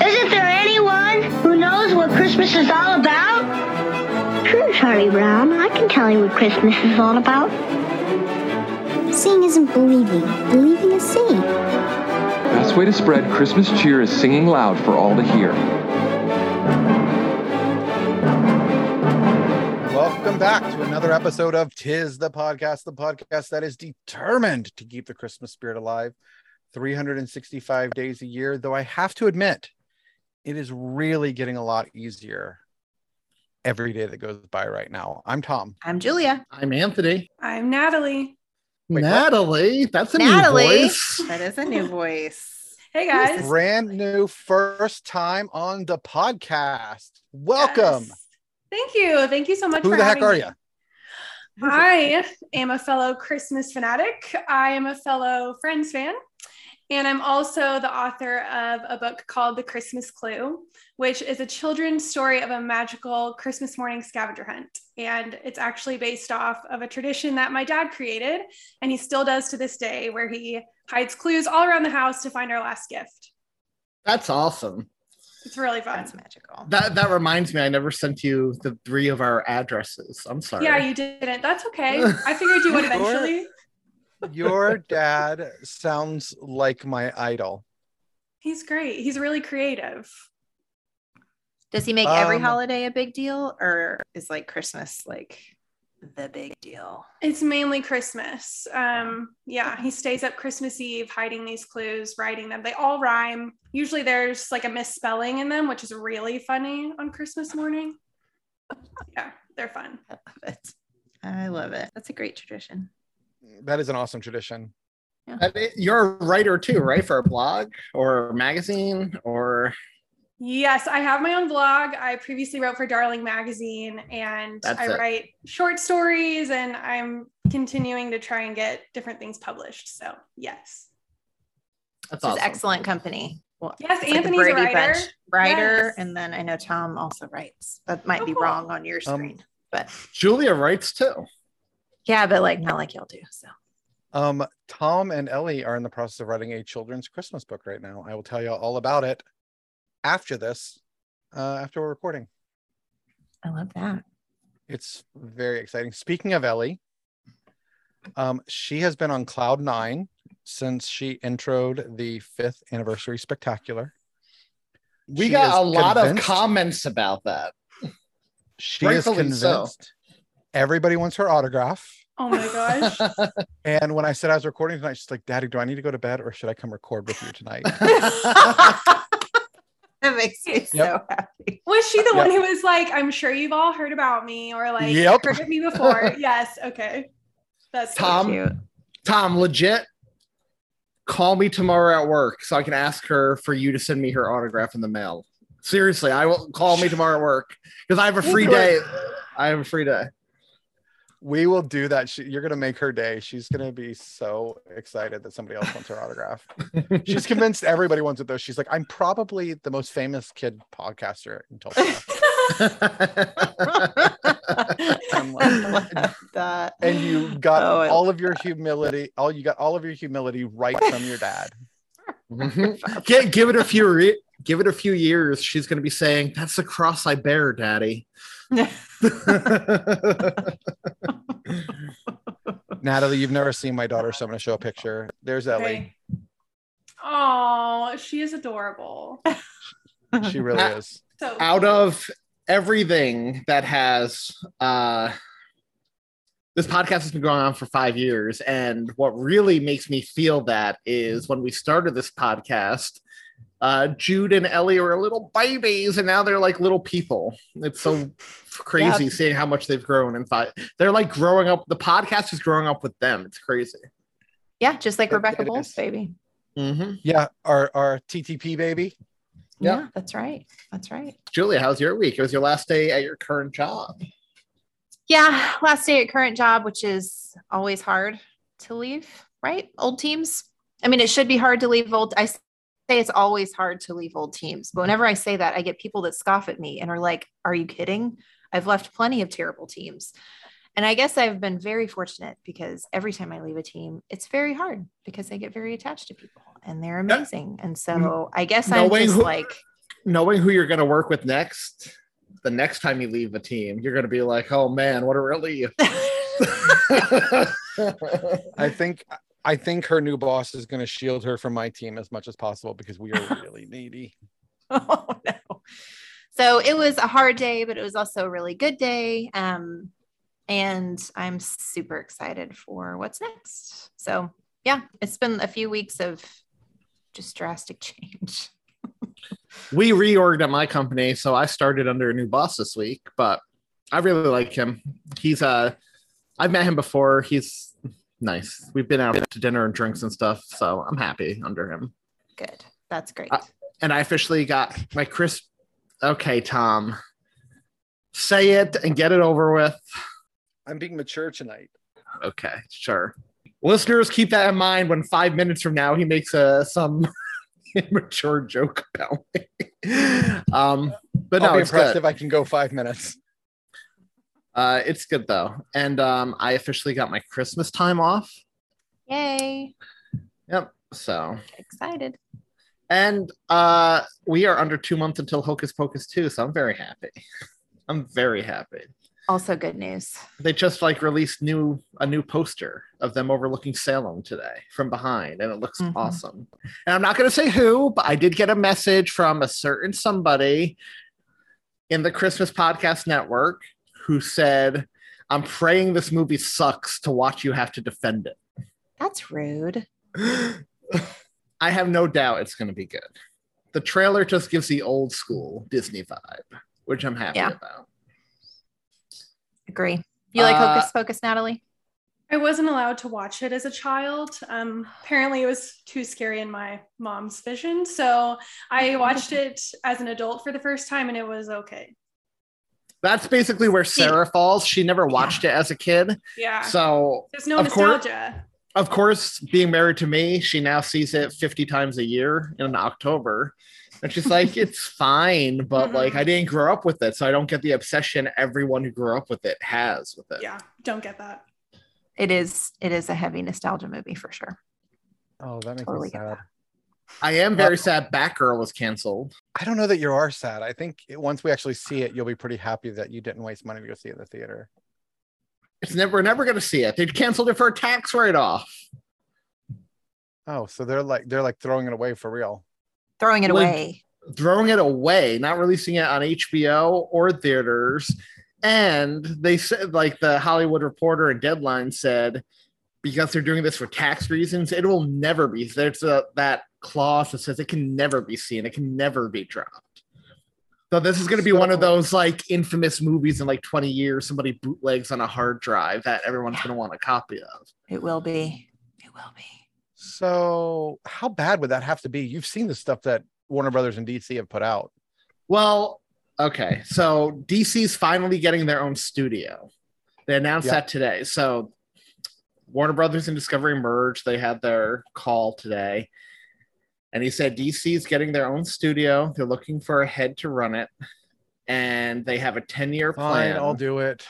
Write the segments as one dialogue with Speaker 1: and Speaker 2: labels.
Speaker 1: Isn't there anyone who knows what Christmas is all about? Sure, Charlie Brown. I can tell you what Christmas is all about. Seeing isn't believing. Believing is seeing.
Speaker 2: Best way to spread Christmas cheer is singing loud for all to hear.
Speaker 3: Welcome back to another episode of Tis the Podcast, the podcast that is determined to keep the Christmas spirit alive 365 days a year. Though I have to admit, it is really getting a lot easier every day that goes by right now. I'm Thom.
Speaker 4: I'm Julia.
Speaker 5: I'm Anthony.
Speaker 6: I'm Natalie.
Speaker 3: Wait,
Speaker 5: Natalie, that's a
Speaker 4: Natalie.
Speaker 5: new voice.
Speaker 4: That is a new voice.
Speaker 6: Hey guys.
Speaker 3: Brand new first time on the podcast. Welcome.
Speaker 6: Yes. Thank you. Thank you so much
Speaker 3: Who
Speaker 6: for
Speaker 3: the heck are
Speaker 6: me.
Speaker 3: you?
Speaker 6: I am a fellow Christmas fanatic. I am a fellow Friends fan. And I'm also the author of a book called The Christmas Clue, which is a children's story of a magical Christmas morning scavenger hunt. And it's actually based off of a tradition that my dad created, and he still does to this day, where he hides clues all around the house to find our last gift.
Speaker 5: That's awesome.
Speaker 6: It's really fun.
Speaker 4: That's magical.
Speaker 5: That that reminds me, I never sent you the three of our addresses. I'm sorry.
Speaker 6: Yeah, you didn't. That's okay. I figured you would eventually.
Speaker 3: Your dad sounds like my idol.
Speaker 6: He's great. He's really creative.
Speaker 4: Does he make every
Speaker 3: Um,
Speaker 4: holiday a big deal or is like Christmas like the big deal?
Speaker 6: It's mainly Christmas. Um, yeah, he stays up Christmas Eve hiding these clues, writing them. They all rhyme. Usually there's like a misspelling in them, which is really funny on Christmas morning. Yeah, they're fun.
Speaker 4: I love it. I love it. That's a great tradition.
Speaker 3: That is an awesome tradition.
Speaker 5: Uh, You're a writer too, right? For a blog or a magazine or
Speaker 6: Yes, I have my own blog. I previously wrote for Darling Magazine and
Speaker 5: That's
Speaker 6: I
Speaker 5: it.
Speaker 6: write short stories and I'm continuing to try and get different things published. So, yes.
Speaker 5: that's awesome.
Speaker 4: excellent company. Well,
Speaker 6: Yes,
Speaker 4: it's like
Speaker 6: Anthony's a writer.
Speaker 4: Bunch writer,
Speaker 6: Yes.
Speaker 4: and then I know Thom also writes. That might
Speaker 6: Oh,
Speaker 4: be wrong on your
Speaker 3: Um,
Speaker 4: screen, but
Speaker 5: Julia writes too.
Speaker 4: Yeah, but like not like y'all do. So
Speaker 3: Um, Thom and Ellie are in the process of writing a children's Christmas book right now. I will tell you all about it after this, uh, after we're recording.
Speaker 4: I love that.
Speaker 3: It's very exciting. Speaking of Ellie, um, she has been on cloud nine since she introed the fifth anniversary spectacular.
Speaker 5: We
Speaker 3: She
Speaker 5: got a lot of comments about that.
Speaker 3: She is convinced
Speaker 5: so.
Speaker 3: Everybody wants her autograph.
Speaker 6: Oh my gosh.
Speaker 3: And when I said I was recording tonight, she's like, Daddy, do I need to go to bed or should I come record with you tonight?
Speaker 4: That makes me so happy.
Speaker 6: Was she the
Speaker 3: Yep.
Speaker 6: one who was like, I'm sure you've all heard about me or like
Speaker 3: Yep.
Speaker 6: heard of me before? yes. Okay. That's
Speaker 5: Thom,
Speaker 6: cute.
Speaker 5: Thom, legit. Call me tomorrow at work so I can ask her for you to send me her autograph in the mail. Seriously, I will call me tomorrow at work because I have a free day. I have a free day.
Speaker 3: We will do that. She, you're going to make her day. She's going to be so excited that somebody else wants her autograph. She's convinced everybody wants it though. She's like, I'm probably the most famous kid podcaster in Tulsa. I'm like,
Speaker 4: that.
Speaker 3: and you got
Speaker 4: Oh,
Speaker 3: all of your humility. All you got all of your humility right from your dad.
Speaker 5: Mhm. Gi- give it a few re- give it a few years. She's going to be saying, "That's the cross I bear, Daddy."
Speaker 3: Natalie, you've never seen my daughter, so I'm going to show a picture. There's Ellie.
Speaker 6: Okay. Oh, she is adorable.
Speaker 3: She really is.
Speaker 6: So
Speaker 5: Out of everything that has uh this podcast has been going on for five years, and what really makes me feel that is when we started this podcast, uh, Jude and Ellie were little babies, and now they're like little people. It's so crazy
Speaker 4: Yeah.
Speaker 5: seeing how much they've grown and five. They're like growing up. The podcast is growing up with them. It's crazy.
Speaker 4: Yeah, just like
Speaker 3: It-
Speaker 4: Rebecca
Speaker 3: it
Speaker 4: Bowles, baby.
Speaker 5: Mm-hmm.
Speaker 3: Yeah, our our TTP baby.
Speaker 5: Yep.
Speaker 4: Yeah, that's right. That's right.
Speaker 5: Julia, how's your week? It was your last day at your current job.
Speaker 4: Yeah, last day at current job, which is always hard to leave, right? Old teams. I mean, it should be hard to leave old. I say it's always hard to leave old teams, but whenever I say that, I get people that scoff at me and are like, "Are you kidding? I've left plenty of terrible teams." And I guess I've been very fortunate because every time I leave a team, it's very hard because I get very attached to people and they're amazing. And so mm-hmm. I guess I'm
Speaker 5: Knowing
Speaker 4: just
Speaker 5: who-
Speaker 4: like,
Speaker 5: Knowing who you're going to work with next, the next time you leave a team, you're going to be like, oh man, what a relief.
Speaker 3: I think I think her new boss is going to shield her from my team as much as possible because we are really needy.
Speaker 4: oh no. So it was a hard day, but it was also a really good day. Um, and I'm super excited for what's next. So yeah, it's been a few weeks of just drastic change.
Speaker 5: we reorged at my company, so I started under a new boss this week, but I really like him. He's uh I've met him before. He's nice. We've been out to dinner and drinks and stuff, so I'm happy under him.
Speaker 4: Good. That's great.
Speaker 5: Uh, and I officially got my crisp. Okay, Thom, say it and get it over with.
Speaker 3: I'm being mature tonight.
Speaker 5: Okay, sure. Listeners, keep that in mind when five minutes from now he makes uh, some immature joke about me. um, but
Speaker 3: I'll
Speaker 5: no,
Speaker 3: be
Speaker 5: it's
Speaker 3: impressed
Speaker 5: good.
Speaker 3: if I can go five minutes.
Speaker 5: Uh, it's good though, and um, I officially got my Christmas time off.
Speaker 4: Yay.
Speaker 5: Yep. So
Speaker 4: Excited.
Speaker 5: And uh, we are under two months until Hocus Pocus 2, so I'm very happy. I'm very happy.
Speaker 4: Also good news.
Speaker 5: They just like released new a new poster of them overlooking Salem today from behind, and it looks
Speaker 4: Mhm.
Speaker 5: awesome. And I'm not going to say who, but I did get a message from a certain somebody in the Christmas Podcast Network who said, "I'm praying this movie sucks to watch you have to defend it."
Speaker 4: That's rude.
Speaker 5: I have no doubt it's going to be good. The trailer just gives the old school Disney vibe, which I'm happy
Speaker 4: Yeah.
Speaker 5: about.
Speaker 4: Agree. You like
Speaker 5: Uh,
Speaker 4: Hocus Pocus, Natalie?
Speaker 6: I wasn't allowed to watch it as a child. Um, apparently, it was too scary in my mom's vision. So I watched it as an adult for the first time, and it was okay.
Speaker 5: That's basically where Sarah falls. She never watched it as a kid.
Speaker 6: Yeah.
Speaker 5: So,
Speaker 6: There's no
Speaker 5: of course, of course, being married to me, she now sees it 50 times a year in October. And she's like, it's fine, but like
Speaker 6: Mm-hmm.
Speaker 5: I didn't grow up with it. So I don't get the obsession everyone who grew up with it has with it.
Speaker 6: Yeah. Don't get that.
Speaker 4: It is it is a heavy nostalgia movie for sure.
Speaker 3: Oh, that makes
Speaker 4: Totally
Speaker 3: me sad.
Speaker 5: I am very sad Batgirl was canceled.
Speaker 3: I don't know that you are sad. I think it- once we actually see it, you'll be pretty happy that you didn't waste money to go see it in the theater.
Speaker 5: It's never we're never gonna see it. They canceled it for a tax write-off.
Speaker 3: Oh, so they're like they're like throwing it away for real.
Speaker 4: Throwing it
Speaker 5: Like,
Speaker 4: away.
Speaker 5: throwing it away, not releasing it on HBO or theaters. And they said, like the Hollywood Reporter and Deadline said, because they're doing this for tax reasons, it will never be. There's a, that clause that says it can never be seen, it can never be dropped. So this is going to be one of those like infamous movies in like 20 years, somebody bootlegs on a hard drive that everyone's going to want a copy of.
Speaker 4: It will be. It will be.
Speaker 3: So how bad would that have to be? You've seen the stuff that Warner Brothers and DC have put out.
Speaker 5: Well, okay. So DC's finally getting their own studio. They announced
Speaker 3: Yeah.
Speaker 5: that today. So Warner Brothers and Discovery merged. They had their call today. And he said DC is getting their own studio. They're looking for a head to run it. And they have a 10 year
Speaker 3: Fine,
Speaker 5: plan.
Speaker 3: I'll do it.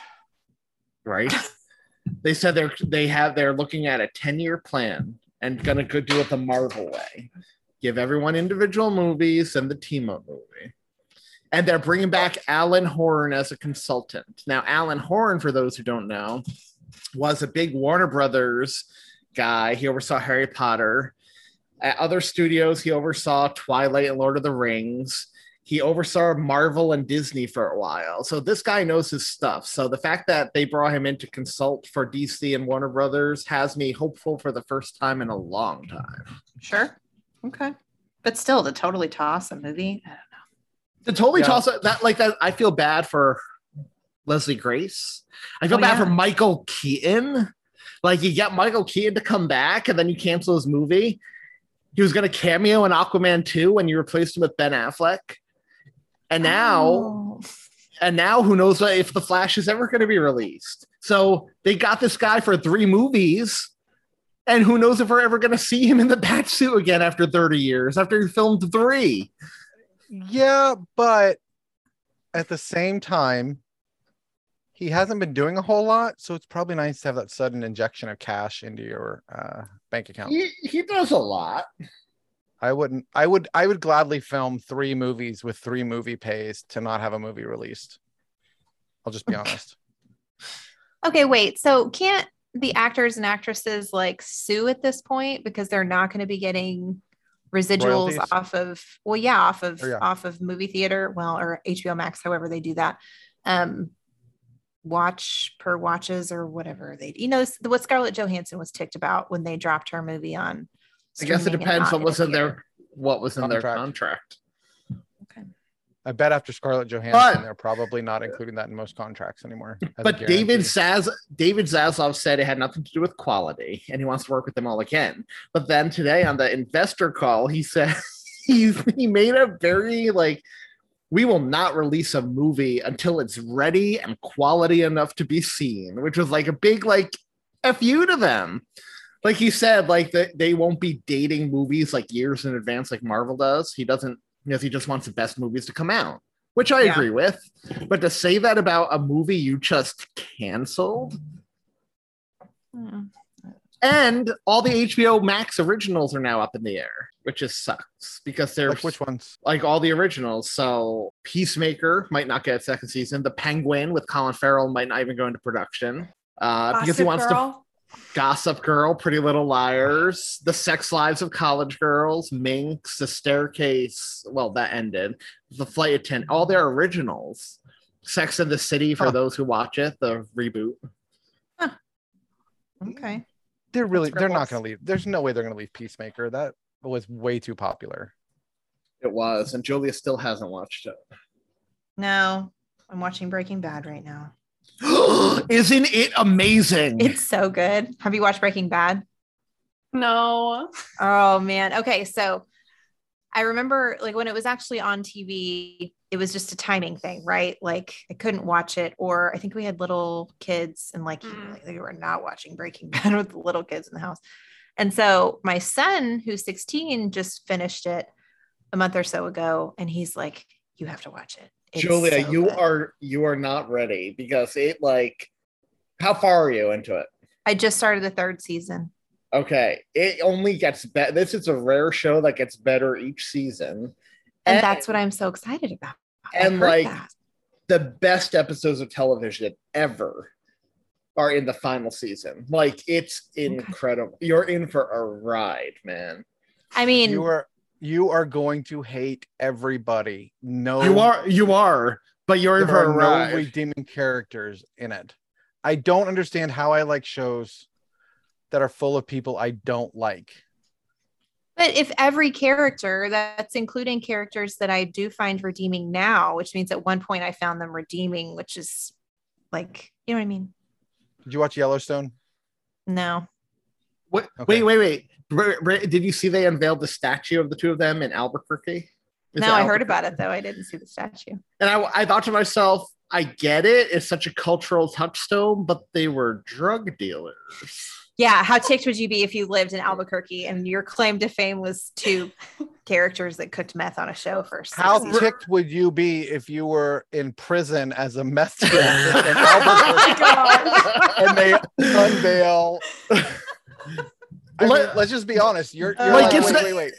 Speaker 5: right? they said they're they have they're looking at a 10 year plan and gonna go do it the Marvel way. Give everyone individual movies and the team up movie. And they're bringing back Alan Horn as a consultant. Now, Alan Horn, for those who don't know, was a big Warner Brothers guy. He oversaw Harry Potter. At other studios, he oversaw Twilight and Lord of the Rings. He oversaw Marvel and Disney for a while. So this guy knows his stuff. So the fact that they brought him in to consult for DC and Warner Brothers has me hopeful for the first time in a long time.
Speaker 4: Sure. Okay. But still, to totally toss a movie. I don't know.
Speaker 5: To totally
Speaker 3: Yeah.
Speaker 5: toss it, that like that, I feel bad for Leslie Grace. I feel
Speaker 4: Oh,
Speaker 5: bad
Speaker 4: yeah.
Speaker 5: for Michael Keaton. Like you get Michael Keaton to come back and then you cancel his movie. He was going to cameo in Aquaman 2 when you replaced him with Ben Affleck. And now,
Speaker 4: Oh.
Speaker 5: and now who knows if The Flash is ever going to be released. So they got this guy for three movies. And who knows if we're ever going to see him in the bat suit again after 30 years, after he filmed three.
Speaker 3: Yeah, but at the same time, he hasn't been doing a whole lot, so it's probably nice to have that sudden injection of cash into your uh, bank account.
Speaker 5: He, he does a lot.
Speaker 3: I wouldn't. I would. I would gladly film three movies with three movie pays to not have a movie released. I'll just be honest.
Speaker 4: Okay, wait. So can't the actors and actresses like sue at this point because they're not going to be getting residuals
Speaker 3: Royalties?
Speaker 4: off of well yeah off of
Speaker 3: Oh, yeah.
Speaker 4: off of movie theater well or hbo max however they do that um watch per watches or whatever they you know what scarlett johansson was ticked about when they dropped her movie on
Speaker 5: I guess it depends
Speaker 4: not
Speaker 5: what was in their what was in their
Speaker 3: Contract.
Speaker 5: contract.
Speaker 3: I bet after Scarlett Johansson,
Speaker 5: But-
Speaker 3: they're probably not including that in most contracts anymore.
Speaker 5: But David
Speaker 3: guarantee.
Speaker 5: Zaz David Zaslav said it had nothing to do with quality, and he wants to work with them all again. But then today on the investor call, he said he he made a very like we will not release a movie until it's ready and quality enough to be seen, which was like a big like fu to them. Like he said, like that they won't be dating movies like years in advance like Marvel does. He doesn't because he just wants the best movies to come out, which I
Speaker 4: Yeah.
Speaker 5: agree with. But to say that about a movie you just canceled,
Speaker 4: Hmm.
Speaker 5: and all the HBO Max originals are now up in the air, which just sucks because they're
Speaker 3: like which ones?
Speaker 5: like all the originals. So Peacemaker might not get a second season. The Penguin with Colin Farrell might not even go into production. Uh, because he
Speaker 6: Gossip
Speaker 5: wants to Gossip Girl, Pretty Little Liars, The Sex Lives of College Girls, Minx, The Staircase. Well, that ended. The Flight Attendant, all their originals. Sex in the City for
Speaker 3: Huh.
Speaker 5: those who watch it, the reboot.
Speaker 4: okay
Speaker 3: They're really. They're not going to leave. There's no way they're going to leave Peacemaker. That was way too popular.
Speaker 5: It was, and Julia still hasn't watched it.
Speaker 4: no i'm watching breaking bad right now
Speaker 5: Isn't it amazing?
Speaker 4: it's so good have you watched breaking bad
Speaker 6: No.
Speaker 4: Oh man. Okay, so I remember like when it was actually on TV, it was just a timing thing, right? Like I couldn't watch it, or I think we had little kids and like,
Speaker 6: Mm.
Speaker 4: they were not watching Breaking Bad with the little kids in the house. And so my son, who's 16, just finished it a month or so ago, and he's like, You have to watch it. It's
Speaker 5: Julia,
Speaker 4: so
Speaker 5: you
Speaker 4: good."
Speaker 5: are you are not ready because it like how far are you into it?
Speaker 4: I just started the third season.
Speaker 5: Okay, it only gets better. This is a rare show that gets better each season,
Speaker 4: And, that's what I'm so excited about. I
Speaker 5: and like
Speaker 4: that.
Speaker 5: the best episodes of television ever are in the final season. Like it's incredible. You're in for a ride, man.
Speaker 4: I mean,
Speaker 3: You are. You are going to hate everybody. No,
Speaker 5: You are you are, but you're in for a
Speaker 3: are
Speaker 5: ride.
Speaker 3: no redeeming characters in it. I don't understand how I like shows that are full of people I don't like.
Speaker 4: But if every character, that's including characters that I do find redeeming now, which means at one point I found them redeeming, which is like, you know what I mean?
Speaker 3: Did you watch Yellowstone?
Speaker 4: No.
Speaker 5: Wait,
Speaker 3: Okay.
Speaker 5: wait, wait, wait. Br- Br- Did you see they unveiled the statue of the two of them in Albuquerque? Is
Speaker 4: no,
Speaker 5: it
Speaker 4: I heard about it though. I didn't see the statue.
Speaker 5: And I, I thought to myself, I get it. It's such a cultural touchstone, but they were drug dealers.
Speaker 4: Yeah. How ticked would you be if you lived in Albuquerque and your claim to fame was two characters that cooked meth on a show for six
Speaker 3: How
Speaker 4: seasons?
Speaker 3: ticked would you be if you were in prison as a meth dealer in Albuquerque oh and they unveil? I mean,
Speaker 5: Let-
Speaker 3: let's just be honest. You're, you're
Speaker 4: Like,
Speaker 3: like, wait,
Speaker 5: not-
Speaker 3: wait, wait.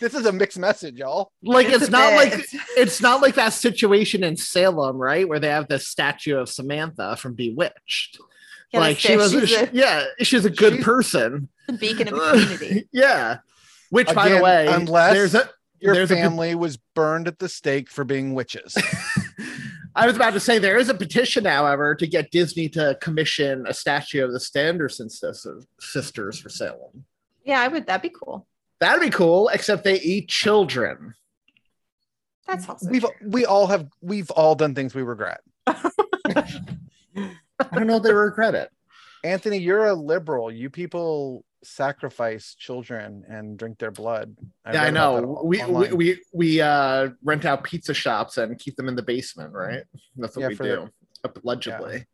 Speaker 3: This is a mixed message, y'all.
Speaker 5: like
Speaker 4: It's
Speaker 5: it's not
Speaker 4: bit.
Speaker 5: like it's not like that situation in Salem, right, where they have the statue of Samantha from Bewitched.
Speaker 4: Yeah,
Speaker 5: like she was,
Speaker 4: She's
Speaker 5: she-
Speaker 4: a-
Speaker 5: yeah, she's a good
Speaker 3: She's-
Speaker 5: person.
Speaker 4: the beacon of uh, community.
Speaker 5: yeah. Which, by the way,
Speaker 3: unless
Speaker 5: there's a
Speaker 3: Your
Speaker 5: There's a-
Speaker 3: family was burned at the stake for being witches.
Speaker 5: I was about to say there is a petition, however, to get Disney to commission a statue of the Sanderson sisters, sisters for Salem.
Speaker 4: Yeah, I would. That'd be cool.
Speaker 5: That'd be cool, except they eat children.
Speaker 4: That's also
Speaker 3: we've we all have we've all done things we regret.
Speaker 5: I don't know if they regret it.
Speaker 3: Anthony, you're a liberal. You people sacrifice children and drink their blood.
Speaker 5: yeah, I
Speaker 3: read about that
Speaker 5: know. We, we we we uh rent out pizza shops and keep them in the basement, right? That's what
Speaker 3: Yeah,
Speaker 5: we do.
Speaker 3: the-
Speaker 5: allegedly.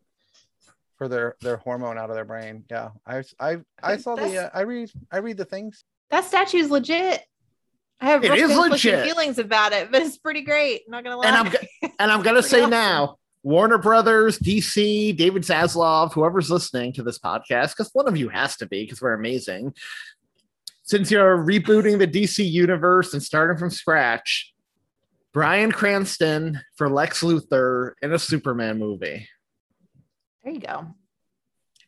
Speaker 3: for their their hormone out of their brain. Yeah, I I I saw the uh, I read I read the things.
Speaker 4: That statue's legit. I have
Speaker 5: It is legit.
Speaker 4: feelings about it, but it's pretty great. I'm not gonna lie.
Speaker 5: And I'm and I'm gonna say
Speaker 4: awesome.
Speaker 5: now, Warner Brothers, DC, David Zaslav, whoever's listening to this podcast, because one of you has to be, because we're amazing. Since you're rebooting the DC universe and starting from scratch, Bryan Cranston for Lex Luthor in a Superman movie.
Speaker 4: there you go.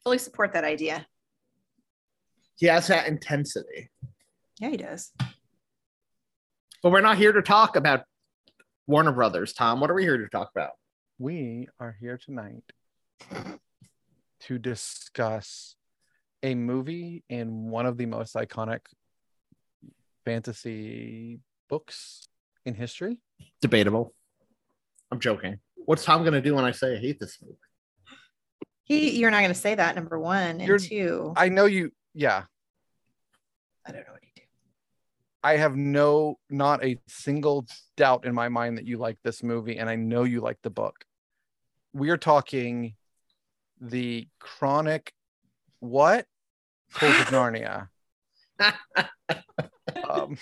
Speaker 4: Fully support that idea.
Speaker 5: He has that intensity.
Speaker 4: Yeah, he does.
Speaker 5: But we're not here to talk about Warner Brothers, Thom. What are we here to talk about?
Speaker 3: We are here tonight to discuss a movie in one of the most iconic fantasy books in history.
Speaker 5: Debatable. I'm joking. What's Thom going to do when I say I hate this movie?
Speaker 4: He, you're not gonna say that. Number one and
Speaker 3: You're-
Speaker 4: 2
Speaker 3: I know you. Yeah,
Speaker 4: I don't know what you do.
Speaker 3: I have no, not a single doubt in my mind that you like this movie, and I know you like the book. We are talking the chronic what? Tales of Narnia. Um,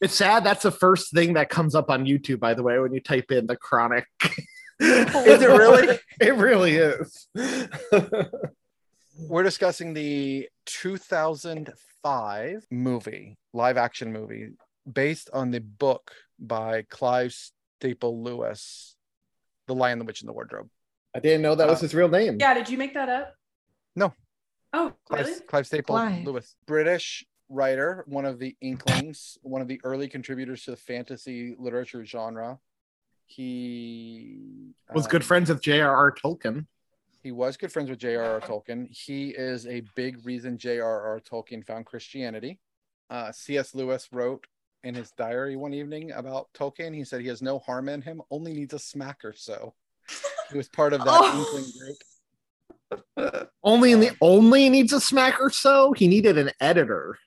Speaker 5: it's sad. That's the first thing that comes up on YouTube, by the way, when you type in the chronic.
Speaker 3: Is it really?
Speaker 5: It really is.
Speaker 3: We're discussing the 2005 movie, live action movie, based on the book by Clive Staple Lewis, The Lion, the Witch, and the Wardrobe.
Speaker 5: I didn't know that was his real name.
Speaker 6: Yeah, did you make that up?
Speaker 3: No.
Speaker 6: Oh,
Speaker 3: Clive,
Speaker 6: really?
Speaker 3: Clive Staple
Speaker 4: Clive.
Speaker 3: Lewis, British writer, one of the Inklings, one of the early contributors to the fantasy literature genre. He
Speaker 5: Was
Speaker 3: um,
Speaker 5: good friends with J.R.R. Tolkien.
Speaker 3: He was good friends with J.R.R. Tolkien. He is a big reason J.R.R. Tolkien found Christianity. Uh, C.S. Lewis wrote in his diary one evening about Tolkien. He said he has no harm in him, only needs a smack or so. He was part of that
Speaker 4: Oh.
Speaker 3: Inkling group.
Speaker 5: Only in the only needs a smack or so. He needed an editor.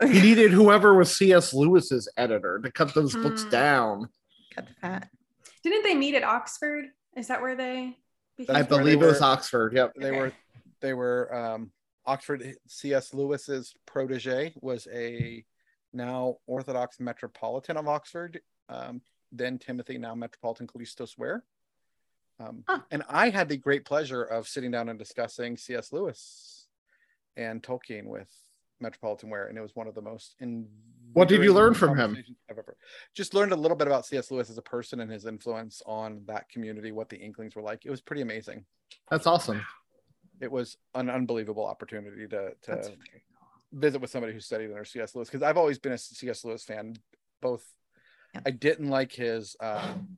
Speaker 5: He needed whoever was C.S. Lewis's editor to cut those books
Speaker 6: Hmm.
Speaker 5: down.
Speaker 4: Cut the fat.
Speaker 6: Didn't they meet at Oxford? Is that where they?
Speaker 5: I believe it was
Speaker 3: were-
Speaker 5: Oxford. Yep.
Speaker 3: They
Speaker 6: Okay.
Speaker 3: were they were um, Oxford. C.S. Lewis's protege was a now Orthodox Metropolitan of Oxford. Um, then Timothy, now Metropolitan Kallistos Ware. Um,
Speaker 4: Huh.
Speaker 3: And I had the great pleasure of sitting down and discussing C.S. Lewis and Tolkien with Metropolitan Ware, and it was one of the most.
Speaker 5: In what did you learn from him?
Speaker 3: I've ever. Just learned a little bit about C.S. Lewis as a person and his influence on that community, what the Inklings were like. It was pretty amazing
Speaker 5: That's awesome.
Speaker 3: it was an unbelievable opportunity to to
Speaker 4: That's very cool.
Speaker 3: visit with somebody who studied under C.S. Lewis because I've always been a C.S. Lewis fan. Both,
Speaker 4: Yeah.
Speaker 3: I didn't like his um,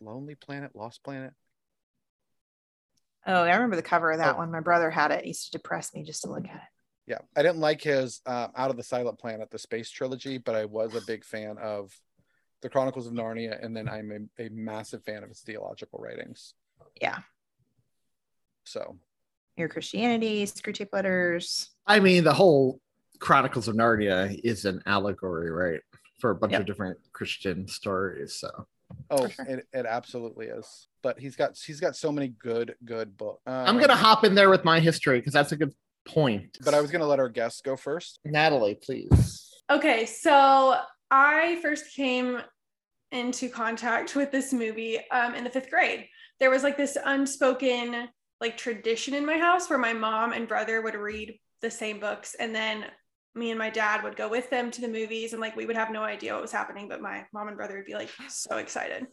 Speaker 3: Lonely Planet, Lost Planet.
Speaker 4: Oh, I remember the cover of that
Speaker 3: Oh.
Speaker 4: one. My brother had it. It used to depress me just to look at it.
Speaker 3: Yeah, I didn't like his um, Out of the Silent Planet, the space trilogy, but I was a big fan of the Chronicles of Narnia, and then I'm a, a massive fan of his theological writings.
Speaker 4: Yeah.
Speaker 3: So
Speaker 4: Mere Christianity, Screwtape Letters.
Speaker 5: I mean, the whole Chronicles of Narnia is an allegory, right? For a bunch
Speaker 4: Yep.
Speaker 5: of different Christian stories. So
Speaker 3: Oh,
Speaker 4: sure.
Speaker 3: it, it absolutely is. But he's got he's got so many good good books.
Speaker 5: I'm gonna hop in there with my history because that's a good point.
Speaker 3: But I was gonna let our guests go first.
Speaker 5: Natalie, please.
Speaker 6: Okay, so I first came into contact with this movie um, in the fifth grade. There was like this unspoken like tradition in my house where my mom and brother would read the same books, and then me and my dad would go with them to the movies, and like we would have no idea what was happening, but my mom and brother would be like so excited.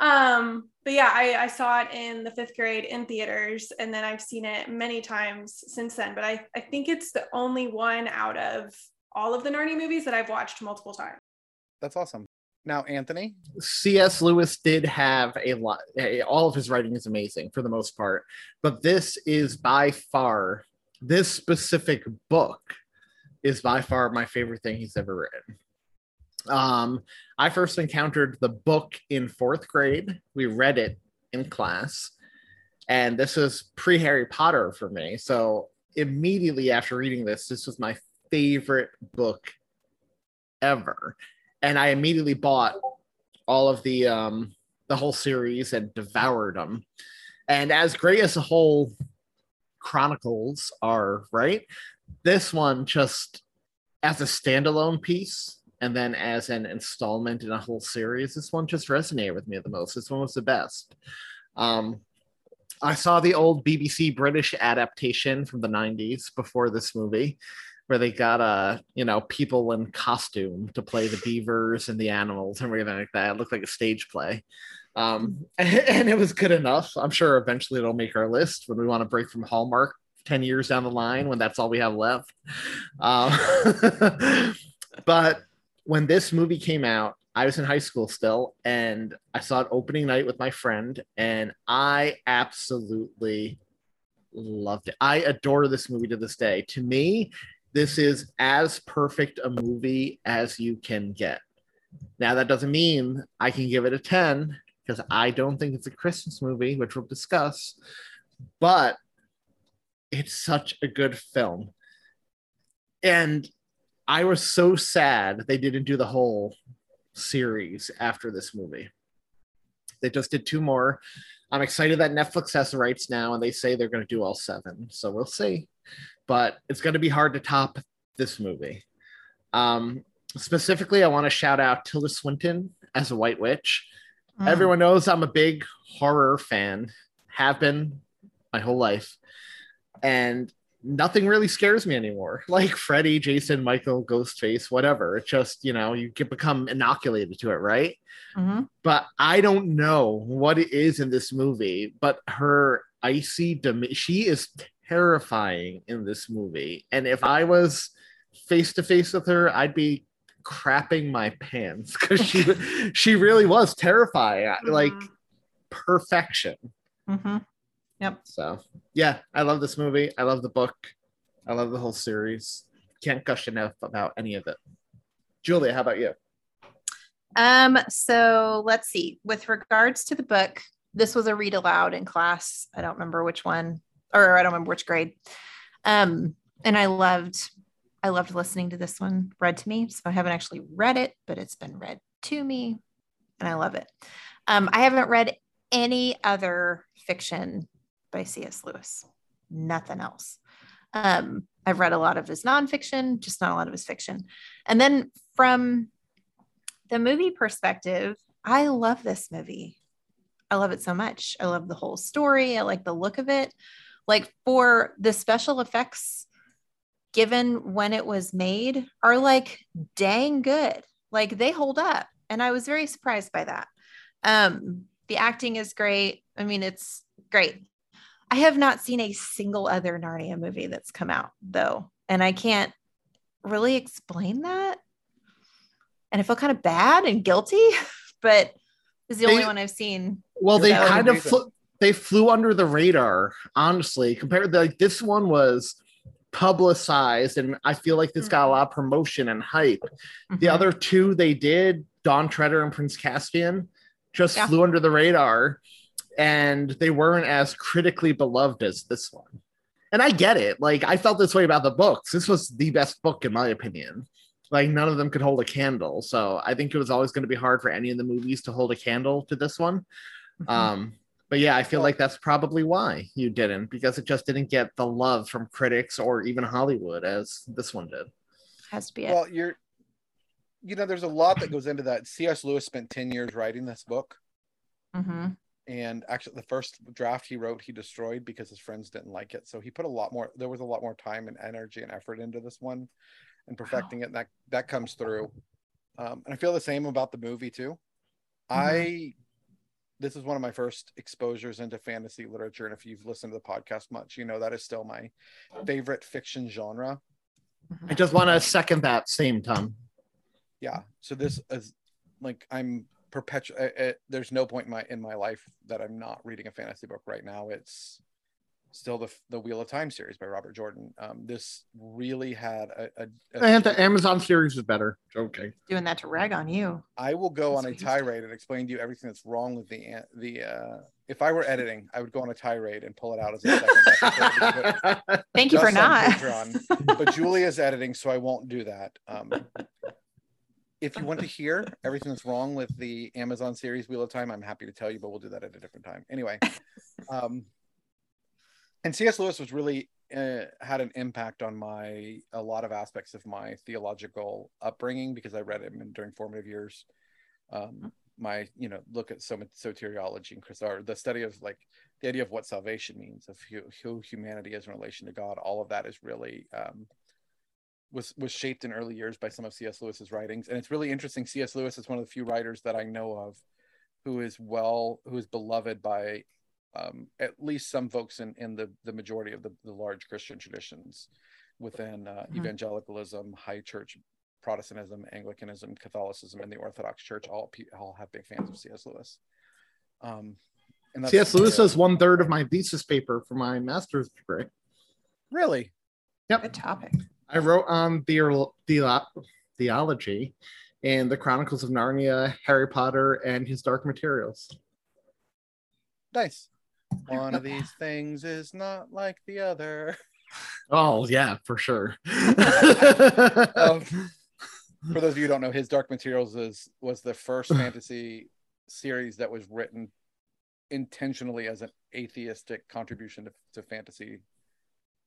Speaker 6: Um, but yeah, I, I saw it in the fifth grade in theaters, and then I've seen it many times since then. But I, I think it's the only one out of all of the Narnia movies that I've watched multiple times.
Speaker 3: That's awesome. Now, Anthony,
Speaker 5: C.S. Lewis did have a lot. All of his writing is amazing for the most part, but this is by far this specific book is by far my favorite thing he's ever written. Um, I first encountered the book in fourth grade. We read it in class, and this was pre Harry Potter for me. So immediately after reading this, this was my favorite book ever, and I immediately bought all of the um, the whole series and devoured them. And as great as the whole chronicles are, right? This one just as a standalone piece and then as an installment in a whole series, this one just resonated with me the most. This one was the best. Um, I saw the old BBC British adaptation from the 90s before this movie, where they got uh, you know, people in costume to play the beavers and the animals and everything like that. It looked like a stage play. Um, and it was good enough. I'm sure eventually it'll make our list when we want to break from Hallmark 10 years down the line when that's all we have left. Um, but when this movie came out, I was in high school still, and I saw it opening night with my friend, and I absolutely loved it. I adore this movie to this day. To me, this is as perfect a movie as you can get. Now, that doesn't mean I can give it a 10 because I don't think it's a Christmas movie, which we'll discuss, but it's such a good film. And I was so sad they didn't do the whole series after this movie. They just did two more. I'm excited that Netflix has the rights now, and they say they're going to do all seven. So we'll see. But it's going to be hard to top this movie. Um, specifically, I want to shout out Tilda Swinton as a White Witch. Mm. Everyone knows I'm a big horror fan, have been my whole life. And nothing really scares me anymore. Like Freddy, Jason, Michael, Ghostface, whatever. It's just, you know, you get become inoculated to it, right? Mm-hmm. But I don't know what it is in this movie, but her icy, dem- she is terrifying in this movie. And if I was face to face with her, I'd be crapping my pants because she she really was terrifying, mm-hmm. like perfection.
Speaker 4: Mm-hmm. Yep.
Speaker 5: So yeah, I love this movie. I love the book. I love the whole series. Can't gush enough about any of it. Julia, how about you?
Speaker 4: Um, so let's see. With regards to the book, this was a read aloud in class. I don't remember which one, or I don't remember which grade. Um, and I loved, I loved listening to this one read to me. So I haven't actually read it, but it's been read to me, and I love it. Um, I haven't read any other fiction by C.S. Lewis. Nothing else. Um, I've read a lot of his nonfiction, just not a lot of his fiction. And then from the movie perspective, I love this movie. I love it so much. I love the whole story. I like the look of it. Like for the special effects given when it was made are like dang good. Like they hold up. And I was very surprised by that. Um, the acting is great. I mean, it's great. I have not seen a single other Narnia movie that's come out though, and I can't really explain that. And I feel kind of bad and guilty, but it's the they, only one I've seen.
Speaker 5: Well, they kind of they flew under the radar, honestly. Compared to like this one was publicized, and I feel like this mm-hmm. got a mm-hmm. lot of promotion and hype. Mm-hmm. The other two they did, Dawn Treader and Prince Caspian, just yeah. flew under the radar and they weren't as critically beloved as this one. And I get it. Like I felt this way about the books. This was the best book in my opinion. Like none of them could hold a candle. So I think it was always going to be hard for any of the movies to hold a candle to this one. Mm-hmm. Um, but yeah, I feel like that's probably why you didn't because it just didn't get the love from critics or even Hollywood as this one did.
Speaker 4: Has to be
Speaker 3: it. Well, you're you know, there's a lot that goes into that. C.S. Lewis spent 10 years writing this book.
Speaker 4: Mm-hmm
Speaker 3: and actually the first draft he wrote he destroyed because his friends didn't like it. So he put a lot more there was a lot more time and energy and effort into this one and perfecting wow. it and that that comes through. Um, and i feel the same about the movie too. Mm-hmm. i this is one of my first exposures into fantasy literature and if you've listened to the podcast much you know that is still my favorite fiction genre.
Speaker 5: I just want to second that same time
Speaker 3: yeah so this is like i'm perpetual there's no point in my in my life that i'm not reading a fantasy book right now it's still the the Wheel of Time series by Robert Jordan. Um, this really had a. a, a
Speaker 5: And the Amazon series is better. Okay.
Speaker 4: Doing that to rag on you.
Speaker 3: I will go
Speaker 4: That's
Speaker 3: on a tirade and explain to you everything that's wrong with the an- the. Uh, if I were editing, I would go on a tirade and pull it out as a second episode. and put it
Speaker 4: Thank you for not.
Speaker 3: Patreon. but Julia's editing, so I won't do that. Um, if you want to hear everything that's wrong with the Amazon series Wheel of Time, I'm happy to tell you, but we'll do that at a different time. Anyway, um, and C.S. Lewis was really uh, had an impact on my a lot of aspects of my theological upbringing because I read him in, during formative years. Um, my you know look at so much soteriology and Chris or the study of like the idea of what salvation means of who, who humanity is in relation to God. All of that is really um, was was shaped in early years by some of C.S. Lewis's writings, and it's really interesting. C.S. Lewis is one of the few writers that I know of who is well who is beloved by um, at least some folks in, in the, the majority of the, the large Christian traditions within uh,
Speaker 4: Mhm.
Speaker 3: evangelicalism, high church Protestantism, Anglicanism, Catholicism, and the Orthodox Church all all have big fans of C.S. Lewis. Um, and that's
Speaker 5: C.S. Lewis is one third of my thesis paper for my master's degree.
Speaker 3: really
Speaker 5: Yep.
Speaker 4: Good topic.
Speaker 5: I wrote on theo- theo- theology and the Chronicles of Narnia, Harry Potter, and his Dark Materials.
Speaker 3: nice. One of these things is not like the other.
Speaker 5: Oh yeah, for sure.
Speaker 3: Um, for those of you who don't know, his Dark Materials is was the first fantasy series that was written intentionally as an atheistic contribution to, to fantasy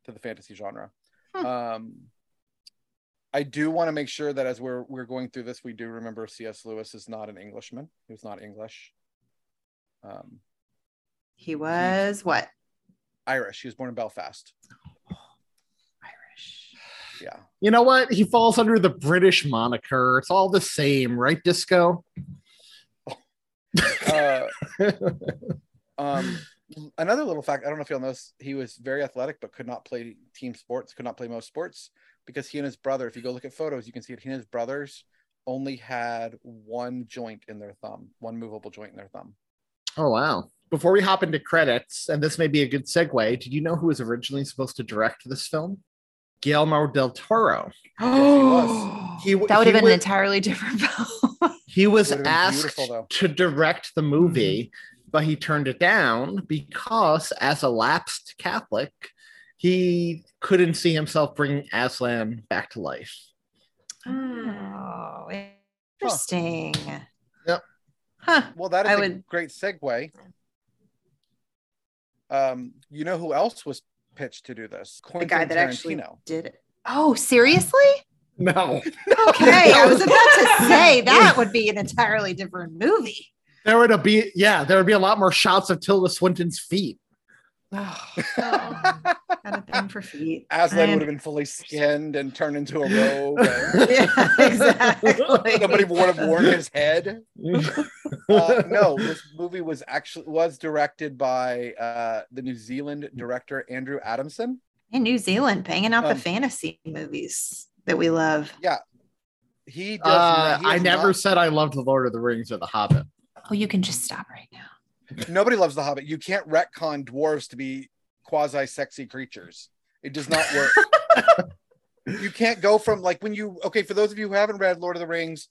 Speaker 3: to the fantasy genre. Um, I do want to make sure that as we're we're going through this, we do remember C.S. Lewis is not an Englishman. He was not English. Um,
Speaker 4: He was what?
Speaker 3: Irish. He was born in Belfast.
Speaker 4: Irish.
Speaker 3: Yeah.
Speaker 5: you know what? He falls under the British moniker. It's all the same, right, Disco?
Speaker 3: Uh, um, another little fact I don't know if you'll notice he was very athletic but could not play team sports, could not play most sports because he and his brother, if you go look at photos, you can see that He and his brothers only had one joint in their thumb, one movable joint in their thumb.
Speaker 5: Oh wow. Before we hop into credits, and this may be a good segue, did you know who was originally supposed to direct this film? Guillermo del Toro.
Speaker 3: was.
Speaker 5: He,
Speaker 4: That would
Speaker 5: he
Speaker 4: have been
Speaker 5: was-
Speaker 4: an entirely different film.
Speaker 5: He was asked to direct the movie, but he turned it down because, as a lapsed Catholic, he couldn't see himself bringing Aslan back to life.
Speaker 4: oh, interesting.
Speaker 5: Yep.
Speaker 4: Huh.
Speaker 3: Well, that is
Speaker 4: I
Speaker 3: a
Speaker 4: would-
Speaker 3: great segue. Um, you know who else was pitched to do this?
Speaker 4: The guy that actually
Speaker 3: Tarantino.
Speaker 4: did it. Oh, seriously?
Speaker 5: No,
Speaker 4: Okay, I was about to say that would be an entirely different movie.
Speaker 5: There would be yeah, there would be a lot more shots of Tilda Swinton's feet.
Speaker 4: Oh, got a thing for feet.
Speaker 3: Aslan
Speaker 4: And-
Speaker 3: would have been fully skinned and turned into a robe. and
Speaker 4: yeah, exactly.
Speaker 3: Somebody would have worn his head. Uh, no, this movie was actually was directed by uh, the New Zealand director Andrew Adamson.
Speaker 4: In New Zealand, banging out
Speaker 3: Um,
Speaker 4: the fantasy movies that we love.
Speaker 3: Yeah, he does.
Speaker 5: Uh,
Speaker 3: he
Speaker 5: I never
Speaker 3: not-
Speaker 5: said I loved The Lord of the Rings or The Hobbit.
Speaker 4: Oh, you can just stop right now.
Speaker 3: nobody loves the Hobbit. You can't retcon dwarves to be quasi sexy creatures. It does not work. you can't go from like when you okay for those of you who haven't read Lord of the Rings,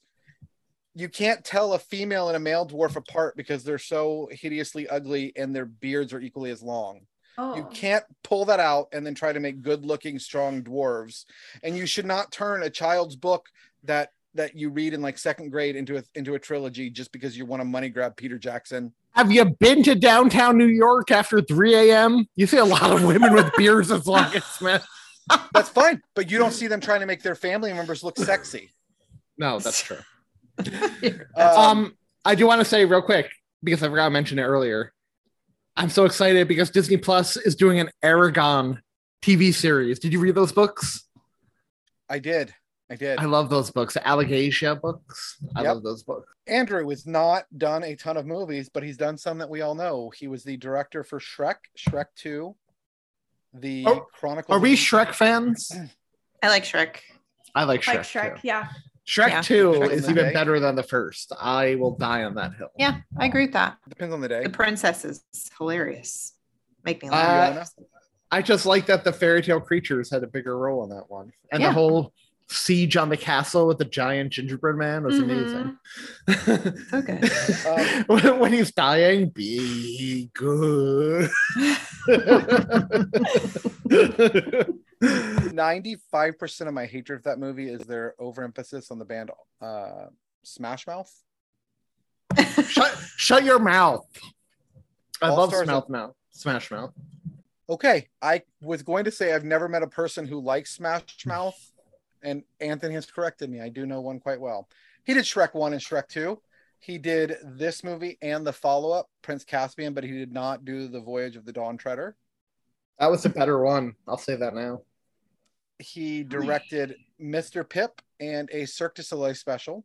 Speaker 3: you can't tell a female and a male dwarf apart because they're so hideously ugly and their beards are equally as long.
Speaker 6: Oh.
Speaker 3: You can't pull that out and then try to make good-looking, strong dwarves. And you should not turn a child's book that that you read in like second grade into a into a trilogy just because you want to money grab Peter Jackson.
Speaker 5: Have you been to downtown New York after 3 a.m.? You see a lot of women with beards as long as Smith.
Speaker 3: That's fine, but you don't see them trying to make their family members look sexy.
Speaker 5: No, that's true.
Speaker 3: Um,
Speaker 5: Um, I do want to say real quick because I forgot to mention it earlier. I'm so excited because Disney Plus is doing an Eragon TV series. Did you read those books?
Speaker 3: I did. I did.
Speaker 5: I love those books, the Alagaësia books. I
Speaker 3: Yep.
Speaker 5: love those books.
Speaker 3: Andrew has not done a ton of movies, but he's done some that we all know. He was the director for Shrek, Shrek 2, the
Speaker 5: Oh,
Speaker 3: Chronicles.
Speaker 5: Are we
Speaker 3: of-
Speaker 5: Shrek fans?
Speaker 4: I like Shrek.
Speaker 5: I like Shrek.
Speaker 6: like Shrek,
Speaker 5: too.
Speaker 6: yeah.
Speaker 5: Shrek
Speaker 4: Yeah.
Speaker 5: 2
Speaker 3: Back in
Speaker 5: is even
Speaker 3: day.
Speaker 5: better than the first. I will die on that hill.
Speaker 4: Yeah, I agree with that.
Speaker 3: Depends on the day.
Speaker 4: The princess is hilarious. Make me
Speaker 5: Uh,
Speaker 4: laugh.
Speaker 5: I just like that the fairy tale creatures had a bigger role in that one, and
Speaker 4: Yeah.
Speaker 5: the whole siege on the castle with the giant gingerbread man was amazing.
Speaker 4: Okay.
Speaker 3: Um,
Speaker 5: when, when he's dying, be good.
Speaker 3: 95% of my hatred of that movie is their overemphasis on the band uh, Smash Mouth.
Speaker 5: shut, shut your mouth. I
Speaker 3: All
Speaker 5: love Smash Mouth. Smash Mouth.
Speaker 3: Okay, I was going to say I've never met a person who likes Smash Mouth, and Anthony has corrected me. I do know one quite well. He did Shrek 1 and Shrek 2. He did this movie and the follow up, Prince Caspian, but he did not do The Voyage of the Dawn Treader.
Speaker 5: That was a better one. I'll say that now.
Speaker 3: He directed Mr. Pip and a Cirque du Soleil special,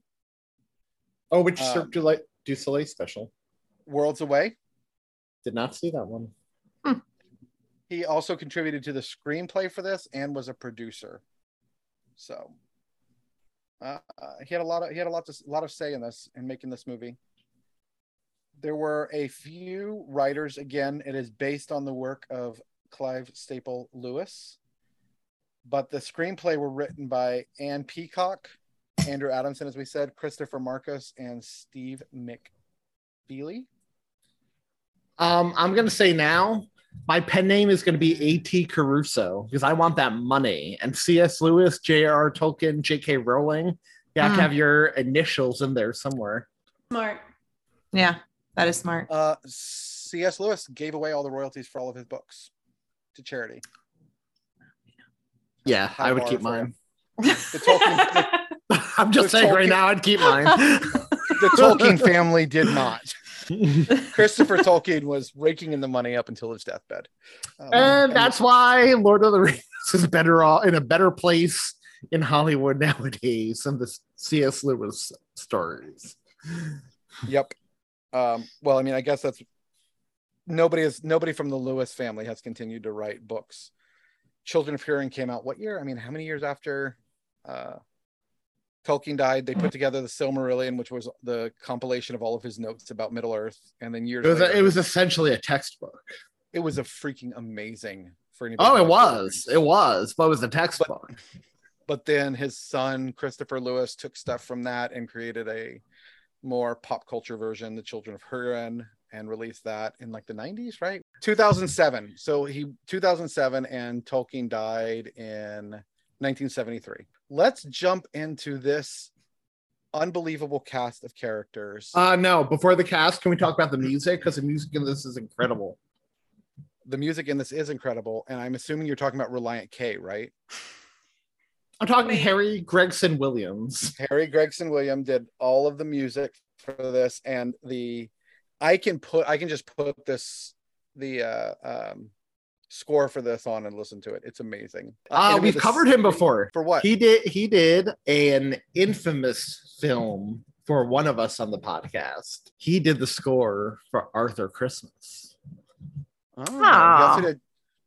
Speaker 5: Oh, which
Speaker 3: Um,
Speaker 5: Cirque du, Soleil- du Soleil special?
Speaker 3: Worlds Away.
Speaker 5: Did not see that one.
Speaker 3: He also contributed to the screenplay for this and was a producer. So uh, he had a lot of he had a lot to, a lot of say in this in making this movie. There were a few writers. Again, it is based on the work of Clive Staples Lewis, but the screenplay were written by Ann Peacock, Andrew Adamson, as we said, Christopher Markus, and Steve McFeely.
Speaker 5: Um, I'm gonna say now my pen name is gonna be A.T. Caruso because I want that money. And C.S. Lewis, J.R.R. Tolkien, J.K. Rowling, you have
Speaker 4: Hmm.
Speaker 5: to have your initials in there somewhere.
Speaker 6: Smart.
Speaker 4: Yeah, that is smart.
Speaker 3: Uh, C.S. Lewis gave away all the royalties for all of his books to charity.
Speaker 5: Yeah,
Speaker 3: High
Speaker 5: I would keep mine.
Speaker 3: The Tolkien, the,
Speaker 5: I'm just
Speaker 3: The
Speaker 5: saying right now, I'd keep mine.
Speaker 3: the Tolkien family did not. Christopher Tolkien was raking in the money up until his deathbed. Um,
Speaker 5: and that's why Lord of the Rings is better off in a better place in Hollywood nowadays than the C.S. Lewis stories.
Speaker 3: Yep. Um, well, I mean, I guess that's nobody is nobody from the Lewis family has continued to write books. Children of Hurin came out what year? I mean, how many years after uh, Tolkien died? They put mm-hmm. together the Silmarillion, which was the compilation of all of his notes about Middle Earth, and then years
Speaker 5: It was,
Speaker 3: later,
Speaker 5: a, it was essentially a textbook.
Speaker 3: it was a freaking amazing for anybody.
Speaker 5: Oh, it
Speaker 3: likes Lord
Speaker 5: was. It was, but it was a textbook.
Speaker 3: but then his son Christopher Lewis took stuff from that and created a more pop culture version, The Children of Hurin, and released that in like the 90s, right? 2007. So he 2007 and Tolkien died in 1973. Let's jump into this unbelievable cast of characters.
Speaker 5: Uh no, before the cast, can we talk about the music? Because the music in this is incredible.
Speaker 3: the music in this is incredible, and I'm assuming you're talking about Relient K, right?
Speaker 5: I'm talking
Speaker 6: Wait.
Speaker 5: Harry Gregson Williams.
Speaker 3: Harry Gregson William did all of the music for this, and the I can put I can just put this the uh um score for this on and listen to it. It's amazing.
Speaker 5: Uh,
Speaker 3: it
Speaker 5: we've covered him before.
Speaker 3: For what?
Speaker 5: He did he did an infamous film for one of us on the podcast. He did the score for Arthur Christmas.
Speaker 3: Oh, he also did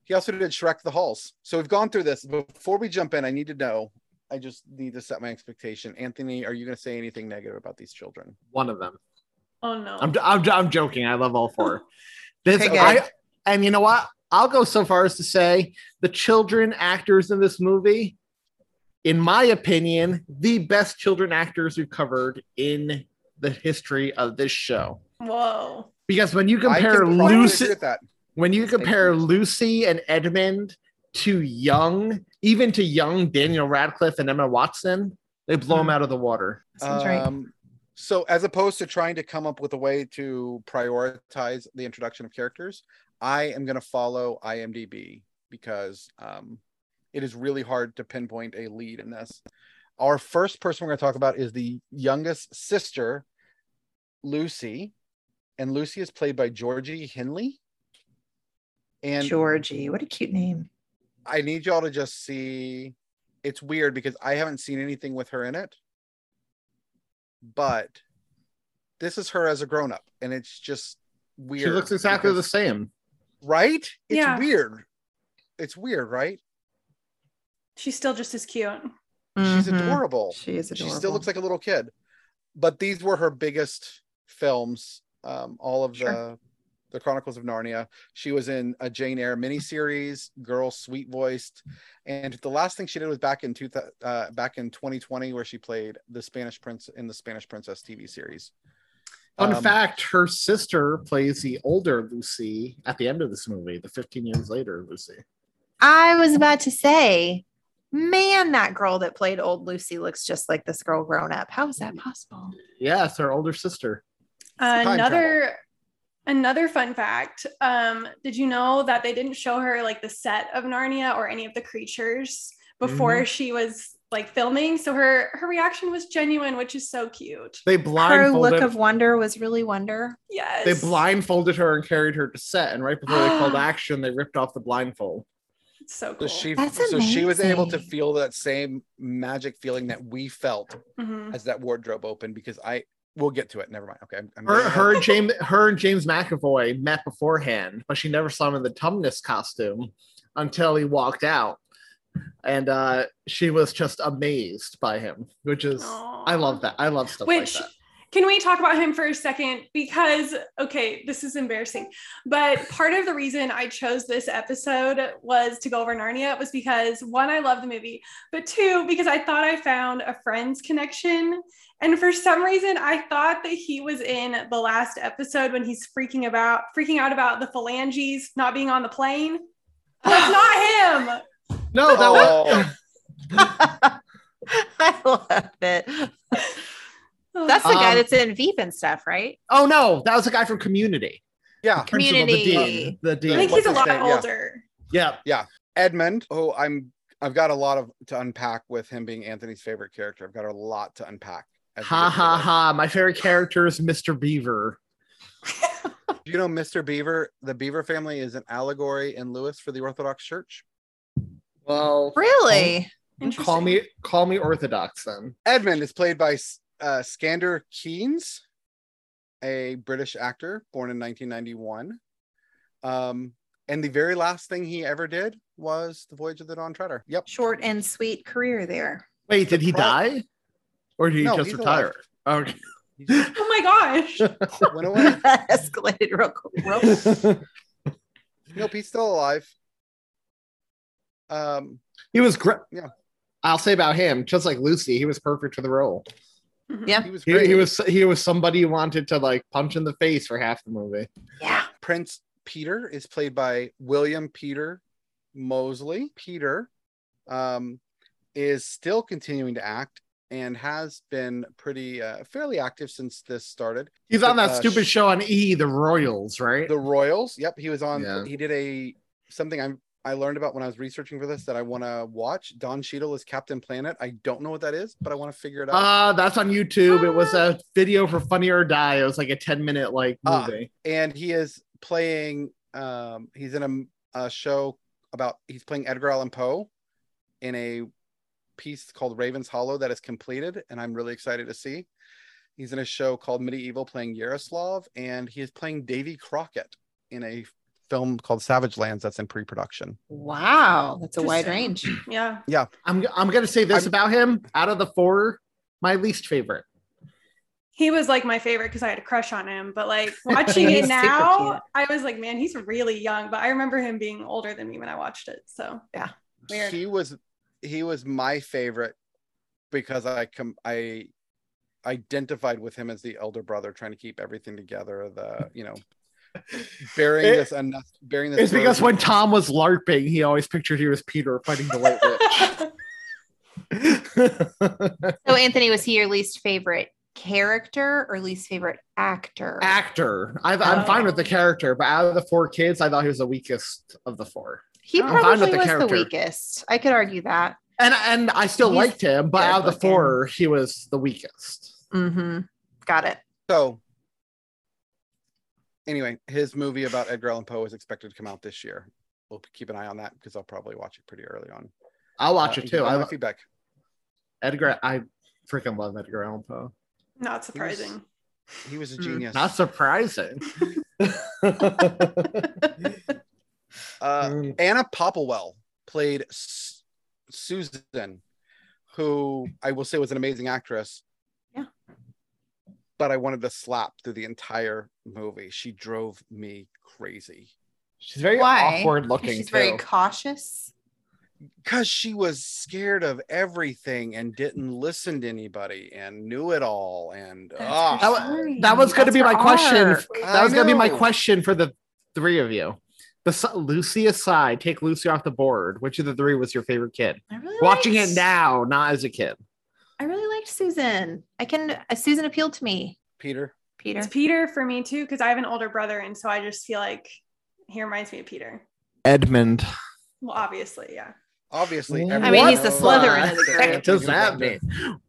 Speaker 3: he also did Shrek the Halls. So we've gone through this. Before we jump in, I need to know. I just need to set my expectation. Anthony, are you going to say anything negative about these children?
Speaker 5: One of them.
Speaker 6: Oh no.
Speaker 5: I'm, I'm, I'm joking. I love all four. This,
Speaker 4: Okay, good.
Speaker 5: I, and you know what? I'll go so far as to say the children actors in this movie, in my opinion, the best children actors we've covered in the history of this show.
Speaker 6: Whoa.
Speaker 5: Because when you compare Lucy,
Speaker 3: that.
Speaker 5: when you compare Lucy and Edmund to young, even to young Daniel Radcliffe and Emma Watson, they blow them out of the water.
Speaker 4: Sounds right.
Speaker 3: Um, so as opposed to trying to come up with a way to prioritize the introduction of characters, I am going to follow IMDb because um, it is really hard to pinpoint a lead in this. Our first person we're going to talk about is the youngest sister, Lucy, and Lucy is played by Georgie Henley. And
Speaker 4: Georgie, what a cute name.
Speaker 3: I need y'all to just see. It's weird because I haven't seen anything with her in it, but this is her as a grown up, and it's just weird.
Speaker 5: She looks exactly the same.
Speaker 3: Right. It's
Speaker 6: Yeah.
Speaker 3: weird. It's weird, right?
Speaker 6: She's still just as cute.
Speaker 3: She's
Speaker 4: Mhm.
Speaker 3: adorable.
Speaker 4: She is adorable.
Speaker 3: She still looks like a little kid. But these were her biggest films. Um, all of
Speaker 4: Sure.
Speaker 3: the The Chronicles of Narnia. She was in a Jane Eyre miniseries, Girl Sweet Voiced, and the last thing she did was back in two, uh, back in 2020, where she played the Spanish Prince in the Spanish Princess TV series.
Speaker 5: Fun
Speaker 3: Um,
Speaker 5: fact: her sister plays the older Lucy at the end of this movie, the 15 years later Lucy.
Speaker 4: I was about to say, man, that girl that played old Lucy looks just like this girl grown up. How is that possible?
Speaker 5: Yeah, it's her older sister.
Speaker 3: Time
Speaker 6: another another fun fact um did you know that they didn't show her like the set of narnia or any of the creatures before
Speaker 5: Mhm.
Speaker 6: she was like filming so her her reaction was genuine which is so cute
Speaker 5: They
Speaker 4: Her look of wonder was really wonder.
Speaker 6: yes
Speaker 5: they blindfolded her and carried her to set, and right before they called action, they ripped off the blindfold.
Speaker 6: It's so
Speaker 3: So she,
Speaker 4: That's
Speaker 3: so she was able to feel that same magic feeling that we felt
Speaker 6: Mhm.
Speaker 3: as that wardrobe opened. Because I, we'll get to it. Never mind. Okay, I'm, I'm
Speaker 5: Her, her, and James, her and James McAvoy met beforehand, but she never saw him in the Tumnus costume until he walked out, and uh, she was just amazed by him, which is I love that. I love stuff
Speaker 6: Which
Speaker 5: like that.
Speaker 6: can we talk about him for a second? Because, okay, this is embarrassing. But part of the reason I chose this episode was to go over Narnia was because one, I love the movie, but two, because I thought I found a friend's connection. And for some reason, I thought that he was in the last episode when he's freaking about freaking out about the phalanges not being on the plane. That's not him.
Speaker 5: No, that was
Speaker 3: Oh,
Speaker 4: I love it. That's the guy
Speaker 5: Um,
Speaker 4: that's in Veep and stuff, right?
Speaker 5: oh no, that was a guy from Community.
Speaker 3: yeah.
Speaker 5: Principal, the
Speaker 4: Community.
Speaker 5: dean, the
Speaker 6: I think
Speaker 3: What's
Speaker 6: he's a lot
Speaker 3: name? Yeah.
Speaker 6: older.
Speaker 5: Yeah,
Speaker 3: Edmund. Oh, I'm. I've got a lot of to unpack with him being Anthony's favorite character. I've got a lot to unpack.
Speaker 5: ha ha ha. My favorite character is Mr. Beaver.
Speaker 3: Do you know Mr. Beaver? The Beaver family is an allegory in Lewis for the Orthodox Church.
Speaker 5: Well,
Speaker 4: Really?
Speaker 5: call me call me Orthodox then.
Speaker 3: Edmund is played by uh, Skander Keynes, a British actor born in 1991. Um, and the very last thing he ever did was The Voyage of the Dawn Treader. Yep.
Speaker 4: Short and sweet career there.
Speaker 5: Wait, did he die, or did he
Speaker 3: No,
Speaker 5: just
Speaker 3: he's
Speaker 5: retire? Okay.
Speaker 6: Oh my gosh.
Speaker 3: Went away.
Speaker 4: that escalated real quick. Real
Speaker 3: nope, he's still alive. Um,
Speaker 5: he was great.
Speaker 3: Yeah.
Speaker 5: I'll say about him, just like Lucy, he was perfect for the role.
Speaker 4: Yeah.
Speaker 3: he was
Speaker 5: He,
Speaker 3: great.
Speaker 5: he was he was somebody you wanted to like punch in the face for half the movie.
Speaker 4: Yeah.
Speaker 3: Prince Peter is played by William Peter Moseley. Peter um, is still continuing to act and has been pretty uh, fairly active since this started.
Speaker 5: He's on that
Speaker 3: Uh,
Speaker 5: stupid show on E, The Royals, right?
Speaker 3: The Royals. Yep, he was on.
Speaker 5: Yeah.
Speaker 3: He did a something I'm I learned about when I was researching for this that I want to watch. Don Cheadle is Captain Planet. I don't know what that is, but I want to figure it out.
Speaker 5: Uh, that's on YouTube. It was a video for Funny or Die. It was like a 10 minute like
Speaker 3: Ah.
Speaker 5: movie.
Speaker 3: and he is playing um he's in a, a show about he's playing edgar allan poe in a piece called raven's hollow that is completed and i'm really excited to see he's in a show called medieval playing yaroslav and he is playing davy crockett in a film called savage lands that's in pre-production
Speaker 4: Wow. That's a wide range.
Speaker 6: Yeah.
Speaker 3: yeah
Speaker 5: I'm I'm gonna say this
Speaker 3: I'm-
Speaker 5: about him. Out of the four, my least favorite.
Speaker 6: He was like my favorite because I had a crush on him. But like watching it now. I was like, man, he's really young. But I remember him being older than me when I watched it. So Weird.
Speaker 3: he was he was my favorite because i com- i identified with him as the elder brother trying to keep everything together the you know bearing
Speaker 5: It-
Speaker 3: this and bearing this
Speaker 5: It's because when Tom was LARPing, he always pictured he was Peter fighting the White Witch.
Speaker 4: So, Anthony, was he your least favorite character or least favorite actor?
Speaker 5: Actor. I, I'm fine with the character, but out of the four kids, I thought he was the weakest of the four.
Speaker 4: he
Speaker 5: I'm fine
Speaker 4: probably
Speaker 5: with the
Speaker 4: was the weakest. I could argue that.
Speaker 5: And and I still
Speaker 4: He's
Speaker 5: liked him, but out of the
Speaker 4: good-looking.
Speaker 5: four, he was the weakest.
Speaker 4: Mm-hmm. Got it.
Speaker 3: so anyway his movie about edgar allan poe is expected to come out this year we'll keep an eye on that because i'll probably watch it pretty early on
Speaker 5: I'll watch
Speaker 3: Uh,
Speaker 5: it too. I
Speaker 3: my
Speaker 5: lo-
Speaker 3: feedback
Speaker 5: Edgar, I freaking love Edgar Allan Poe.
Speaker 6: not surprising.
Speaker 3: he was a
Speaker 4: Mm,
Speaker 3: genius
Speaker 5: Not surprising.
Speaker 3: uh
Speaker 5: Mm.
Speaker 3: anna popplewell played S- susan who i will say was an amazing actress
Speaker 4: Yeah.
Speaker 3: But I wanted to slap through the entire movie. She drove me crazy.
Speaker 5: She's very
Speaker 4: Why?
Speaker 5: awkward looking.
Speaker 4: She's
Speaker 5: too.
Speaker 4: very cautious.
Speaker 3: because she was scared of everything and didn't listen to anybody and knew it all and ah,
Speaker 5: that, that was going to be my
Speaker 4: her
Speaker 5: question.
Speaker 4: arc.
Speaker 5: That was going to be my question for the three of you. Bes- Lucy aside, take Lucy off the board. Which of the three was your favorite kid?
Speaker 4: Really
Speaker 5: Watching
Speaker 4: liked-
Speaker 5: it now, not as a kid.
Speaker 4: I really liked Susan. I can. Uh, Susan appealed to me.
Speaker 3: Peter.
Speaker 4: Peter.
Speaker 6: It's Peter for me too, because I have an older brother, and so I just feel like he reminds me of Peter.
Speaker 5: Edmund.
Speaker 6: Well, obviously, yeah.
Speaker 3: Obviously,
Speaker 5: I
Speaker 4: I mean, he's the
Speaker 3: knows
Speaker 4: Slytherin of the
Speaker 3: that
Speaker 4: group.
Speaker 5: What does that mean?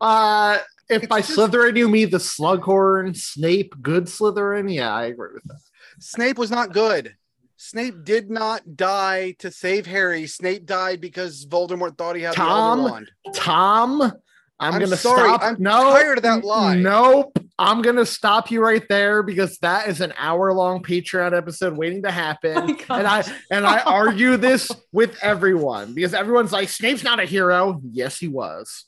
Speaker 5: Uh, if by
Speaker 3: It's just-
Speaker 5: Slytherin you mean the Slughorn, Snape, good Slytherin, yeah, I agree with that.
Speaker 3: Snape was not good. Snape did not die to save Harry. Snape died because Voldemort thought he had
Speaker 5: Tom?
Speaker 3: the Elder Wand.
Speaker 5: Tom, I'm,
Speaker 3: I'm
Speaker 5: gonna
Speaker 3: sorry,
Speaker 5: stop.
Speaker 3: I'm
Speaker 5: no,
Speaker 3: tired of that lie.
Speaker 5: Nope. I'm gonna stop you right there because that is an hour-long Patreon episode waiting to happen.
Speaker 6: Oh
Speaker 5: and I and I argue this with everyone because everyone's like, Snape's not a hero. Yes, he was.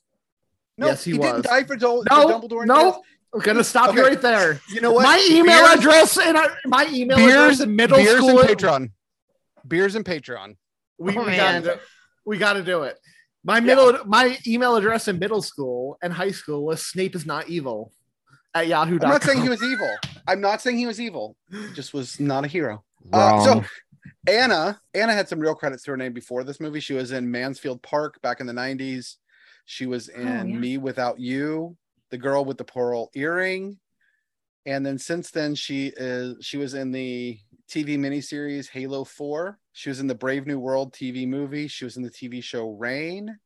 Speaker 3: No,
Speaker 5: Yes, he
Speaker 3: he,
Speaker 5: was.
Speaker 3: didn't die for, Dol-
Speaker 5: No,
Speaker 3: for Dumbledore. and
Speaker 5: no. I'm gonna stop you right there.
Speaker 3: You know what?
Speaker 5: My email
Speaker 3: Beers-
Speaker 5: address and I, my email
Speaker 3: Beers,
Speaker 5: address in middle
Speaker 3: beers
Speaker 5: school.
Speaker 3: and Patreon. Beers and Patreon.
Speaker 5: We,
Speaker 4: Oh,
Speaker 5: we gotta do, we gotta do it. My middle my email address in middle school and high school was Snape is not evil at yahoo.com.
Speaker 3: I'm not saying he was evil. I'm not saying he was evil. He just was not a hero. Uh, so Anna, Anna had some real credits to her name before this movie. She was in Mansfield Park back in the 90s. She was in
Speaker 4: yeah.
Speaker 3: Me Without You, The Girl with the Pearl Earring. And then since then, she is she was in the TV miniseries Halo 4. She was in the Brave New World TV movie. She was in the TV show Rain.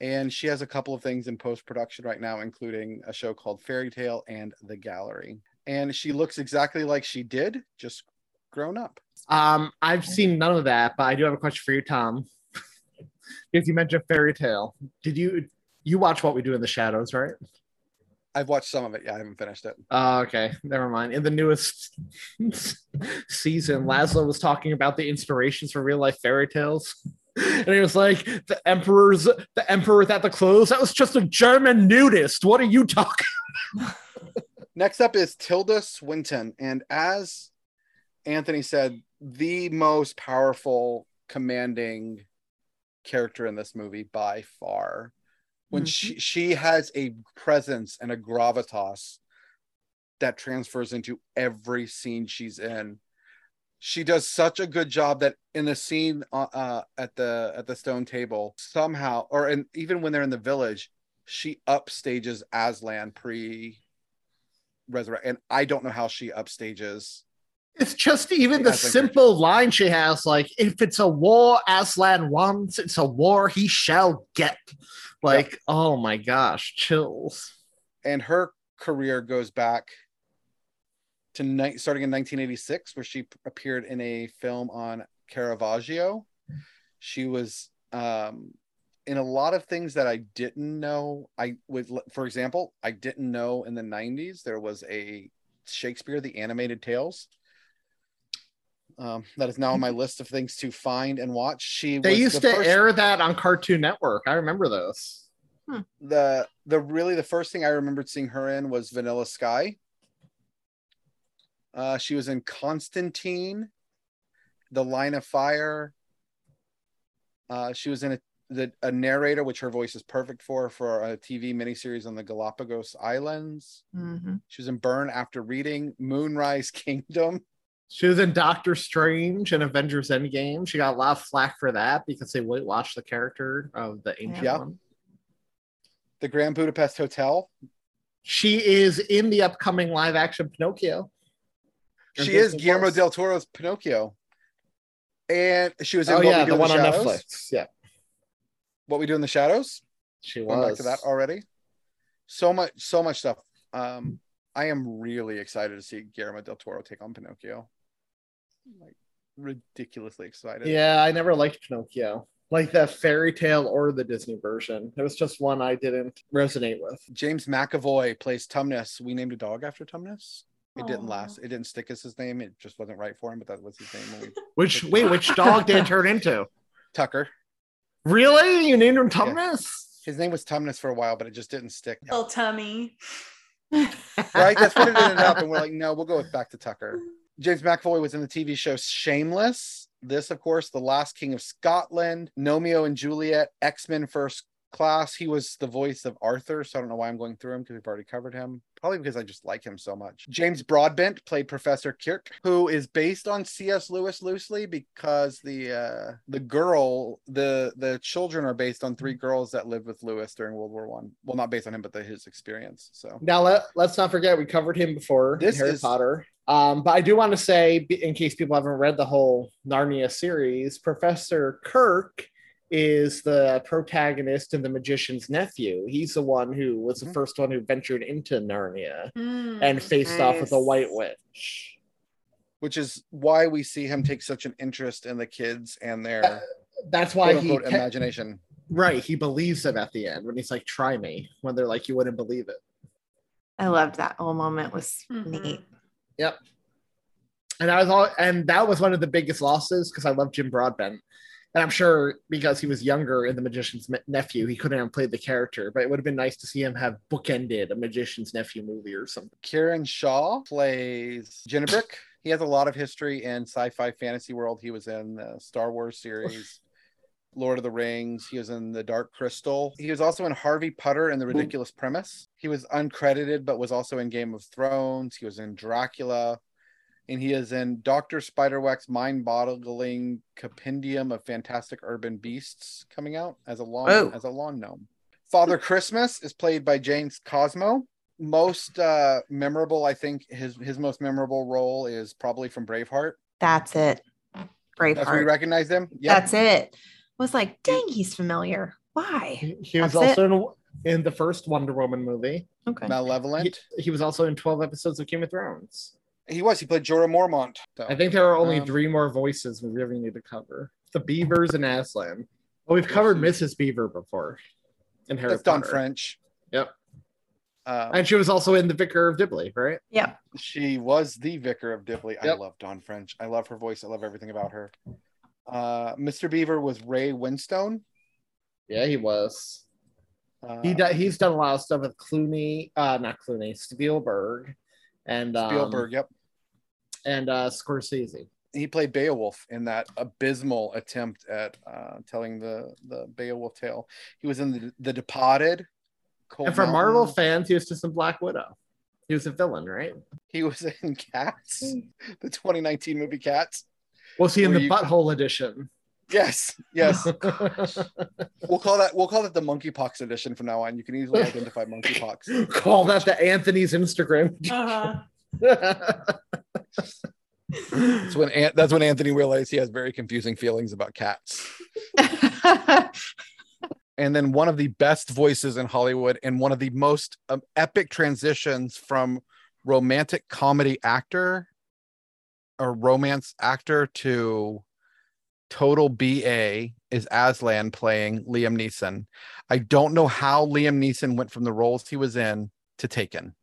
Speaker 3: And she has a couple of things in post production right now, including a show called Fairy Tale and The Gallery. And she looks exactly like she did, just grown up.
Speaker 5: Um, I've seen none of that, but I do have a question for you, Tom. because you mentioned fairy tale. Did you you watch what we do in the shadows, right?
Speaker 3: I've watched some of it. Yeah, I haven't finished it.
Speaker 5: Oh, okay. Never mind. In the newest season, Laszlo was talking about the inspirations for real life fairy tales. And he was like, the emperor's the emperor without the clothes. That was just a German nudist. What are you talking?
Speaker 3: Next up is Tilda Swinton. And as Anthony said, the most powerful, commanding character in this movie by far. When she, she has a presence and a gravitas that transfers into every scene she's in. She does such a good job that in the scene uh, uh, at the at the stone table, somehow, or in, even when they're in the village, she upstages Aslan pre resurrect, and I don't know how she upstages.
Speaker 5: It's just even the simple line she has, like, if it's a war Aslan wants, it's a war he shall get. Like, oh my gosh, chills.
Speaker 3: and her career goes back to ni- starting in 1986 where she appeared in a film on Caravaggio. She was um, in a lot of things that I didn't know. I would, for example, I didn't know in the 90s there was a Shakespeare the animated tales. Um, that is now on my list of things to find and watch. She
Speaker 5: They
Speaker 3: was
Speaker 5: used
Speaker 3: the
Speaker 5: to
Speaker 3: first-
Speaker 5: air that on Cartoon Network. I remember those.
Speaker 3: the the really the first thing I remembered seeing her in was Vanilla Sky. Uh, she was in Constantine, The Line of Fire. Uh, she was in a the, a narrator, which her voice is perfect for, for a TV miniseries on the Galapagos Islands.
Speaker 4: Mm-hmm.
Speaker 3: She was in Burn After Reading, Moonrise Kingdom.
Speaker 5: She was in Doctor Strange and Avengers Endgame. She got a lot of flack for that because they whitewashed the character of the ancient
Speaker 3: Yeah.
Speaker 5: one.
Speaker 3: The Grand Budapest Hotel.
Speaker 5: She is in the upcoming live action Pinocchio.
Speaker 3: She is Guillermo del Toro's Pinocchio. And she was in
Speaker 5: Oh
Speaker 3: What We
Speaker 5: yeah,
Speaker 3: Do
Speaker 5: the
Speaker 3: in
Speaker 5: one on
Speaker 3: Shadows.
Speaker 5: Netflix. Yeah,
Speaker 3: What We Do in the Shadows.
Speaker 5: she
Speaker 3: going back
Speaker 5: was.
Speaker 3: to that already. So much, so much stuff. Um, I am really excited to see Guillermo del Toro take on Pinocchio. Like ridiculously excited.
Speaker 5: Yeah, I never liked Pinocchio, like the fairy tale or the Disney version. It was just one I didn't resonate with.
Speaker 3: James McAvoy plays Tumnus. We named a dog after Tumnus. It didn't last. It didn't stick as his name. It just wasn't right for him, but that was his name.
Speaker 5: Which wait, which dog did it turn into?
Speaker 3: Tucker.
Speaker 5: Really? You named him Tumnus?
Speaker 3: His name was Tumnus for a while, but it just didn't stick.
Speaker 6: Little tummy.
Speaker 3: right? That's what it ended up. And we're like, no, we'll go with Back to Tucker. James McAvoy was in the TV show Shameless. This, of course, The Last King of Scotland, Gnomeo and Juliet, X Men First Class. He was the voice of Arthur, so I don't know why I'm going through him because we've already covered him. Probably because I just like him so much. James Broadbent played Professor Kirk, who is based on C.S. Lewis loosely because the uh, the girl, the the children are based on three girls that lived with Lewis during World War One. Well, not based on him, but the, his experience. So
Speaker 5: Now let let's not forget we covered him before
Speaker 3: This
Speaker 5: Harry
Speaker 3: is-
Speaker 5: Potter. Um, but I do want to say, in case people haven't read the whole Narnia series, Professor Kirk is the protagonist and the magician's nephew. He's the one who was the first one who ventured into Narnia
Speaker 6: Mm,
Speaker 5: and faced off with a
Speaker 6: nice.
Speaker 5: white witch.
Speaker 3: which is why we see him take such an interest in the kids and their
Speaker 5: That's why he
Speaker 3: unquote
Speaker 5: te-
Speaker 3: imagination.
Speaker 5: right he believes them at the end when he's like, "Try me," when they're like, "You wouldn't believe it."
Speaker 4: I loved that whole moment was
Speaker 6: Mhm.
Speaker 4: neat.
Speaker 5: Yep. And I was all, and that was one of the biggest losses because I love Jim Broadbent, and I'm sure because he was younger in The Magician's Nephew, he couldn't have played the character. But it would have been nice to see him have bookended a Magician's Nephew movie or something.
Speaker 3: Kiran Shah plays Ginarrbrik. He has a lot of history in sci-fi fantasy world. He was in the Star Wars series, Lord of the Rings. He was in The Dark Crystal. He was also in Harvey Putter and The Ridiculous Premise. He was uncredited, but was also in Game of Thrones. He was in Dracula. And he is in Dr. Spiderwack's mind-boggling compendium of fantastic urban beasts coming out as a lawn
Speaker 4: Whoa.
Speaker 3: as a lawn gnome. Father Christmas is played by James Cosmo. Most uh, memorable, I think his his most memorable role is probably from Braveheart.
Speaker 4: That's it.
Speaker 3: That's where you recognize him. Yep.
Speaker 4: That's it. Was like, dang, he's familiar. Why?
Speaker 5: He, he was
Speaker 4: That's
Speaker 5: also in, in the first Wonder Woman movie.
Speaker 4: Okay.
Speaker 3: Malevolent.
Speaker 5: He, he was also in 12 episodes of Game of Thrones.
Speaker 3: He, was. He played Jorah Mormont. So,
Speaker 5: I think there are only
Speaker 3: Um,
Speaker 5: three more voices we really need to cover: the Beavers and Aslan. Well, we've covered Mrs. Beaver before in Harry
Speaker 3: that's
Speaker 5: Dawn
Speaker 3: French.
Speaker 5: Yep.
Speaker 3: Uh,
Speaker 5: And she was also in The Vicar of Dibley, right?
Speaker 4: Yeah.
Speaker 3: she was the vicar of Dibley. I love Dawn French. I love her voice. I love everything about her. Uh, Mr. Beaver was Ray Winstone.
Speaker 5: Yeah, he was.
Speaker 3: Uh,
Speaker 5: He do, he's done a lot of stuff with Clooney, uh, not Clooney, Spielberg, and um,
Speaker 3: Spielberg. Yep.
Speaker 5: And uh, Scorsese.
Speaker 3: He played Beowulf in that abysmal attempt at uh, telling the the Beowulf tale. He was in the The Departed. Cold
Speaker 5: and for Marvel fans, he was just in Black Widow. He was a villain, right?
Speaker 3: he was in Cats, the 2019 movie Cats.
Speaker 5: Was he in the
Speaker 3: you-
Speaker 5: Butthole edition?
Speaker 3: Yes, yes. we'll call that we'll call that the monkeypox edition from now on. You can easily identify monkeypox.
Speaker 5: Call that the Anthony's Instagram.
Speaker 6: Uh-huh.
Speaker 3: That's when An- that's when Anthony realized he has very confusing feelings about cats. and then one of the best voices in Hollywood and one of the most um, epic transitions from romantic comedy actor or romance actor to total BA is Aslan playing Liam Neeson. I don't know how Liam Neeson went from the roles he was in to Taken.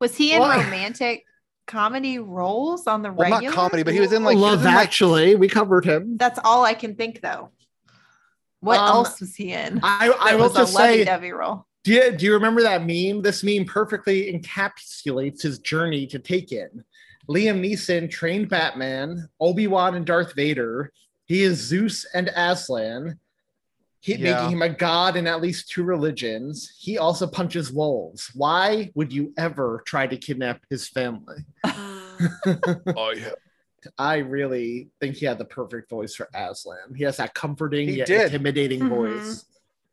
Speaker 4: Was he in
Speaker 5: What?
Speaker 4: romantic comedy roles on the
Speaker 3: Well,
Speaker 4: regular?
Speaker 3: not comedy, but he was in like he was
Speaker 5: Love
Speaker 3: in, like,
Speaker 5: Actually, we covered him.
Speaker 4: That's all I can think though. What
Speaker 5: Um,
Speaker 4: else was he in?
Speaker 5: I, I will
Speaker 4: was
Speaker 5: just
Speaker 4: a
Speaker 5: say,
Speaker 4: lovey-dovey role.
Speaker 5: do you, do you remember that meme? This meme perfectly encapsulates his journey to take in. Liam Neeson trained Batman, Obi Wan and Darth Vader. He is Zeus and Aslan, he,
Speaker 3: Yeah.
Speaker 5: making him a god in at least two religions. He also punches wolves. Why would you ever try to kidnap his family?
Speaker 3: Oh yeah.
Speaker 5: I really think he had the perfect voice for Aslan. He has that comforting
Speaker 3: He
Speaker 5: yet
Speaker 3: did.
Speaker 5: intimidating
Speaker 6: Mhm.
Speaker 5: voice.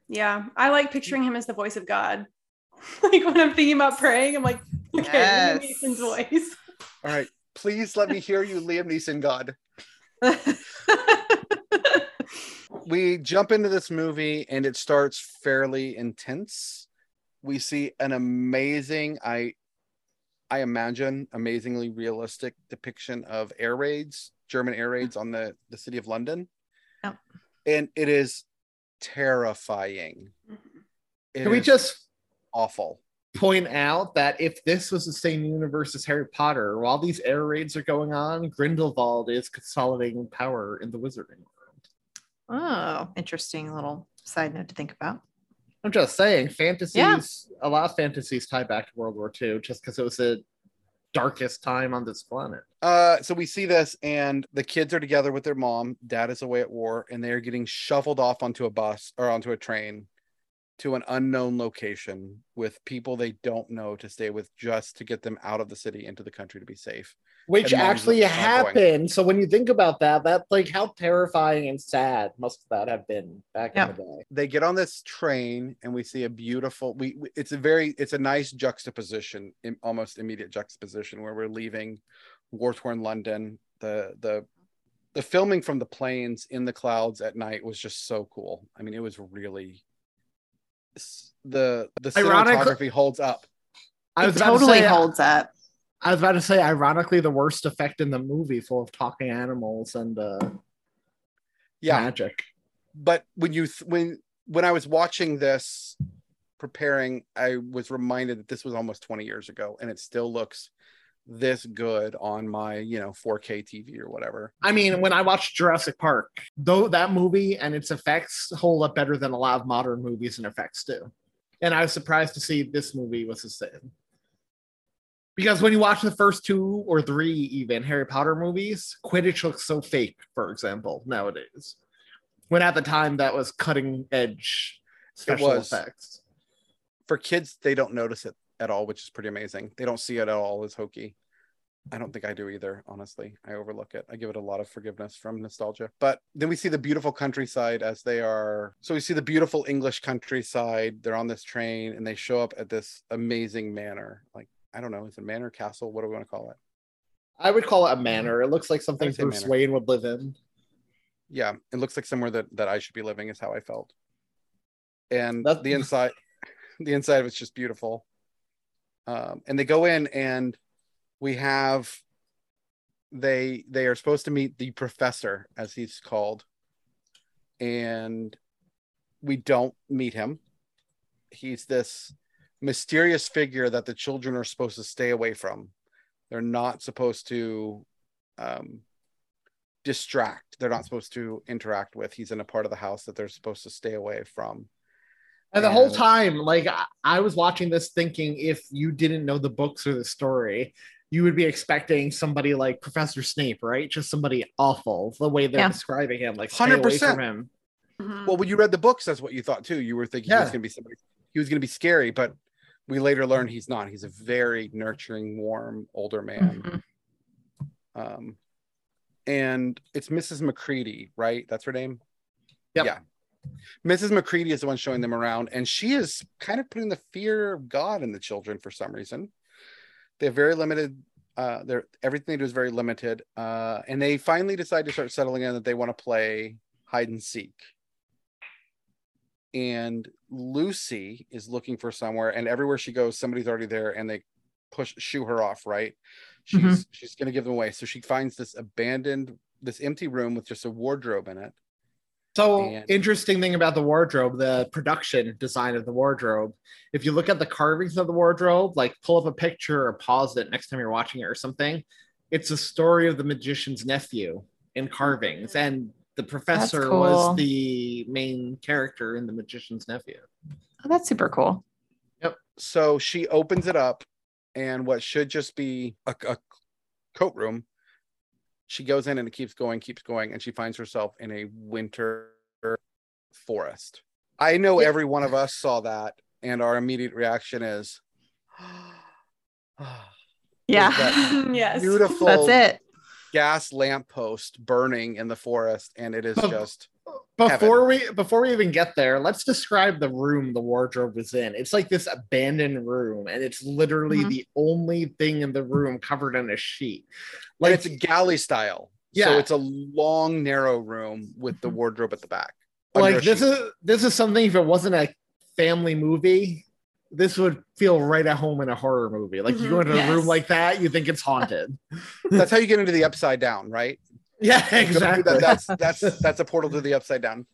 Speaker 6: Yeah, I like picturing him as the voice of God. like when I'm thinking about praying, I'm like, okay,
Speaker 4: Yes.
Speaker 6: Liam Neeson's voice.
Speaker 3: All right. Please let me hear you, Liam Neeson God. we jump into this movie and it starts fairly intense. We see an amazing, I I imagine amazingly realistic depiction of air raids, German air raids on the, the city of London.
Speaker 4: Yep.
Speaker 3: And it is terrifying. It
Speaker 5: Can we
Speaker 3: is
Speaker 5: just
Speaker 3: awful.
Speaker 5: point out that if this was the same universe as Harry Potter, while these air raids are going on, Grindelwald is consolidating power in the wizarding world.
Speaker 4: Oh, interesting little side note to think about.
Speaker 5: I'm just saying, fantasies. yeah. A lot of fantasies tie back to World War II, just because it was the darkest time on this planet.
Speaker 3: Uh, so we see this, and the kids are together with their mom. Dad is away at war, and they are getting shuffled off onto a bus or onto a train to an unknown location with people they don't know to stay with, just to get them out of the city into the country to be safe.
Speaker 5: Which actually happened. So when you think about that, that like how terrifying and sad must that have been back
Speaker 4: Yeah.
Speaker 5: in the day.
Speaker 3: they get on this train and we see a beautiful we we- it's a very it's a nice juxtaposition in almost immediate juxtaposition where we're leaving war-torn london the the the filming from the planes in the clouds at night was just so cool i mean it was really s- the the
Speaker 5: Ironically-
Speaker 3: cinematography holds up
Speaker 5: I was about
Speaker 4: totally
Speaker 5: to say,
Speaker 4: holds up.
Speaker 5: I was about to say, ironically, the worst effect in the movie, full of talking animals and uh,
Speaker 3: yeah
Speaker 5: magic.
Speaker 3: but when you th- when when i was watching this preparing i was reminded that this was almost 20 years ago and it still looks this good on my you know 4k tv or whatever
Speaker 5: I mean, when I watched Jurassic Park, though that movie and its effects hold up better than a lot of modern movies and effects do. And I was surprised to see this movie was the same. Because when you watch the first two or three, even Harry Potter movies, Quidditch looks so fake, for example, nowadays. When at the time that was cutting edge special effects.
Speaker 3: for kids they don't notice it at all which is pretty amazing. They don't see it at all as hokey. I don't think i do either honestly. I overlook it. I give it a lot of forgiveness from nostalgia. But then we see the beautiful countryside as they are. So we see the beautiful english countryside. They're on this train and they show up at this amazing manor. Like i don't know is it manor castle? What do we want to call it?
Speaker 5: I would call it a mm-hmm. manor. It looks like something Bruce
Speaker 3: manor.
Speaker 5: Wayne would live in.
Speaker 3: yeah it looks like somewhere that that i should be living is how i felt. And
Speaker 5: That's-
Speaker 3: the inside the inside of it's just beautiful um, and they go in and we have they they are supposed to meet the professor as he's called. And we don't meet him. He's this mysterious figure that the children are supposed to stay away from. They're not supposed to um, distract. They're not supposed to interact with. He's in a part of the house that they're supposed to stay away from
Speaker 5: And the whole time, like I, I was watching this thinking if you didn't know the books or the story, you would be expecting somebody like Professor Snape, right? Just somebody awful, the way they're
Speaker 4: Yeah.
Speaker 5: describing him, like stay away
Speaker 3: 100%.
Speaker 5: from him.
Speaker 6: Mhm.
Speaker 3: Well, when you read the books, that's what you thought too. You were thinking he was going to be somebody. He was going to be scary, but we later learned he's not. He's a very nurturing, warm, older man.
Speaker 4: Mhm.
Speaker 3: Um, and it's Mrs. Macready, right? That's her name.
Speaker 5: Yep.
Speaker 3: Yeah. Mrs. Macready is the one showing them around, and she is kind of putting the fear of God in the children for some reason. They have very limited. Uh, they're everything they do is very limited, uh, and they finally decide to start settling in that they want to play hide and seek and Lucy is looking for somewhere, and everywhere she goes, somebody's already there, and they push shoo her off. Right? She's
Speaker 4: Mhm.
Speaker 3: she's gonna give them away, so she finds this abandoned, this empty room with just a wardrobe in it.
Speaker 5: So
Speaker 3: And-
Speaker 5: interesting thing about the wardrobe, the production design of the wardrobe. If you look at the carvings of the wardrobe, like pull up a picture or pause it next time you're watching it or something, it's a story of the magician's nephew in carvings, mm-hmm. and the professor
Speaker 4: cool.
Speaker 5: was the main character in the magician's nephew.
Speaker 4: Oh, that's super cool. Yep.
Speaker 3: So she opens it up, and what should just be a, a coat room, she goes in and it keeps going, keeps going, and she finds herself in a winter forest. I know
Speaker 5: Yeah.
Speaker 3: every one of us saw that, and our immediate reaction is,
Speaker 4: Yeah.
Speaker 3: that
Speaker 6: yes.
Speaker 3: beautiful
Speaker 4: That's it.
Speaker 3: gas lamppost burning in the forest, and it is just
Speaker 5: Before we before we even get there, let's describe the room the wardrobe was in. It's like this abandoned room, and it's literally
Speaker 4: Mhm.
Speaker 5: the only thing in the room covered in a sheet.
Speaker 3: like
Speaker 5: Like
Speaker 3: it's a galley style.
Speaker 5: Yeah.
Speaker 3: So it's a long, narrow room with the wardrobe at the back. under
Speaker 5: like this
Speaker 3: sheet.
Speaker 5: is this is something if it wasn't a family movie, this would feel right at home in a horror movie. Like you go
Speaker 6: Mhm.
Speaker 5: into a room like that, you think it's haunted.
Speaker 3: that's how you get into the upside down, right?
Speaker 5: Yeah,
Speaker 3: Exactly.
Speaker 5: exactly.
Speaker 3: that's that's that's a portal to the upside down.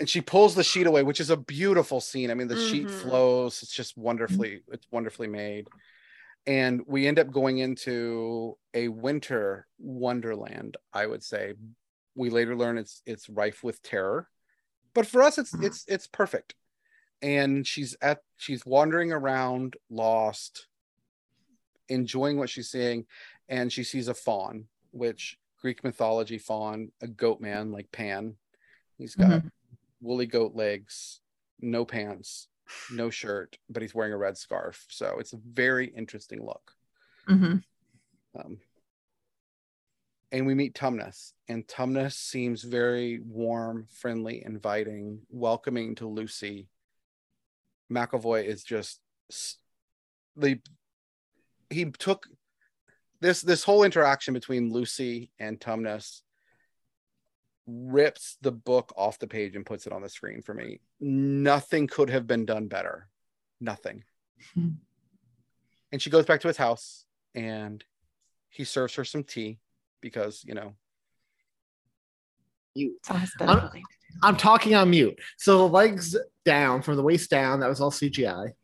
Speaker 3: And she pulls the sheet away, which is a beautiful scene. I mean, the sheet
Speaker 6: Mhm.
Speaker 3: flows. It's just wonderfully, it's wonderfully made. And we end up going into a winter wonderland, I would say. We later learn it's it's rife with terror. But for us, it's
Speaker 4: Mhm.
Speaker 3: it's it's perfect. and she's at she's wandering around lost enjoying what she's seeing and she sees a faun which greek mythology faun a goat man like pan he's got
Speaker 4: Mhm.
Speaker 3: woolly goat legs no pants no shirt but he's wearing a red scarf so it's a very interesting look
Speaker 4: Mhm.
Speaker 3: um, and we meet Tumnus, and Tumnus seems very warm, friendly, inviting, welcoming to Lucy. McAvoy is just the he took this this whole interaction between Lucy and Tumnus rips the book off the page and puts it on the screen for me. Nothing could have been done better. Nothing. And she goes back to his house and he serves her some tea because, you know,
Speaker 5: You,
Speaker 4: It's always been
Speaker 5: I'm- I'm talking on mute. So the legs down from the waist down, that was all CGI,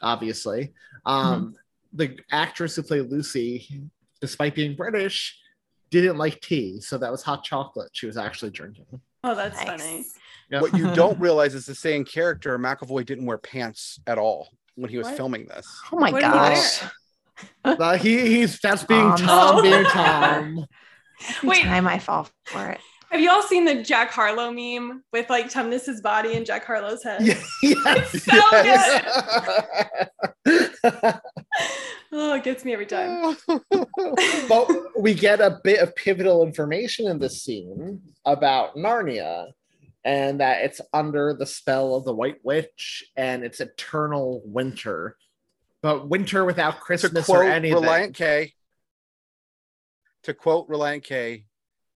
Speaker 5: obviously. Um, The actress who played Lucy, despite being British, didn't like tea. So that was hot chocolate she was actually drinking.
Speaker 6: Oh, that's
Speaker 4: Nice.
Speaker 6: funny.
Speaker 5: Yep.
Speaker 3: what you don't realize is the same character, McAvoy didn't wear pants at all when he was
Speaker 6: What?
Speaker 3: filming this.
Speaker 4: Oh my
Speaker 6: What did
Speaker 4: gosh.
Speaker 5: Uh, he, he's that's being
Speaker 4: Um,
Speaker 5: Tom being Tom.
Speaker 6: Wait.
Speaker 4: time I fall for it.
Speaker 6: Have you all seen the Jack Harlow meme with like Tumnus's body and Jack Harlow's head?
Speaker 5: Yeah, yes,
Speaker 6: so Oh, it gets me every time.
Speaker 5: but we get a bit of pivotal information in this scene about Narnia and that it's under the spell of the White Witch and it's eternal winter. But winter without
Speaker 3: to
Speaker 5: Christmas or
Speaker 3: quote
Speaker 5: anything.
Speaker 3: Relient K, to quote Relient K,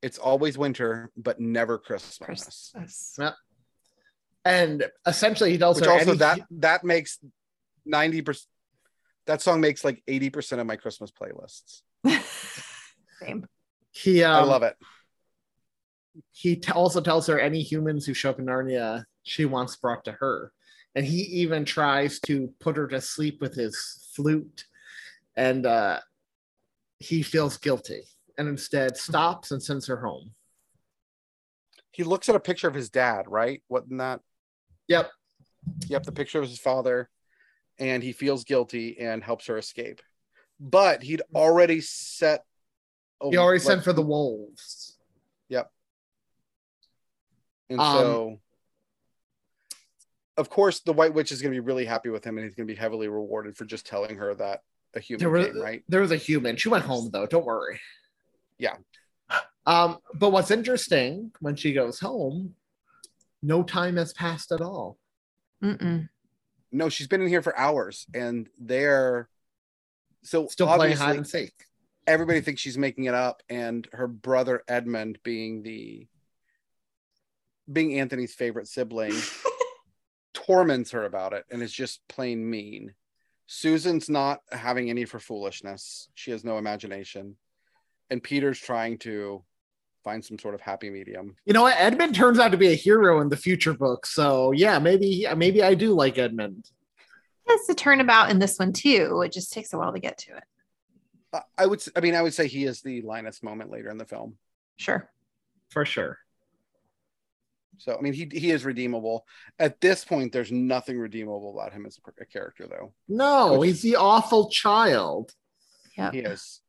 Speaker 3: it's always winter, but never Christmas.
Speaker 4: Christmas.
Speaker 5: and essentially he tells
Speaker 3: Which
Speaker 5: her
Speaker 3: also
Speaker 5: any-
Speaker 3: that that makes ninety percent. That song makes like eighty percent of my Christmas playlists.
Speaker 4: Same.
Speaker 5: he um,
Speaker 3: I love it.
Speaker 5: he t- also tells her any humans who show up in Narnia she wants brought to her. And he even tries to put her to sleep with his flute. And uh, he feels guilty and instead stops and sends her home.
Speaker 3: He looks at a picture of his dad, right? Wasn't that?
Speaker 5: Yep.
Speaker 3: Yep, the picture of his father, and he feels guilty and helps her escape. But he'd already set. a-
Speaker 5: He already
Speaker 3: like-
Speaker 5: sent for the wolves.
Speaker 3: Yep. And
Speaker 5: Um,
Speaker 3: so, of course, the White Witch is going to be really happy with him, and he's going to be heavily rewarded for just telling her that a human
Speaker 5: There was,
Speaker 3: came, right?
Speaker 5: there was a human. She went home though. Don't worry.
Speaker 3: Yeah.
Speaker 5: Um, but what's interesting when she goes home, no time has passed at all.
Speaker 4: Mm-mm.
Speaker 3: No, she's been in here for hours, and they're so
Speaker 5: Still playing hide and seek.
Speaker 3: everybody thinks she's making it up, and her brother Edmund, being the being Anthony's favorite sibling, torments her about it, and is just plain mean. Susan's not having any for foolishness. She has no imagination, and Peter's trying to find some sort of happy medium.
Speaker 5: You know what? Edmund turns out to be a hero in the future book. So yeah, maybe maybe I do like Edmund.
Speaker 4: It's a turnabout in this one too. It just takes a while to get to it.
Speaker 3: I- I would, I mean, I would say he is the Linus moment later in the film.
Speaker 4: Sure.
Speaker 5: For sure.
Speaker 3: So I mean, he he is redeemable. At this point, there's nothing redeemable about him as a, a character, though.
Speaker 5: No,
Speaker 3: Which-
Speaker 5: he's the awful child.
Speaker 4: Yeah.
Speaker 3: He is.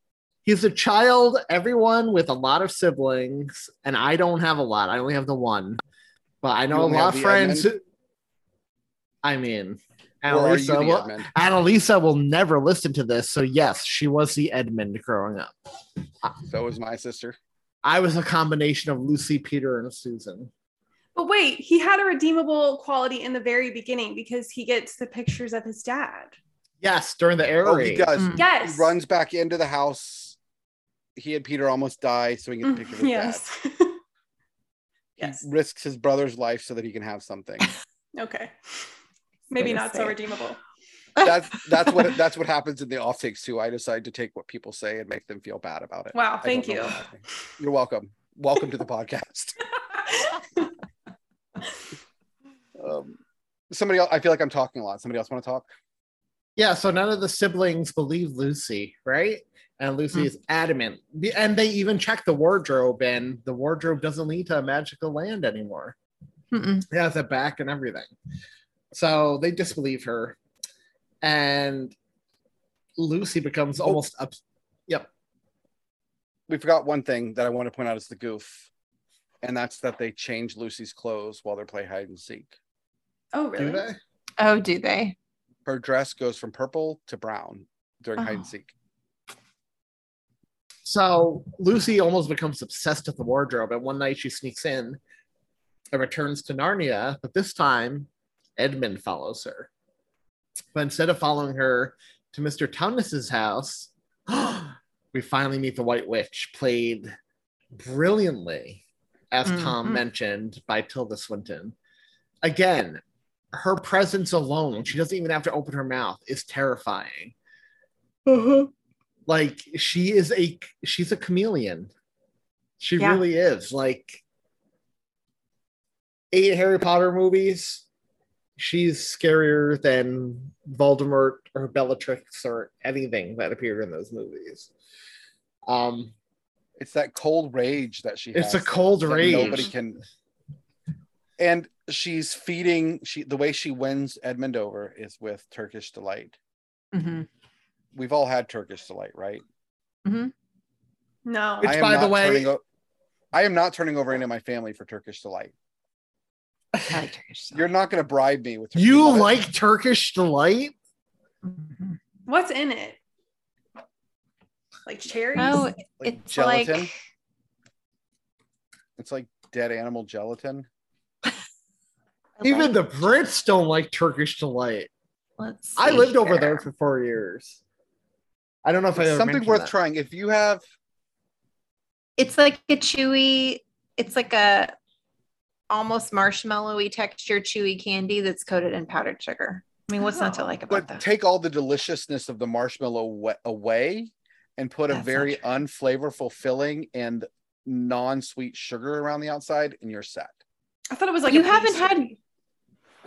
Speaker 5: He's a child, everyone with a lot of siblings, and I don't have a lot. I only have the one. But I know a lot of friends.
Speaker 3: Edmund?
Speaker 5: I mean,
Speaker 3: Or are you
Speaker 5: Annalisa will, Annalisa will never listen to this. So yes, she was the Edmund growing up.
Speaker 3: So was my sister.
Speaker 5: I was a combination of Lucy, Peter, and Susan.
Speaker 6: But wait, he had a redeemable quality in the very beginning because he gets the pictures of his dad.
Speaker 5: Yes, during the air
Speaker 3: Oh,
Speaker 5: raid.
Speaker 3: he does.
Speaker 4: Mm.
Speaker 6: Yes.
Speaker 3: He runs back into the house. He and Peter almost die, so he can pick up his
Speaker 6: yes.
Speaker 3: dad.
Speaker 6: yes.
Speaker 3: He risks his brother's life so that he can have something.
Speaker 6: Okay. Maybe not so
Speaker 4: say.
Speaker 6: redeemable.
Speaker 3: that's that's what that's what happens in the off takes too. I decide to take what people say and make them feel bad about it.
Speaker 6: Wow, thank you.
Speaker 3: You're welcome. Welcome to the podcast. Um, somebody else. I feel like I'm talking a lot. Somebody else want to talk?
Speaker 5: Yeah, so none of the siblings believe Lucy, right? And Lucy mm. is adamant. And they even check the wardrobe, and the wardrobe doesn't lead to a magical land anymore.
Speaker 4: Mm-mm.
Speaker 5: It has a back and everything. So they disbelieve her, and Lucy becomes
Speaker 3: Oh.
Speaker 5: almost up. Yep.
Speaker 3: We forgot one thing that I want to point out is the goof, and that's that they change Lucy's clothes while they're play hide and seek.
Speaker 6: Oh,
Speaker 5: Do
Speaker 6: really?
Speaker 5: they?
Speaker 4: Oh, do they?
Speaker 3: Her dress goes from purple to brown during hide
Speaker 4: Oh.
Speaker 3: and seek.
Speaker 5: So Lucy almost becomes obsessed with the wardrobe, and one night she sneaks in and returns to Narnia, but this time Edmund follows her. But instead of following her to Mr. Tumnus's house, we finally meet the White Witch, played brilliantly, as Tom
Speaker 4: Mhm.
Speaker 5: mentioned, by Tilda Swinton. Again, her presence alone, she doesn't even have to open her mouth, is terrifying like she is a she's a chameleon she
Speaker 4: Yeah.
Speaker 5: really is like eight harry potter movies she's scarier than voldemort or bellatrix or anything that appeared in those movies um
Speaker 3: It's that cold rage that she
Speaker 5: It's
Speaker 3: has.
Speaker 5: a cold
Speaker 3: that
Speaker 5: rage.
Speaker 3: Nobody can. And she's feeding. She the way she wins Edmund over is with Turkish delight.
Speaker 4: hmm
Speaker 3: We've all had Turkish delight, right?
Speaker 6: No.
Speaker 5: Which, by the way-
Speaker 3: turning o- I am not turning over any of my family for Turkish delight.
Speaker 4: Like Turkish
Speaker 3: You're not going to bribe me with. Turkish
Speaker 5: you
Speaker 3: delight.
Speaker 5: like turkish delight
Speaker 4: Mhm.
Speaker 6: What's in it? Like cherries?
Speaker 4: Oh,
Speaker 3: Like
Speaker 4: it's
Speaker 3: gelatin?
Speaker 4: like
Speaker 3: It's like dead animal gelatin.
Speaker 5: Even the brits don't like turkish delight
Speaker 4: Let's
Speaker 5: i
Speaker 4: see
Speaker 5: lived over there for four years i don't know if i
Speaker 3: It's
Speaker 5: ever
Speaker 3: something worth
Speaker 5: that.
Speaker 3: trying. If you have,
Speaker 4: It's like a chewy. It's like a almost marshmallowy texture chewy candy that's coated in powdered sugar. I mean, what's not to
Speaker 6: Oh.
Speaker 4: like about
Speaker 3: but
Speaker 4: that?
Speaker 3: take all the deliciousness of the marshmallow wa- away and put a
Speaker 4: That's not
Speaker 3: very unflavorful filling and non-sweet sugar around the outside, and you're set.
Speaker 6: I thought it was like
Speaker 4: you haven't had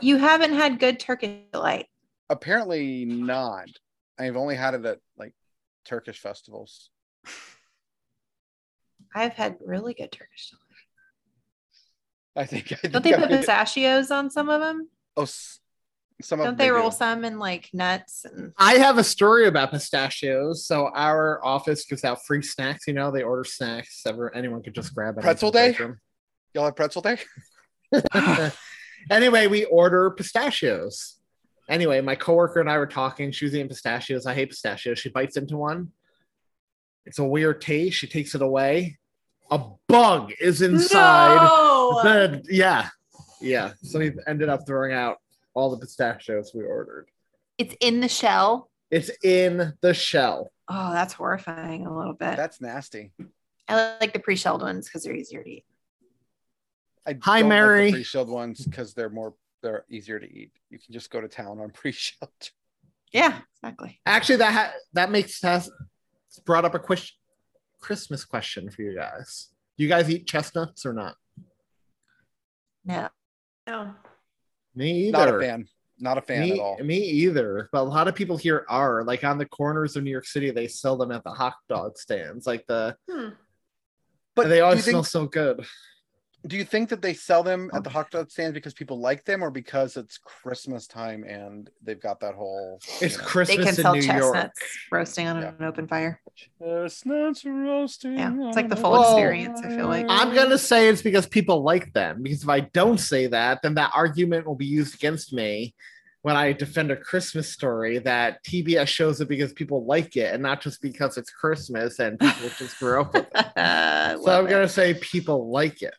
Speaker 4: you haven't had good Turkish delight.
Speaker 3: Apparently not. I've only had it at like Turkish festivals.
Speaker 4: I've had really good Turkish delight.
Speaker 3: I think. I think
Speaker 4: Don't they
Speaker 3: I
Speaker 4: put pistachios on some of them?
Speaker 3: Oh, some of them
Speaker 4: Don't
Speaker 3: them
Speaker 4: they roll
Speaker 3: do.
Speaker 4: some in like nuts and
Speaker 5: I have a story about pistachios. So our office gives out free snacks. You know, they order snacks. Ever anyone could just grab it.
Speaker 3: Pretzel day? Y'all have pretzel day?
Speaker 5: anyway, we order pistachios. Anyway, my coworker and I were talking. She was eating pistachios. I hate pistachios. She bites into one. It's a weird taste. She takes it away. A bug is inside.
Speaker 6: No!
Speaker 5: The, yeah, yeah. So we ended up throwing out all the pistachios we ordered.
Speaker 4: it's in the shell.
Speaker 5: It's in the shell.
Speaker 4: Oh, that's horrifying a little bit.
Speaker 3: That's nasty.
Speaker 4: I like the pre-shelled ones because they're easier to eat.
Speaker 3: I
Speaker 5: Hi,
Speaker 3: don't like the
Speaker 5: Mary.
Speaker 3: pre-shelled ones because they're more they're easier to eat. You can just go to town on pre-shelled.
Speaker 4: Yeah, exactly.
Speaker 5: Actually, that ha- that makes has brought up a question, Christmas question for you guys. Do you guys eat chestnuts or not?
Speaker 4: No.
Speaker 6: No.
Speaker 5: Me either.
Speaker 3: Not a fan. Not a fan
Speaker 5: me,
Speaker 3: at all.
Speaker 5: me either. But a lot of people here are like on the corners of New York City. They sell them at the hot dog stands. Like the
Speaker 6: Hmm.
Speaker 3: But
Speaker 5: and they
Speaker 3: do
Speaker 5: always
Speaker 3: you
Speaker 5: smell so good.
Speaker 3: Do you think that they sell them at the oh. hot dog stands because people like them or because it's Christmas time and they've got that whole
Speaker 5: It's
Speaker 3: you know,
Speaker 5: Christmas
Speaker 4: they can
Speaker 5: in
Speaker 4: sell
Speaker 5: New
Speaker 4: chestnuts
Speaker 5: York.
Speaker 4: roasting on
Speaker 3: Yeah.
Speaker 4: an open fire.
Speaker 3: chestnuts roasting?
Speaker 4: Yeah, it's like the full
Speaker 5: Well,
Speaker 4: experience. I feel like.
Speaker 5: I'm gonna say it's because people like them. Because if I don't say that, then that argument will be used against me when I defend a Christmas story that TBS shows it because people like it and not just because it's Christmas and people just grew up with it. So I'm
Speaker 4: it.
Speaker 5: gonna say people like it.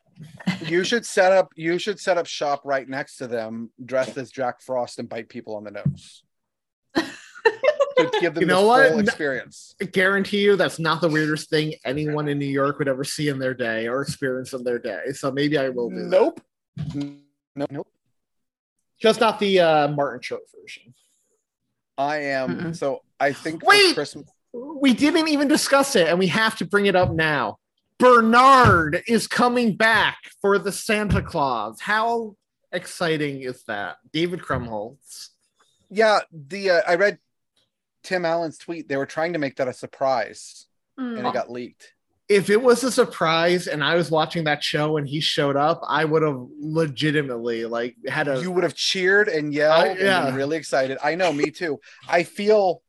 Speaker 3: You should set up you should set up shop right next to them dressed as Jack Frost and bite people on the nose. to give them
Speaker 5: You know
Speaker 3: the
Speaker 5: what?
Speaker 3: full experience.
Speaker 5: I guarantee you that's not the weirdest thing anyone in New York would ever see in their day or experience in their day. So maybe I will do that.
Speaker 3: Nope. Nope. Nope.
Speaker 5: Just not the uh, Martin Short version.
Speaker 3: I am
Speaker 4: Mm-mm.
Speaker 3: so I think
Speaker 5: Wait!
Speaker 3: Christmas
Speaker 5: We didn't even discuss it, and we have to bring it up now. Bernard is coming back for the Santa Claus. How exciting is that? David Krumholtz.
Speaker 3: yeah, the uh, I read Tim Allen's tweet. They were trying to make that a surprise and
Speaker 6: Mm.
Speaker 3: it got leaked.
Speaker 5: if it was a surprise and I was watching that show and he showed up, I would have legitimately like had a
Speaker 3: you would have cheered and yelled
Speaker 5: I-
Speaker 3: and
Speaker 5: yeah.
Speaker 3: been really excited. I know, me too. I feel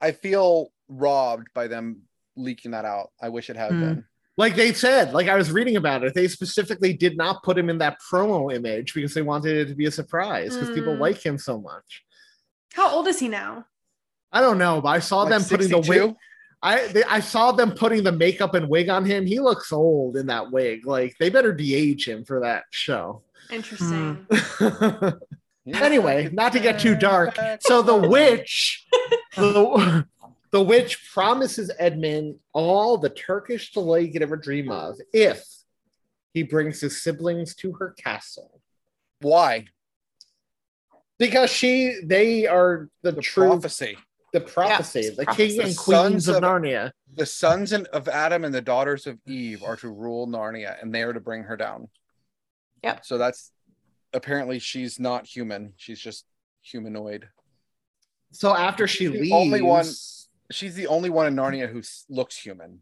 Speaker 3: I feel robbed by them leaking that out. I wish it had
Speaker 5: Hmm.
Speaker 3: been.
Speaker 5: Like they said, like I was reading about it, they specifically did not put him in that promo image because they wanted it to be a surprise because people
Speaker 6: Mm.
Speaker 5: like him so much.
Speaker 6: How old is he now?
Speaker 5: I don't know, but I saw
Speaker 3: Like
Speaker 5: them putting the wig. I they, I saw them putting the makeup and wig on him. He looks old in that wig. Like they better de-age him for that show.
Speaker 6: Interesting.
Speaker 5: anyway, not to get too dark. So the witch, the, the witch promises Edmund all the Turkish delight he could ever dream of if he brings his siblings to her castle.
Speaker 3: Why?
Speaker 5: Because she, they are the,
Speaker 3: The
Speaker 5: true
Speaker 3: prophecy.
Speaker 5: the prophecy,
Speaker 4: it's
Speaker 5: the
Speaker 4: prophecy.
Speaker 5: king and
Speaker 3: The
Speaker 5: queens of
Speaker 3: of-
Speaker 5: Narnia.
Speaker 3: The sons and- of Adam and the daughters of Eve are to rule Narnia, and they are to bring her down.
Speaker 4: Yep.
Speaker 3: So that's apparently she's not human. She's just humanoid.
Speaker 5: So after she
Speaker 3: The
Speaker 5: leaves,
Speaker 3: only one- She's the only one in Narnia who looks human.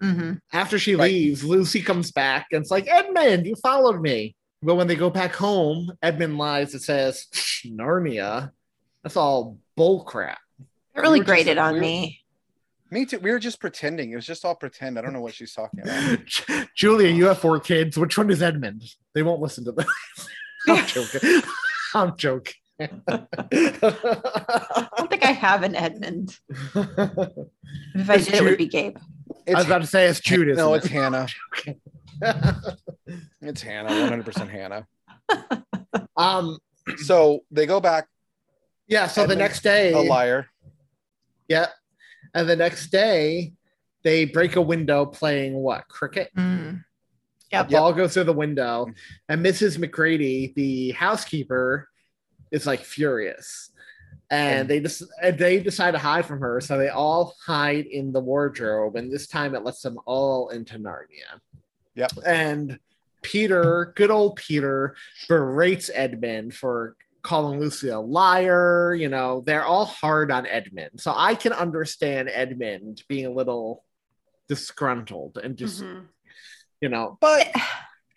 Speaker 4: hmm
Speaker 5: after she
Speaker 3: Right.
Speaker 5: leaves, Lucy comes back and it's like, Edmund, you followed me. But when they go back home, Edmund lies. and says Narnia. That's all bull crap.
Speaker 4: It really
Speaker 3: We were just-
Speaker 4: grated on
Speaker 3: we were-
Speaker 4: me.
Speaker 3: Me too. We were just pretending. It was just all pretend. I don't know what she's talking about.
Speaker 5: Julia, you have four kids. Which one is Edmund? They won't listen to this. I'm joking. I'm joking.
Speaker 4: I don't think I have an Edmund. If I
Speaker 5: It's
Speaker 4: did, it would be Gabe.
Speaker 5: I was about to say it's Judas.
Speaker 3: no,
Speaker 5: isn't
Speaker 3: it's Hannah. It's Hannah. 100% Hannah.
Speaker 5: um.
Speaker 3: So they go back.
Speaker 5: Yeah. So the next day,
Speaker 3: A liar.
Speaker 5: yeah, and the next day, they break a window playing what cricket.
Speaker 4: Mm.
Speaker 5: A
Speaker 4: Yep.
Speaker 5: ball goes through the window, and Mrs. Macready, the housekeeper, is like furious. And they just and they decide to hide from her, so they all hide in the wardrobe, and this time it lets them all into Narnia.
Speaker 3: Yep.
Speaker 5: And Peter, good old Peter, berates Edmund for calling Lucy a liar. You know, they're all hard on Edmund, so I can understand Edmund being a little disgruntled and just
Speaker 6: Mhm.
Speaker 5: you know
Speaker 3: But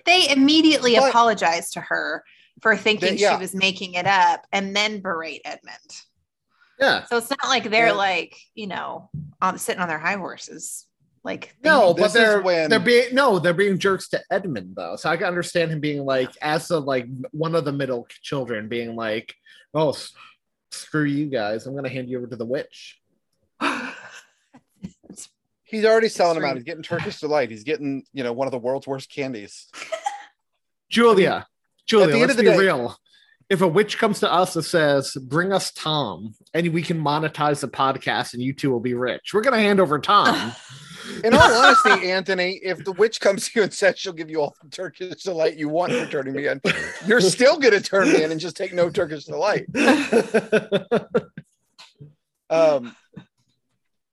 Speaker 4: They immediately
Speaker 3: But-
Speaker 4: apologized to her for thinking
Speaker 3: yeah.
Speaker 4: she was making it up and then berate Edmund.
Speaker 5: yeah.
Speaker 4: So it's not like they're
Speaker 3: Yeah.
Speaker 4: like, you know, on sitting on their high horses. Like
Speaker 5: No, but they're
Speaker 3: when-
Speaker 5: they're being no, they're being jerks to Edmund though. So I can understand him being like, as the like one of the middle children, being like, "Oh, screw you guys! I'm gonna hand you over to the witch."
Speaker 3: he's already selling them out. He's getting Turkish delight. He's getting, you know, one of the world's worst candies.
Speaker 5: Julia, Julia,
Speaker 3: the end
Speaker 5: let's
Speaker 3: of the
Speaker 5: be
Speaker 3: day-
Speaker 5: real. If a witch comes to us and says, "Bring us Thom," and we can monetize the podcast, and you two will be rich, we're gonna hand over Thom.
Speaker 3: In all honesty, Anthony, if the witch comes to you and says she'll give you all the Turkish delight you want for turning me in, you're still going to turn me in and just take no Turkish delight. Um,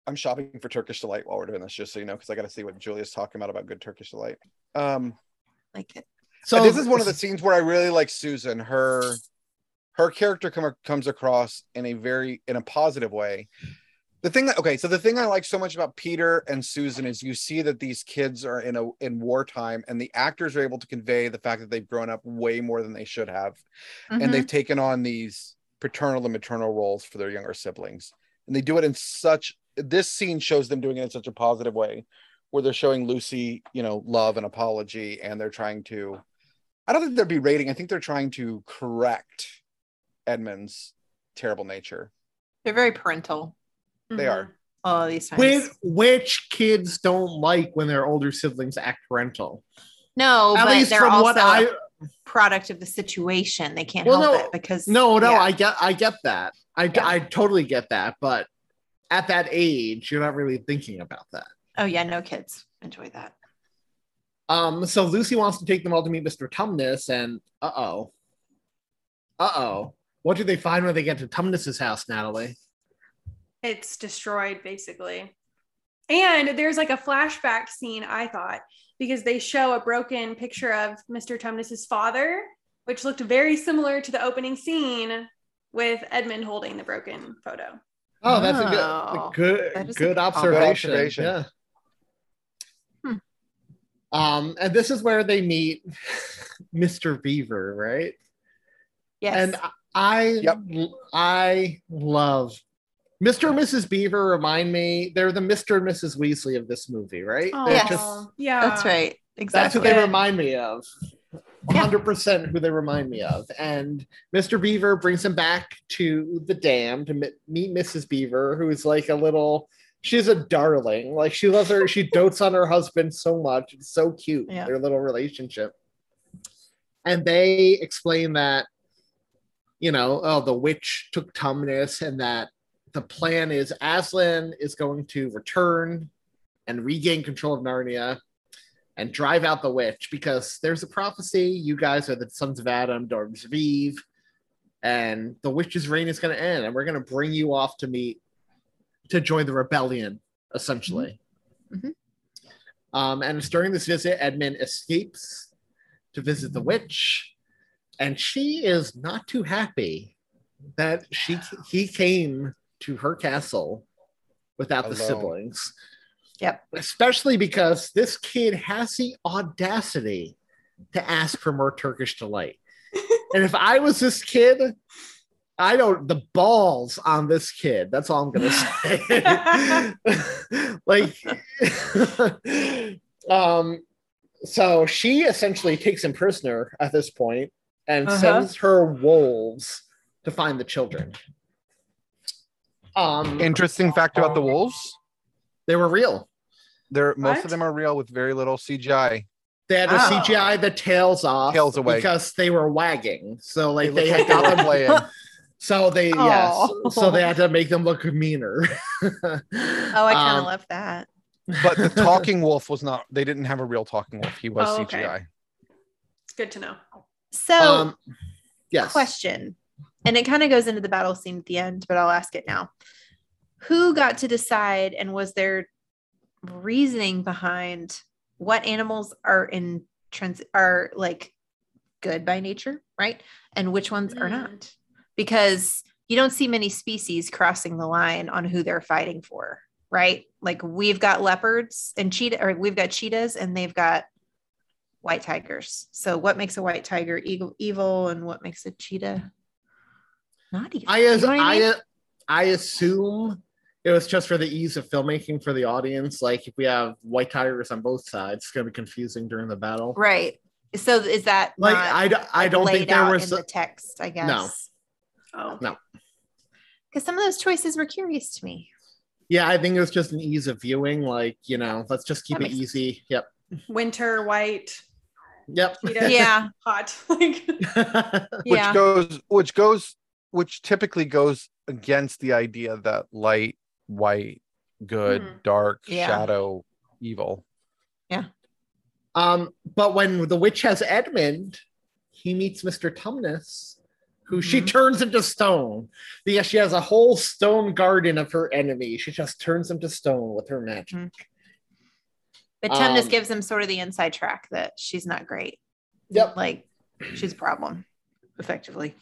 Speaker 3: I'm shopping for Turkish delight while we're doing this, just so you know, because I got to see what Julia's talking about about good Turkish delight. Um,
Speaker 4: like it.
Speaker 5: So
Speaker 3: this is one of the scenes where I really like Susan. Her her character come, comes across in a very in a positive way. The thing that okay, so the thing I like so much about Peter and Susan is you see that these kids are in a in wartime, and the actors are able to convey the fact that they've grown up way more than they should have,
Speaker 4: Mhm.
Speaker 3: and they've taken on these paternal and maternal roles for their younger siblings, and they do it in such. This scene shows them doing it in such a positive way, where they're showing Lucy, you know, love and apology, and they're trying to. I don't think they're berating. I think they're trying to correct Edmund's terrible nature.
Speaker 4: They're very parental.
Speaker 3: They
Speaker 6: Mhm.
Speaker 3: are.
Speaker 4: Oh, these times.
Speaker 5: Which, which kids don't like when their older siblings act parental?
Speaker 4: no,
Speaker 5: At
Speaker 4: but
Speaker 5: least
Speaker 4: they're
Speaker 5: from
Speaker 4: also
Speaker 5: what
Speaker 4: a
Speaker 5: I
Speaker 4: product of the situation. They can't
Speaker 5: Well,
Speaker 4: help
Speaker 5: no.
Speaker 4: it because
Speaker 5: no, no,
Speaker 4: yeah.
Speaker 5: I get, I get that. I,
Speaker 4: Yeah.
Speaker 5: I totally get that. But at that age, you're not really thinking about that.
Speaker 4: Oh yeah, no kids enjoy that.
Speaker 5: Um, so Lucy wants to take them all to meet Mr. Tumnus, and uh oh, uh oh, what do they find when they get to Tumnus's house, Natalie?
Speaker 6: It's destroyed basically. And there's like a flashback scene, I thought, because they show a broken picture of Mr. Tumnus's father, which looked very similar to the opening scene with Edmund holding the broken photo.
Speaker 5: Oh, that's a
Speaker 4: Oh,
Speaker 5: good, a good,
Speaker 4: that is a
Speaker 5: good
Speaker 4: good
Speaker 5: observation.
Speaker 3: observation.
Speaker 5: Yeah. Um, and this is where they meet Mr. Beaver, right?
Speaker 4: Yes.
Speaker 5: And I I love Mr. and Mrs. Beaver remind me they're the Mr. and Mrs. Weasley of this movie, right?
Speaker 6: Oh,
Speaker 4: Yes.
Speaker 5: just-
Speaker 6: yeah.
Speaker 4: That's right. Exactly.
Speaker 5: That's
Speaker 4: Exactly.
Speaker 5: who they remind me of. 100% who they remind me of. And Mr. Beaver brings him back to the dam to meet Mrs. Beaver, who is like a little, she's a darling. Like she loves her, she dotes on her husband so much. It's so cute,
Speaker 4: Yeah.
Speaker 5: their little relationship. And they explain that, you know, oh, the witch took Tumnus and that the plan is Aslan is going to return and regain control of Narnia and drive out the witch because there's a prophecy. You guys are the sons of Adam, daughters of Eve, and the witch's reign is going to end, and we're going to bring you off to meet to join the rebellion, essentially.
Speaker 4: Mhm.
Speaker 5: Um, and it's during this visit, Edmund escapes to visit the witch, and she is not too happy that she he came to her castle without the siblings
Speaker 4: Yep.
Speaker 5: especially because this kid has the audacity to ask for more Turkish delight. and if I was this kid, I don't the balls on this kid. That's all I'm gonna say. like, um, so she essentially takes him prisoner at this point and
Speaker 4: Uh-huh.
Speaker 5: sends her wolves to find the children. Um,
Speaker 3: Interesting fact about the wolves:
Speaker 5: they were real.
Speaker 3: they're most
Speaker 6: What?
Speaker 3: of them are real with very little CGI.
Speaker 5: They had to
Speaker 4: Oh.
Speaker 5: CGI the tails off
Speaker 3: Tails away.
Speaker 5: because they were wagging. So like
Speaker 3: They
Speaker 5: they, had
Speaker 3: like they were
Speaker 5: got them
Speaker 3: playing.
Speaker 5: So they
Speaker 4: Oh.
Speaker 5: yes. So they had to make them look meaner.
Speaker 4: Oh, I kind of
Speaker 5: Um,
Speaker 4: love that.
Speaker 3: But the talking wolf was not. They didn't have a real talking wolf. He was
Speaker 6: Oh, okay.
Speaker 3: CGI.
Speaker 6: It's good to know.
Speaker 4: So,
Speaker 5: um, yes.
Speaker 4: question, and it kind of goes into the battle scene at the end, but I'll ask it now. Who got to decide, and was there reasoning behind what animals are in trans are like good by nature, right? And which ones are
Speaker 6: Mm.
Speaker 4: not? Because you don't see many species crossing the line on who they're fighting for, right? Like we've got leopards and cheetah, or we've got cheetahs, and they've got white tigers. So what makes a white tiger evil, evil and what makes a cheetah not evil?
Speaker 5: I as
Speaker 4: You know I
Speaker 5: I,
Speaker 4: mean?
Speaker 5: I assume it was just for the ease of filmmaking for the audience. Like if we have white tigers on both sides, it's gonna be confusing during the battle.
Speaker 4: right. So is that
Speaker 5: Like I, I don't think there was
Speaker 4: in the text? I guess.
Speaker 6: Oh,
Speaker 5: no.
Speaker 4: Because some of those choices were curious to me.
Speaker 5: Yeah, I think it was just an ease of viewing. Like you know, let's just keep
Speaker 4: That
Speaker 5: it
Speaker 4: makes
Speaker 5: easy. Yep.
Speaker 6: winter white.
Speaker 5: Yep.
Speaker 6: cheetah,
Speaker 4: Yeah.
Speaker 6: hot. Like
Speaker 3: Which
Speaker 4: yeah.
Speaker 3: goes, which goes, which typically goes against the idea that light, white, good,
Speaker 6: Mhm.
Speaker 3: dark,
Speaker 4: Yeah.
Speaker 3: shadow, evil. Yeah.
Speaker 5: Um, but when the witch has Edmund, he meets Mr. Tumnus, who she
Speaker 4: Mhm.
Speaker 5: turns into stone. Yeah, she has a whole stone garden of her enemy. She just turns them to stone with her magic.
Speaker 4: Mhm. But Tumnus
Speaker 5: Um,
Speaker 4: gives him sort of the inside track that she's not great.
Speaker 5: Yep.
Speaker 4: Like she's a problem, effectively.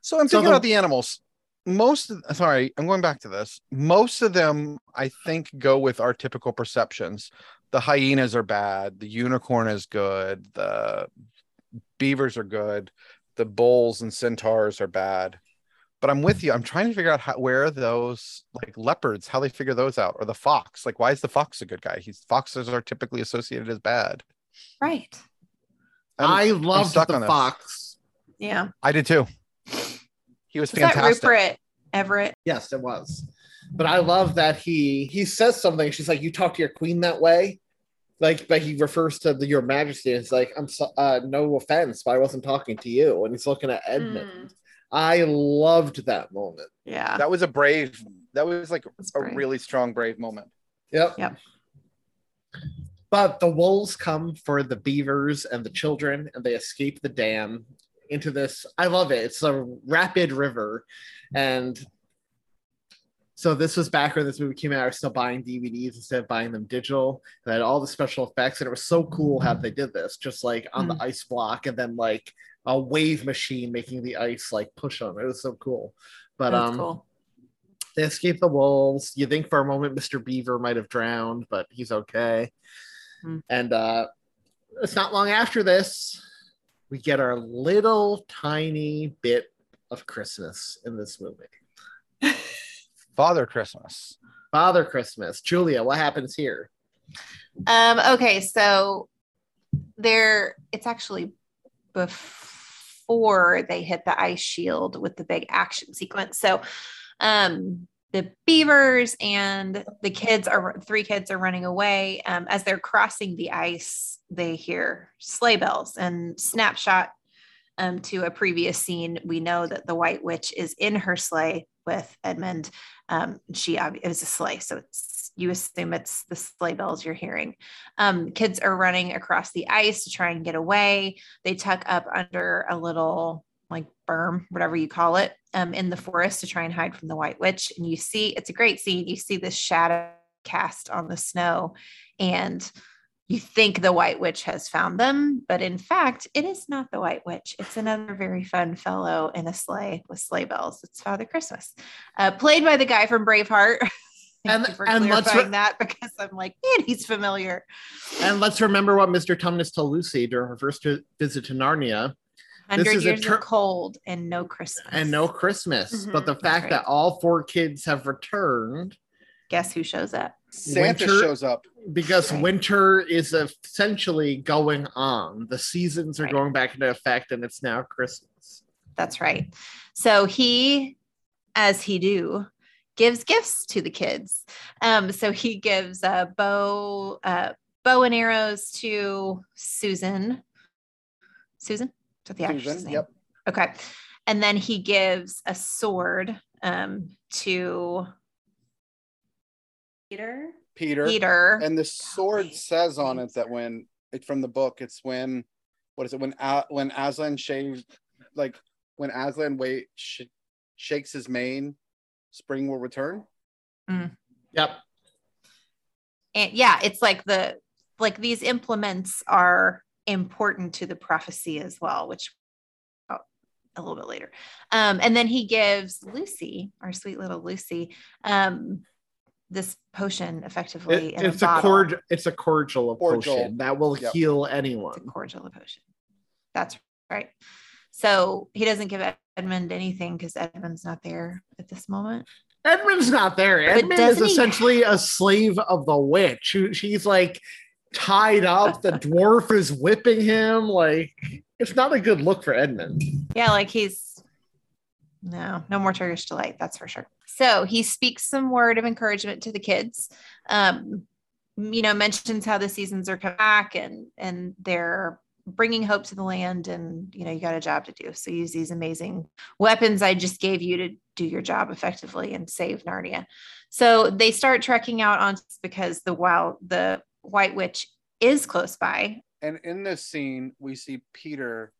Speaker 3: So I'm
Speaker 5: So the-
Speaker 3: about the animals. Most, of, sorry, I'm going back to this. Most of them, I think, go with our typical perceptions. The hyenas are bad. The unicorn is good. The beavers are good. The bulls and centaurs are bad. But I'm with hmm. you. I'm trying to figure out how, where those like leopards, how they figure those out, or the fox. Like, why is the fox a good guy? He's foxes are typically associated as bad.
Speaker 4: Right.
Speaker 3: I'm-
Speaker 5: I loved the
Speaker 3: on this.
Speaker 5: fox.
Speaker 4: Yeah.
Speaker 3: I did too. He was
Speaker 4: Was that
Speaker 3: fantastic.
Speaker 4: Rupert Everett?
Speaker 5: Yes, it was. But I love that he he says something. She's like, "You talk to your queen that way," like, but he refers to the, your Majesty. and It's like, "I'm so, uh, no offense, but I wasn't talking to you." And he's looking at Edmund.
Speaker 6: mm.
Speaker 5: I loved that moment.
Speaker 4: Yeah.
Speaker 3: that was a brave that was like
Speaker 4: That's
Speaker 3: a
Speaker 4: brave.
Speaker 3: really strong brave moment
Speaker 5: Yep.
Speaker 4: Yep.
Speaker 5: But the wolves come for the beavers and the children, and they escape the dam into this. I love it. It's a rapid river, and so this was back when this movie came out. I was still buying DVDs instead of buying them digital. And had all the special effects, and it was so cool how they did this, just like on the ice block, and then like a wave machine making the ice like push them. It was so cool. But
Speaker 4: That's
Speaker 5: um,
Speaker 4: cool.
Speaker 5: they escape the wolves. You think for a moment Mr. Beaver might have drowned, but he's okay.
Speaker 4: Hmm.
Speaker 5: And uh, it's not long after this we get our little tiny bit of Christmas in this movie.
Speaker 3: Father Christmas.
Speaker 5: Father Christmas. Julia, what happens here?
Speaker 4: Um, okay, so there it's actually before they hit the ice shield with the big action sequence. So um the beavers and the kids are three kids are running away um, as they're crossing the ice they hear sleigh bells and snapshot um, to a previous scene we know that the white witch is in her sleigh with edmund um, she it was a sleigh so it's you assume it's the sleigh bells you're hearing um, kids are running across the ice to try and get away they tuck up under a little like berm, whatever you call it, um, in the forest to try and hide from the White Witch. And you see, it's a great scene. You see this shadow cast on the snow, and you think the White Witch has found them, but in fact, it is not the White Witch. It's another very fun fellow in a sleigh with sleigh bells. It's Father Christmas, uh, played by the guy from Braveheart.
Speaker 5: and, and let's re-
Speaker 4: that because I'm like, man, he's familiar.
Speaker 5: and let's remember what Mr. Tumnus told Lucy during her first visit to Narnia. This
Speaker 4: Hundred
Speaker 5: is a
Speaker 4: years
Speaker 5: ter-
Speaker 4: of cold and no Christmas.
Speaker 5: and no Christmas.
Speaker 4: Mhm,
Speaker 5: but the fact
Speaker 4: right.
Speaker 5: that all four kids have returned
Speaker 4: Guess who shows up?
Speaker 3: Santa
Speaker 5: Winter-
Speaker 3: shows up.
Speaker 5: because winter is essentially going on. The seasons are
Speaker 4: Right.
Speaker 5: going back into effect, and it's now Christmas.
Speaker 4: That's right. So he, as he do, gives gifts to the kids. Um, so he gives a bow, uh, bow and arrows to Susan. Susan, is that the actress's
Speaker 3: Susan,
Speaker 4: name?
Speaker 3: yep.
Speaker 4: Okay, and then he gives a sword um, to
Speaker 6: Peter.
Speaker 3: Peter.
Speaker 4: Peter.
Speaker 3: And the sword says on it that when it's from the book, it's when what is it when A- when Aslan shaves like when Aslan wait sh- shakes his mane, spring will return.
Speaker 5: Yep.
Speaker 4: and yeah it's like the like these implements are important to the prophecy as well which oh, a little bit later um and then he gives lucy our sweet little lucy um this potion effectively
Speaker 5: It-
Speaker 4: in
Speaker 5: it's
Speaker 4: a,
Speaker 5: a,
Speaker 4: bottle.
Speaker 5: cord. It's a cordial
Speaker 3: Cordial.
Speaker 5: potion that will
Speaker 3: Yep.
Speaker 5: heal
Speaker 4: it's a
Speaker 5: anyone.
Speaker 4: cordial potion that's right so he doesn't give edmund anything because edmund's not there at this moment
Speaker 5: Edmund's not there. Edmund is
Speaker 4: doesn't he-
Speaker 5: essentially a slave of the witch. Who- She's like tied up. The dwarf is whipping him. Like it's not a good look for Edmund.
Speaker 4: Yeah, like he's no, no more Turkish delight, that's for sure. So he speaks some word of encouragement to the kids. Um, you know, mentions how the seasons are coming back and and they're bringing hope to the land, and you know, you got a job to do. So use these amazing weapons I just gave you to do your job effectively and save Narnia. So they start trekking out on because the wild the White Witch is close by.
Speaker 3: And in this scene, we see Peter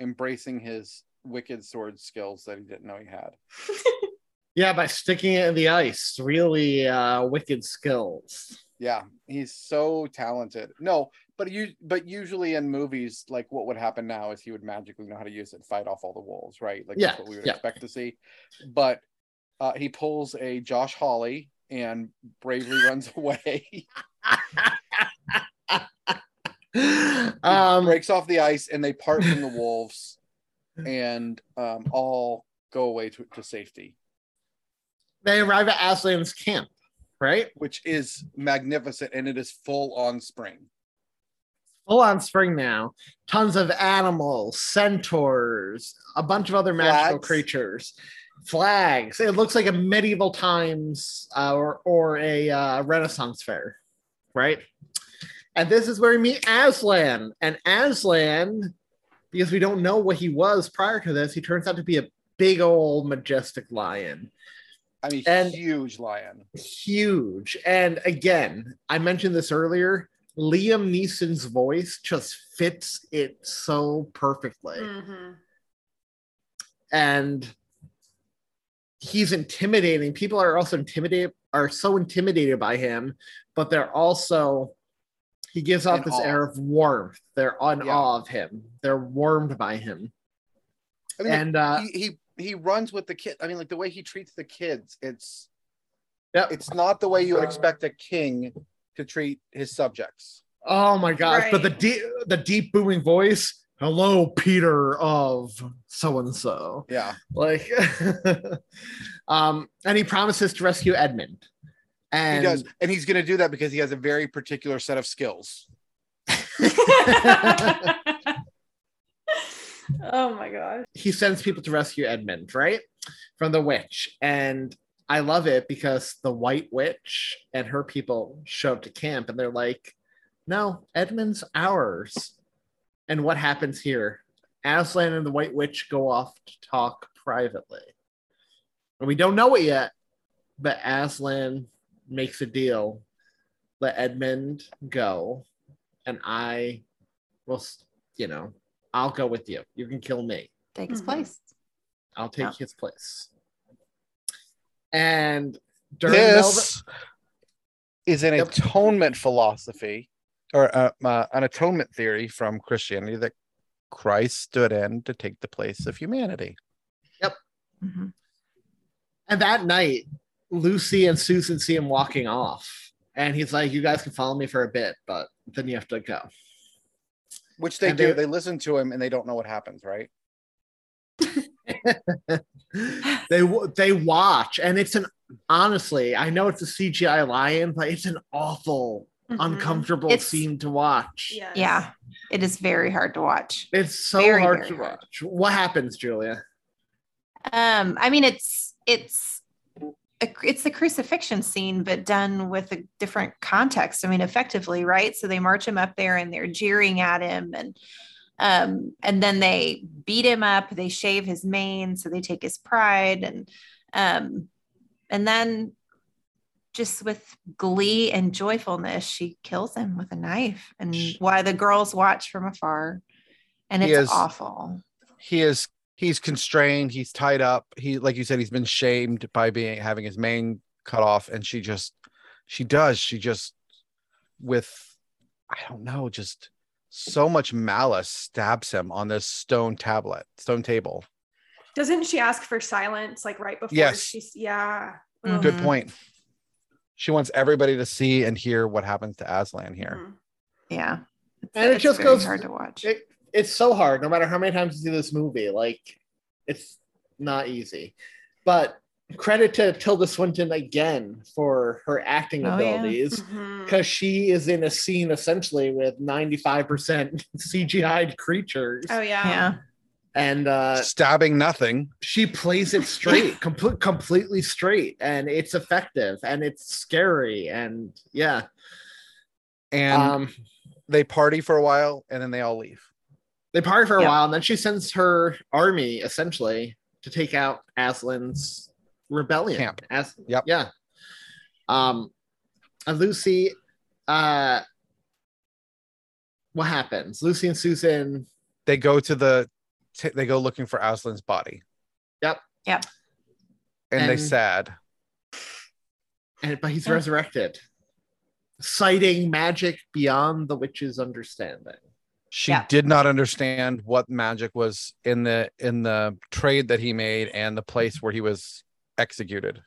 Speaker 3: embracing his wicked sword skills that he didn't know he had.
Speaker 5: Yeah, by sticking it in the ice. Really uh, wicked skills.
Speaker 3: Yeah, he's so talented. No, but you but usually in movies, like what would happen now is he would magically know how to use it and fight off all the wolves, right? Like
Speaker 5: Yeah,
Speaker 3: that's what we would
Speaker 5: yeah.
Speaker 3: expect to see. But uh, he pulls a Josh Hawley and bravely runs away,
Speaker 5: um,
Speaker 3: breaks off the ice, and they part from the wolves, and um, all go away to, to safety,
Speaker 5: they arrive at Aslan's camp, right?
Speaker 3: which is magnificent, and it is full on spring.
Speaker 5: Full on spring now. Tons of animals, centaurs, a bunch of other magical
Speaker 3: Flags.
Speaker 5: creatures, flags. It looks like a medieval times uh, or or a uh, Renaissance fair, right? And this is where we meet Aslan. And Aslan, because we don't know what he was prior to this, he turns out to be a big old majestic lion.
Speaker 3: I mean,
Speaker 5: And-
Speaker 3: huge lion.
Speaker 5: huge. And again, I mentioned this earlier. Liam Neeson's voice just fits it so perfectly.
Speaker 6: Mhm.
Speaker 5: And he's intimidating. People are also intimidated, are so intimidated by him, but they're also he gives off
Speaker 3: In
Speaker 5: this
Speaker 3: awe.
Speaker 5: air of warmth. They're on
Speaker 3: Yeah.
Speaker 5: awe of him. They're warmed by him.
Speaker 3: I mean,
Speaker 5: And uh
Speaker 3: he, he he runs with the kid. I mean, like the way he treats the kids, it's
Speaker 5: Yep.
Speaker 3: it's not the way you would expect a king to treat his subjects.
Speaker 5: Oh my gosh! But the deep, the deep booming voice. Hello, Peter of so and so.
Speaker 3: Yeah.
Speaker 5: Like, um, and he promises to rescue Edmund. And
Speaker 3: he does. And he's going to do that because he has a very particular set of skills.
Speaker 6: oh my gosh.
Speaker 5: he sends people to rescue Edmund, right? From the witch. And I love it because the white witch and her people show up to camp and they're like, no, Edmund's ours. And what happens here? Aslan and the white witch go off to talk privately. And we don't know it yet, but Aslan makes a deal. Let Edmund go, and I will, you know, I'll go with you. You can kill me.
Speaker 4: Take his
Speaker 6: Mhm.
Speaker 4: place.
Speaker 5: I'll take
Speaker 4: Yeah.
Speaker 5: his place. And during Melvin,
Speaker 3: This is an
Speaker 5: Yep.
Speaker 3: atonement philosophy or uh, uh, an atonement theory from Christianity that Christ stood in to take the place of humanity.
Speaker 4: Mhm.
Speaker 5: and that night, Lucy and Susan see him walking off, and he's like, "You guys can follow me for a bit, but then you have to go."
Speaker 3: Which they
Speaker 5: And
Speaker 3: do.
Speaker 5: they-
Speaker 3: They listen to him and they don't know what happens, right?
Speaker 5: they they watch, and it's an honestly, I know it's a CGI lion, but it's an awful,
Speaker 6: Mhm.
Speaker 5: uncomfortable
Speaker 4: It's-
Speaker 5: scene to watch.
Speaker 6: Yes.
Speaker 4: Yeah, it is very hard to watch.
Speaker 5: It's so
Speaker 4: Very,
Speaker 5: hard
Speaker 4: very
Speaker 5: to
Speaker 4: hard.
Speaker 5: watch. What happens, Julia?
Speaker 4: Um, I mean, it's it's a, it's the crucifixion scene, but done with a different context. I mean, effectively, right? So they march him up there, and they're jeering at him, and um, and then they beat him up. They shave his mane, so they take his pride, and um, and then just with glee and joyfulness, she kills him with a knife, and while the girls watch from afar, and
Speaker 3: He
Speaker 4: it's
Speaker 3: is-
Speaker 4: awful.
Speaker 3: He is he's constrained, he's tied up. He like you said, he's been shamed by being having his mane cut off, and she just she does, she just with I don't know, just so much malice stabs him on this stone tablet, stone table.
Speaker 6: Doesn't she ask for silence like right before
Speaker 3: Yes.
Speaker 6: she's yeah.
Speaker 4: Mhm.
Speaker 3: Good point. She wants everybody to see and hear what happens to Aslan here.
Speaker 6: Mhm.
Speaker 4: Yeah,
Speaker 5: And it
Speaker 4: It's
Speaker 5: just
Speaker 4: very
Speaker 5: goes
Speaker 4: hard to watch.
Speaker 5: It, it's so hard, no matter how many times you see this movie. Like, it's not easy. But credit to Tilda Swinton again for her acting
Speaker 4: Oh, yeah.
Speaker 5: abilities because she is in a scene essentially with 95% CGI'd creatures.
Speaker 6: Oh yeah.
Speaker 4: yeah.
Speaker 5: And uh,
Speaker 3: Stabbing nothing.
Speaker 5: she plays it straight, complete, completely straight, and it's effective and it's scary. And yeah,
Speaker 3: And
Speaker 5: um,
Speaker 3: they party for a while and then they all leave.
Speaker 5: They party for a
Speaker 4: Yeah.
Speaker 5: while, and then she sends her army essentially to take out Aslan's rebellion.
Speaker 3: Camp.
Speaker 5: As
Speaker 3: Yep.
Speaker 5: yeah. Um, and Lucy, uh, what happens? Lucy and Susan.
Speaker 3: They go to the t- they go looking for Aslan's body.
Speaker 5: Yep.
Speaker 4: Yep.
Speaker 3: And, they
Speaker 5: And-
Speaker 3: sad.
Speaker 5: And but he's
Speaker 4: Yeah.
Speaker 5: resurrected, citing magic beyond the witch's understanding.
Speaker 3: She
Speaker 4: Yeah.
Speaker 3: did not understand what magic was in the in the trade that he made and the place where he was executed.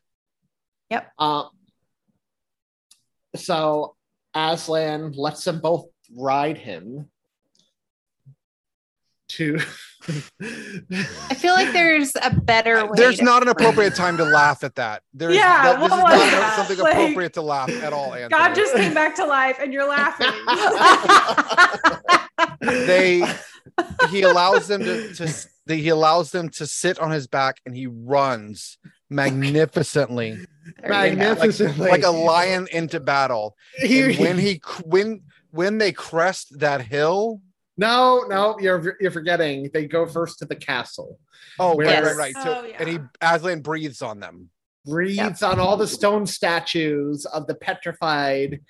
Speaker 5: Yep uh, so Aslan lets them both ride him to.
Speaker 4: I feel like there's a better way.
Speaker 3: There's
Speaker 4: to
Speaker 3: not an appropriate time to laugh at that. There's
Speaker 6: Yeah,
Speaker 3: that, this
Speaker 6: what
Speaker 3: is
Speaker 6: was
Speaker 3: not
Speaker 6: that?
Speaker 3: something
Speaker 6: Like,
Speaker 3: appropriate to laugh at all. Anthony.
Speaker 6: God just came back to life and you're laughing.
Speaker 3: they he allows them to, to they, he allows them to sit on his back and he runs magnificently
Speaker 4: There you go.
Speaker 5: Magnificently.
Speaker 3: like a lion into battle
Speaker 5: He-
Speaker 3: and when he when when they crest that hill
Speaker 5: no, no, you're you're forgetting. They go first to the castle.
Speaker 3: oh
Speaker 5: Where-
Speaker 3: right
Speaker 4: Yes.
Speaker 3: right right so
Speaker 6: Oh, yeah.
Speaker 3: and he aslan breathes on them
Speaker 5: Breathes on all the stone statues of the petrified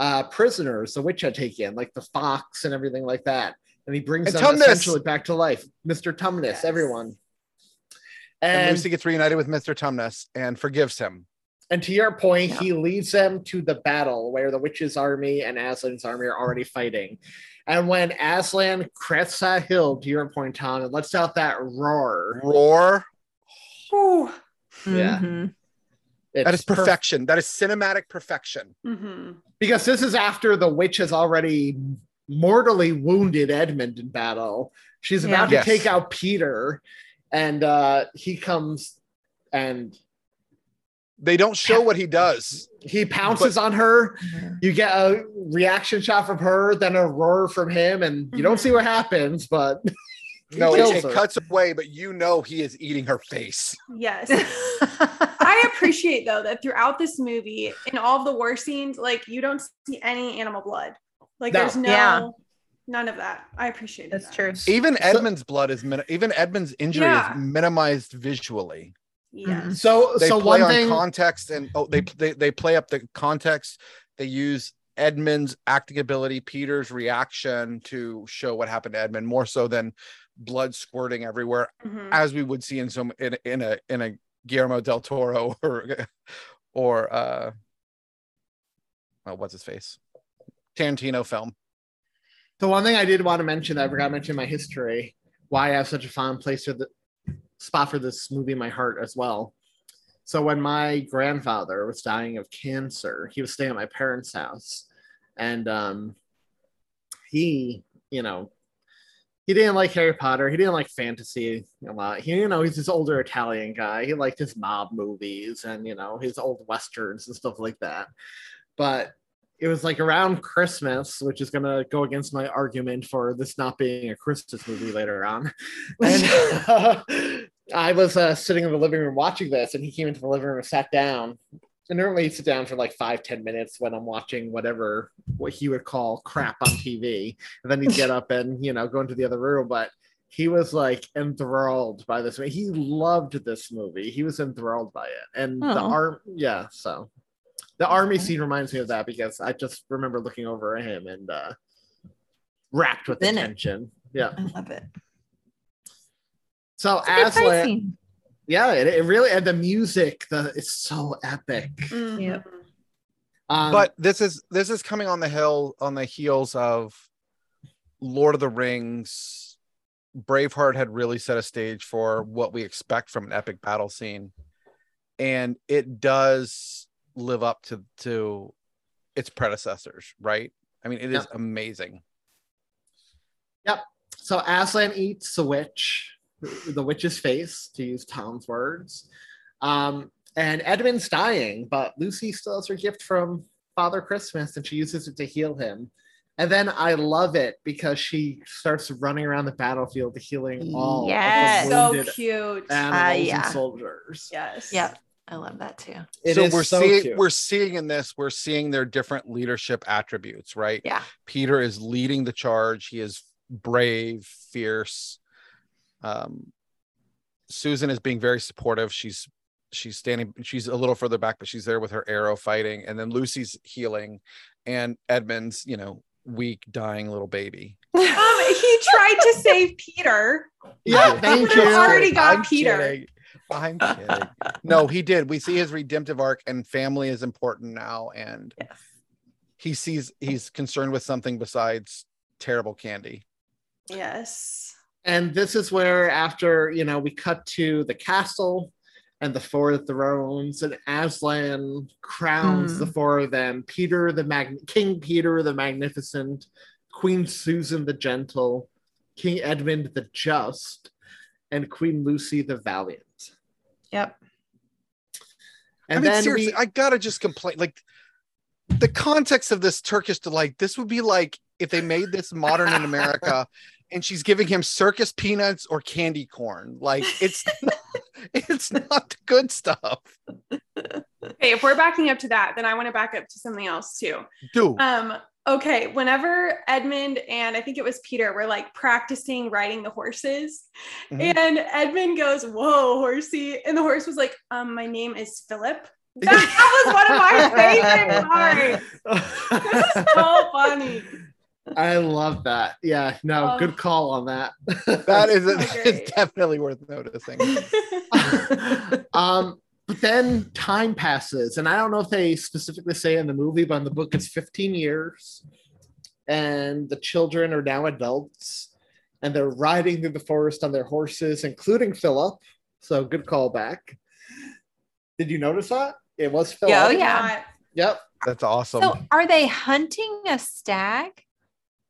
Speaker 5: uh, prisoners the witch had taken, like the fox and everything like that. And he brings
Speaker 3: And
Speaker 5: them
Speaker 3: Tumnus.
Speaker 5: essentially back to life. Mr. Tumnus,
Speaker 6: Yes.
Speaker 5: everyone.
Speaker 3: and,
Speaker 5: And,
Speaker 3: lucy gets reunited with mr tumnus and forgives him
Speaker 5: and to your point,
Speaker 4: Yeah.
Speaker 5: he leads them to the battle where the witch's army and Aslan's army are already fighting. And when Aslan crests that hill, to your point, Thom, and lets out that roar,
Speaker 3: roar
Speaker 6: Ooh.
Speaker 5: Yeah.
Speaker 4: Mhm.
Speaker 3: that is
Speaker 5: It's perf-
Speaker 3: perfection. that is cinematic perfection.
Speaker 6: Mhm.
Speaker 5: because this is after the witch has already mortally wounded Edmund in battle. She's
Speaker 4: Yeah.
Speaker 5: about to
Speaker 3: Yes.
Speaker 5: take out Peter, and uh, he comes and
Speaker 3: They don't show what he does.
Speaker 5: he pounces on her. You get a reaction shot from her, then a roar from him, and you don't see what happens, but
Speaker 3: No,
Speaker 5: kills
Speaker 3: it, it cuts away, but you know he is eating her face.
Speaker 6: Yes. I appreciate though that throughout this movie, in all of the war scenes, like you don't see any animal blood. Like
Speaker 5: No.
Speaker 6: there's no
Speaker 4: Yeah.
Speaker 6: none of that. I appreciate
Speaker 4: That's
Speaker 6: that.
Speaker 4: true.
Speaker 3: Even Edmund's blood is min- even Edmund's injury
Speaker 6: Yeah.
Speaker 3: is minimized visually.
Speaker 6: Yeah. Mm-hmm.
Speaker 5: so
Speaker 3: They
Speaker 5: so
Speaker 3: play
Speaker 5: one
Speaker 3: on
Speaker 5: thing
Speaker 3: context and oh they, they they play up the context. They use Edmund's acting ability, Peter's reaction to show what happened to Edmund more so than blood squirting everywhere,
Speaker 6: Mhm.
Speaker 3: as we would see in some in, in a in a Guillermo del Toro or or uh oh, what's his face Tarantino film.
Speaker 5: The one thing I did want to mention that I forgot to mention in my history, why I have such a fond place for the spot for this movie in my heart as well. So when my grandfather was dying of cancer, he was staying at my parents' house, and um, he, you know, he didn't like Harry Potter. He didn't like fantasy a lot. He, you know, he's this older Italian guy. He liked his mob movies and you know his old westerns and stuff like that. But it was like around Christmas, which is gonna go against my argument for this not being a Christmas movie later on. And uh, I was uh, sitting in the living room watching this, and he came into the living room and sat down. And normally sit down for like five, ten minutes when I'm watching whatever what he would call crap on TV. And then he'd get up and, you know, go into the other room. But he was like enthralled by this movie. He loved this movie. He was enthralled by it. And the
Speaker 4: Oh.
Speaker 5: arm, yeah, so the army scene reminds me of that because I just remember looking over at him and uh wrapped with
Speaker 4: Within it.
Speaker 5: Yeah.
Speaker 4: I love it.
Speaker 5: So
Speaker 4: It's a good fight
Speaker 5: Aslan. Yeah, it, it really and the music, the it's so epic.
Speaker 6: Mhm.
Speaker 4: Yep.
Speaker 5: Um,
Speaker 3: but this is this is coming on the hill on the heels of Lord of the Rings. Braveheart had really set a stage for what we expect from an epic battle scene, and it does live up to to its predecessors, right? I mean, it is
Speaker 5: Yeah.
Speaker 3: amazing. Yep.
Speaker 5: So Aslan eats the witch, the witch's face, to use Thom's words. Um, and Edmund's dying, but Lucy still has her gift from Father Christmas and she uses it to heal him. And then I love it because she starts running around the battlefield healing all
Speaker 4: Yes.
Speaker 5: of the
Speaker 6: So cute.
Speaker 5: animals
Speaker 4: Uh, yeah.
Speaker 5: and soldiers.
Speaker 6: Yes.
Speaker 4: Yep. I love that too.
Speaker 5: It
Speaker 3: so we're
Speaker 5: so
Speaker 3: seeing
Speaker 5: cute.
Speaker 3: we're seeing in this we're seeing their different leadership attributes, right?
Speaker 4: Yeah.
Speaker 3: Peter is leading the charge. He is brave, fierce. Um, Susan is being very supportive. She's she's standing. She's a little further back, but she's there with her arrow fighting. And then Lucy's healing, and Edmund's you know weak, dying little baby.
Speaker 6: Um, he tried to save Peter.
Speaker 5: Yeah, thank you.
Speaker 6: already got
Speaker 3: I'm
Speaker 6: Peter.
Speaker 3: kidding. I'm kidding. no, he did. We see his redemptive arc, and family is important now. And
Speaker 4: Yes.
Speaker 3: he sees he's concerned with something besides terrible candy.
Speaker 6: Yes.
Speaker 5: And this is where, after you know, we cut to the castle and the four thrones, and Aslan crowns
Speaker 4: Hmm.
Speaker 5: the four of them: Peter the Mag- King Peter the Magnificent, Queen Susan the Gentle, King Edmund the Just, and Queen Lucy the Valiant.
Speaker 4: Yep.
Speaker 5: And
Speaker 3: I mean,
Speaker 5: then
Speaker 3: seriously,
Speaker 5: we,
Speaker 3: I gotta just complain. Like the context of this Turkish delight, this would be like if they made this modern in America and she's giving him circus peanuts or candy corn. Like it's not, it's not good stuff.
Speaker 6: Okay, if we're backing up to that, then I want to back up to something else too.
Speaker 3: Dude,
Speaker 6: Um, okay, whenever Edmund and I think it was Peter were like practicing riding the horses,
Speaker 3: Mhm.
Speaker 6: and Edmund goes, Whoa, horsey. And the horse was like, um, my name is Philip. That, that was one of my favorite parts. This is so funny.
Speaker 5: I love that. Yeah, no,
Speaker 6: Oh.
Speaker 5: good call on that.
Speaker 3: that is
Speaker 6: so
Speaker 3: that definitely worth noticing.
Speaker 5: um, but then time passes, and I don't know if they specifically say in the movie, but in the book, it's 15 years, and the children are now adults, and they're riding through the forest on their horses, including Philip. So good callback. Did you notice that? It was Philip.
Speaker 4: Yeah, oh, yeah.
Speaker 5: Yep.
Speaker 3: That's awesome.
Speaker 4: So are they hunting a stag?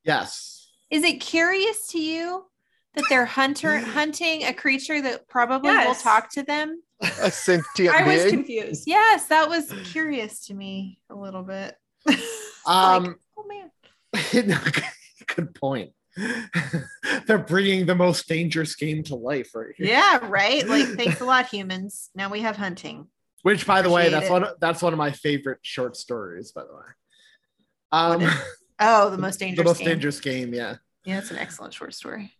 Speaker 5: Yes.
Speaker 4: Is it curious to you that they're hunter hunting a creature that probably will talk to them?
Speaker 3: a sentient
Speaker 6: I was confused.
Speaker 4: Yes, that was curious to me a little bit.
Speaker 5: Um,
Speaker 4: oh man.
Speaker 5: good point. They're bringing the most dangerous game to life right here.
Speaker 4: Yeah, right. Like, thanks a lot, humans. Now we have hunting.
Speaker 5: Which, by the way, that's
Speaker 4: it.
Speaker 5: one. That's one of my favorite short stories. By the way, um,
Speaker 4: Oh, the most dangerous.
Speaker 5: the most
Speaker 4: game.
Speaker 5: dangerous game. Yeah.
Speaker 4: Yeah, it's an excellent short story.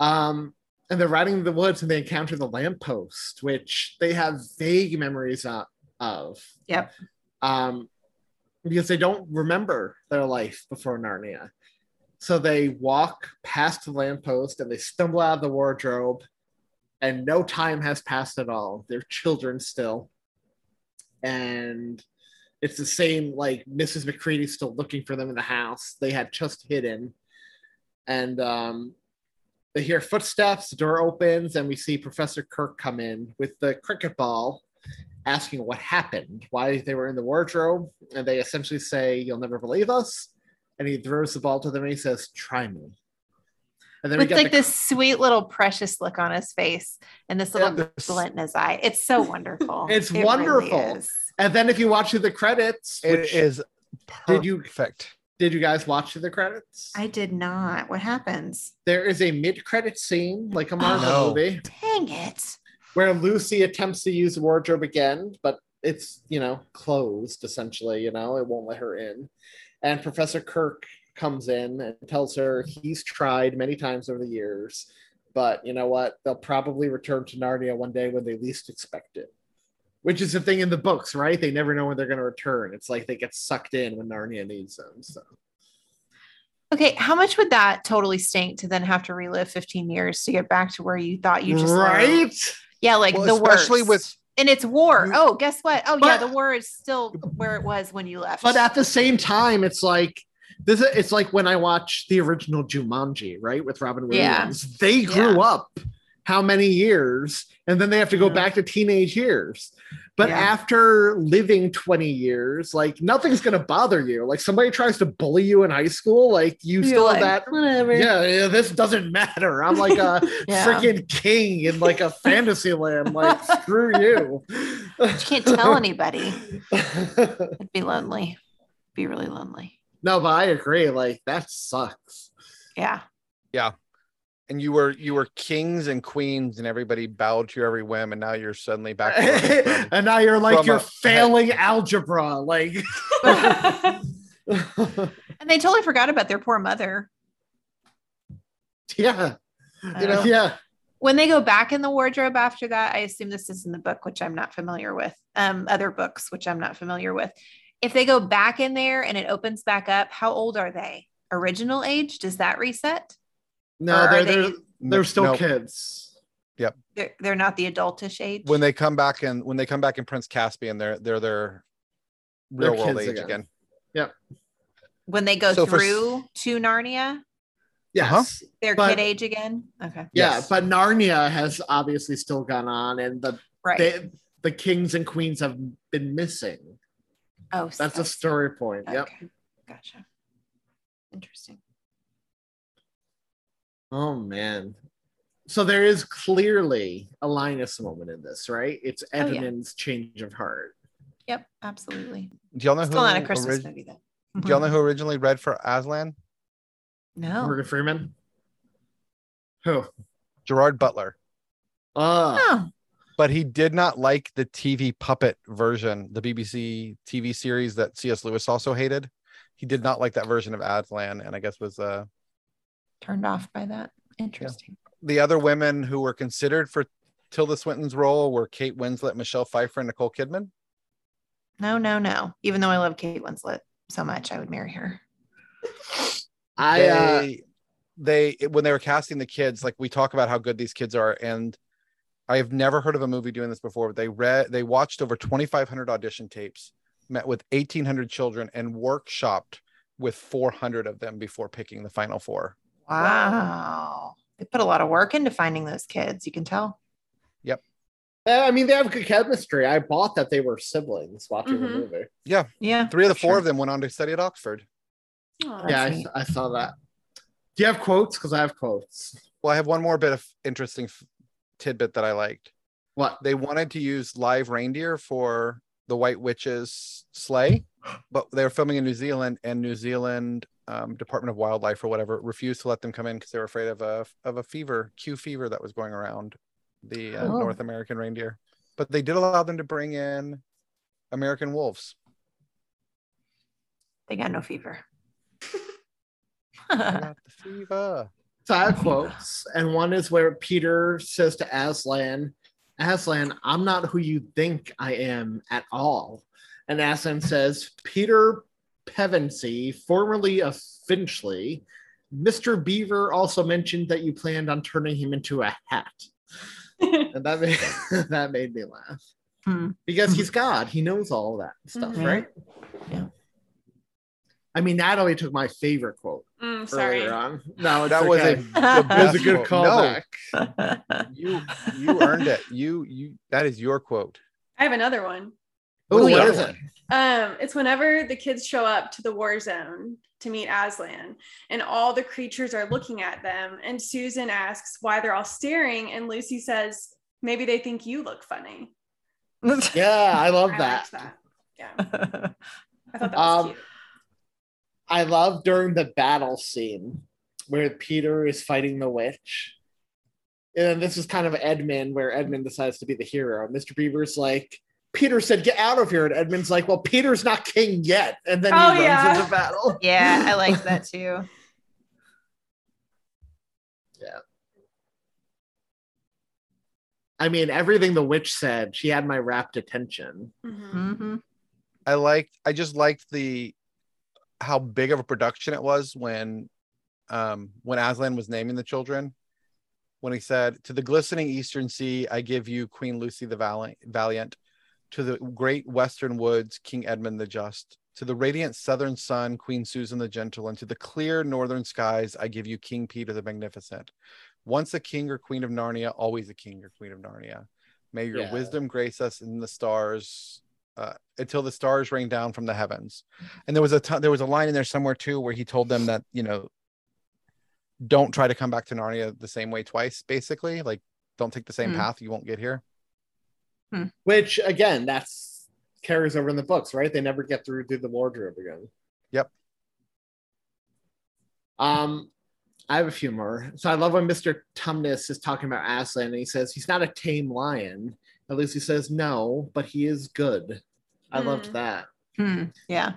Speaker 5: Um, and they're riding in the woods and they encounter the lamppost, which they have vague memories of.
Speaker 4: Yep.
Speaker 5: Um, because they don't remember their life before Narnia. So they walk past the lamppost and they stumble out of the wardrobe, and no time has passed at all. They're children still. And it's the same, like Mrs. Macready's still looking for them in the house. They had just hidden. And um, they hear footsteps, the door opens, and we see Professor Kirk come in with the cricket ball asking what happened, why they were in the wardrobe. And they essentially say, You'll never believe us. And he throws the ball to them and he says, Try me. And then we
Speaker 4: With
Speaker 5: get
Speaker 4: like
Speaker 5: the,
Speaker 4: this sweet little precious look on his face and this little
Speaker 5: Yeah.
Speaker 4: glint in his eye. It's so wonderful.
Speaker 5: It's
Speaker 4: It really
Speaker 5: wonderful.
Speaker 4: is.
Speaker 5: And then if you watch through the credits,
Speaker 3: it is
Speaker 5: which-
Speaker 3: is
Speaker 5: Did you-
Speaker 3: perfect.
Speaker 5: did you guys watch through the credits?
Speaker 4: I did not. What happens?
Speaker 5: there is a mid-credit scene, like a Marvel oh,
Speaker 3: No.
Speaker 5: movie,
Speaker 4: Dang it.
Speaker 5: where Lucy attempts to use the wardrobe again, but it's you know closed essentially. You know, it won't let her in. And Professor Kirk comes in and tells her he's tried many times over the years, but you know what? They'll probably return to Narnia one day when they least expect it. Which is the thing in the books, right? They never know when they're going to return. It's like they get sucked in when Narnia needs them. So
Speaker 4: Okay, how much would that totally stink to then have to relive 15 years to get back to where you thought you just were?
Speaker 5: right.
Speaker 4: Yeah, like
Speaker 3: Well,
Speaker 4: the
Speaker 3: especially
Speaker 4: worst.
Speaker 3: with-
Speaker 4: and it's war. Oh, guess what? Oh yeah, the war is still where it was when you left.
Speaker 5: But at the same time, it's like this. It's like when I watched the original Jumanji, right, with Robin
Speaker 4: Yeah.
Speaker 5: Williams. They grew
Speaker 4: Yeah.
Speaker 5: up how many years, and then they have to go
Speaker 4: Yeah.
Speaker 5: back to teenage years. But
Speaker 4: Yeah.
Speaker 5: after living 20 years, like nothing's gonna bother you. Like somebody tries to bully you in high school, like you
Speaker 4: You're
Speaker 5: still
Speaker 4: like,
Speaker 5: have that.
Speaker 4: whatever.
Speaker 5: Yeah, yeah, this doesn't matter. I'm like a
Speaker 4: Yeah.
Speaker 5: freaking king in like a fantasy land. Like, screw you.
Speaker 4: You can't tell anybody. It'd be lonely. Be really lonely.
Speaker 5: no, but I agree. Like, that sucks.
Speaker 4: Yeah yeah.
Speaker 3: And you were you were kings and queens, and everybody bowed to your every whim, and now you're suddenly back. from-
Speaker 5: and now you're like you're
Speaker 3: a-
Speaker 5: failing algebra like
Speaker 4: And they totally forgot about their poor mother.
Speaker 5: yeah
Speaker 4: You know?
Speaker 5: yeah
Speaker 4: When they go back in the wardrobe after that, I assume this is in the book, which I'm not familiar with. Um, other books, which I'm not familiar with. If they go back in there and it opens back up, how old are they? Original age? Does that reset?
Speaker 5: No
Speaker 4: Or are
Speaker 5: they're,
Speaker 4: they-
Speaker 5: they're, they're still
Speaker 3: No,
Speaker 5: kids Yep.
Speaker 4: They're, they're not the adultish age.
Speaker 3: when they come back and when they come back in Prince Caspian, they're they're their
Speaker 5: They're
Speaker 3: real world age
Speaker 5: again.
Speaker 3: again.
Speaker 4: when they go
Speaker 3: So for
Speaker 4: through to Narnia,
Speaker 5: yes
Speaker 3: Uh-huh.
Speaker 4: they're
Speaker 5: But-
Speaker 4: kid age again. Okay.
Speaker 5: yeah
Speaker 3: Yes.
Speaker 5: but narnia has obviously still gone on and the
Speaker 4: Right.
Speaker 5: they, the kings and queens have been missing
Speaker 4: oh,
Speaker 5: that's a
Speaker 4: so-
Speaker 5: story point yep
Speaker 4: Gotcha. Interesting.
Speaker 5: Oh man so there is clearly a linus moment in this right it's
Speaker 4: Oh, yeah.
Speaker 5: edmund's change of heart
Speaker 4: Yep. Absolutely.
Speaker 3: Do y'all know
Speaker 4: Still not a
Speaker 3: who?
Speaker 4: Christmas
Speaker 3: orig-
Speaker 4: movie though.
Speaker 3: do y'all know who originally read for Aslan?
Speaker 4: No.
Speaker 5: morgan freeman who
Speaker 3: Gerard Butler.
Speaker 5: uh
Speaker 4: Oh.
Speaker 3: but he did not like the TV puppet version, the BBC TV series that C.S. Lewis also hated. He did not like that version of Aslan, and I guess was uh,
Speaker 4: Turned off by that. Interesting.
Speaker 3: the other women who were considered for Tilda Swinton's role were Kate Winslet, Michelle Pfeiffer, and Nicole Kidman.
Speaker 4: No, no, no. Even though I love Kate Winslet so much, I would marry her.
Speaker 5: i uh
Speaker 3: they, they when they were casting the kids, like we talk about how good these kids are, and I have never heard of a movie doing this before. But they read, they watched over 2,500 audition tapes, met with 1,800 children, and workshopped with 400 of them before picking the final four.
Speaker 4: Wow. They put a lot of work into finding those kids. You can tell.
Speaker 3: Yep.
Speaker 5: I mean, they have good chemistry. I bought that they were siblings watching the
Speaker 6: Mhm.
Speaker 5: movie.
Speaker 3: Yeah.
Speaker 4: Yeah.
Speaker 3: Three of the four
Speaker 4: sure.
Speaker 3: of them went on to study at Oxford.
Speaker 6: Aw.
Speaker 5: yeah, I. I saw that. Do you have quotes? Because I have quotes.
Speaker 3: Well, I have one more bit of interesting f- tidbit that I liked.
Speaker 5: What?
Speaker 3: They wanted to use live reindeer for the White Witch's sleigh, but they were filming in New Zealand, and New Zealand um, Department of Wildlife or whatever refused to let them come in because they were afraid of a of a fever, Q fever that was going around the uh,
Speaker 4: Oh.
Speaker 3: North American reindeer. But they did allow them to bring in American wolves.
Speaker 4: They got no fever.
Speaker 3: I got the fever.
Speaker 5: So I have quotes, and one is where Peter says to Aslan, Aslan, I'm not who you think I am at all. And Aslan says, Peter Pevensey, formerly of Finchley, Mr. Beaver also mentioned that you planned on turning him into a hat. and that made, that made me laugh.
Speaker 4: Hmm.
Speaker 5: Because he's God, he knows all that stuff,
Speaker 6: Mhm.
Speaker 5: right?
Speaker 4: Yeah.
Speaker 5: I mean, Natalie took my favorite quote
Speaker 6: Mm, sorry.
Speaker 5: earlier on. No, it's
Speaker 3: That was a the
Speaker 5: That was a good
Speaker 3: quote. No,
Speaker 5: callback.
Speaker 3: you you earned it. You you that is your quote.
Speaker 6: I have another one.
Speaker 5: Oh,
Speaker 3: What's
Speaker 5: what
Speaker 3: other
Speaker 5: is it?
Speaker 6: Um, it's whenever the kids show up to the war zone to meet Aslan, and all the creatures are looking at them. And Susan asks why they're all staring, and Lucy says, "Maybe they think you look funny."
Speaker 5: Yeah, I love
Speaker 6: I
Speaker 5: that.
Speaker 6: that. Yeah, I thought that was
Speaker 5: Um,
Speaker 6: cute.
Speaker 5: I love during the battle scene where Peter is fighting the witch. And this is kind of Edmund, where Edmund decides to be the hero. Mr. Beaver's like, Peter said, get out of here. And Edmund's like, well, Peter's not king yet. And then he
Speaker 6: Oh,
Speaker 5: runs
Speaker 6: yeah.
Speaker 5: into battle.
Speaker 4: yeah, I like that too. Yeah.
Speaker 5: I mean, everything the witch said, she had my rapt attention.
Speaker 6: Mhm.
Speaker 4: hmm
Speaker 3: I liked I just liked the how big of a production it was when um when Aslan was naming the children. When he said, To the glistening eastern sea, I give you Queen Lucy the Valiant, Valiant. To the great western woods, King Edmund the Just. To the radiant southern sun, Queen Susan the Gentle. And to the clear northern skies, I give you King Peter the Magnificent. Once a king or queen of Narnia, always a king or queen of Narnia. May your
Speaker 5: Yeah.
Speaker 3: wisdom grace us in the stars uh, until the stars rain down from the heavens. And there was a there was a line in there somewhere too where he told them that you know, don't try to come back to Narnia the same way twice. Basically, like don't take the same
Speaker 4: Hmm.
Speaker 3: path, you won't get here.
Speaker 5: Which, again, that's carries over in the books, right? They never get through through the wardrobe again.
Speaker 3: Yep.
Speaker 5: Um, I have a few more. So I love when Mr. Tumnus is talking about Aslan and he says he's not a tame lion. At least he says no, but he is good. I loved
Speaker 6: Hmm.
Speaker 5: that.
Speaker 4: Hmm. Yeah.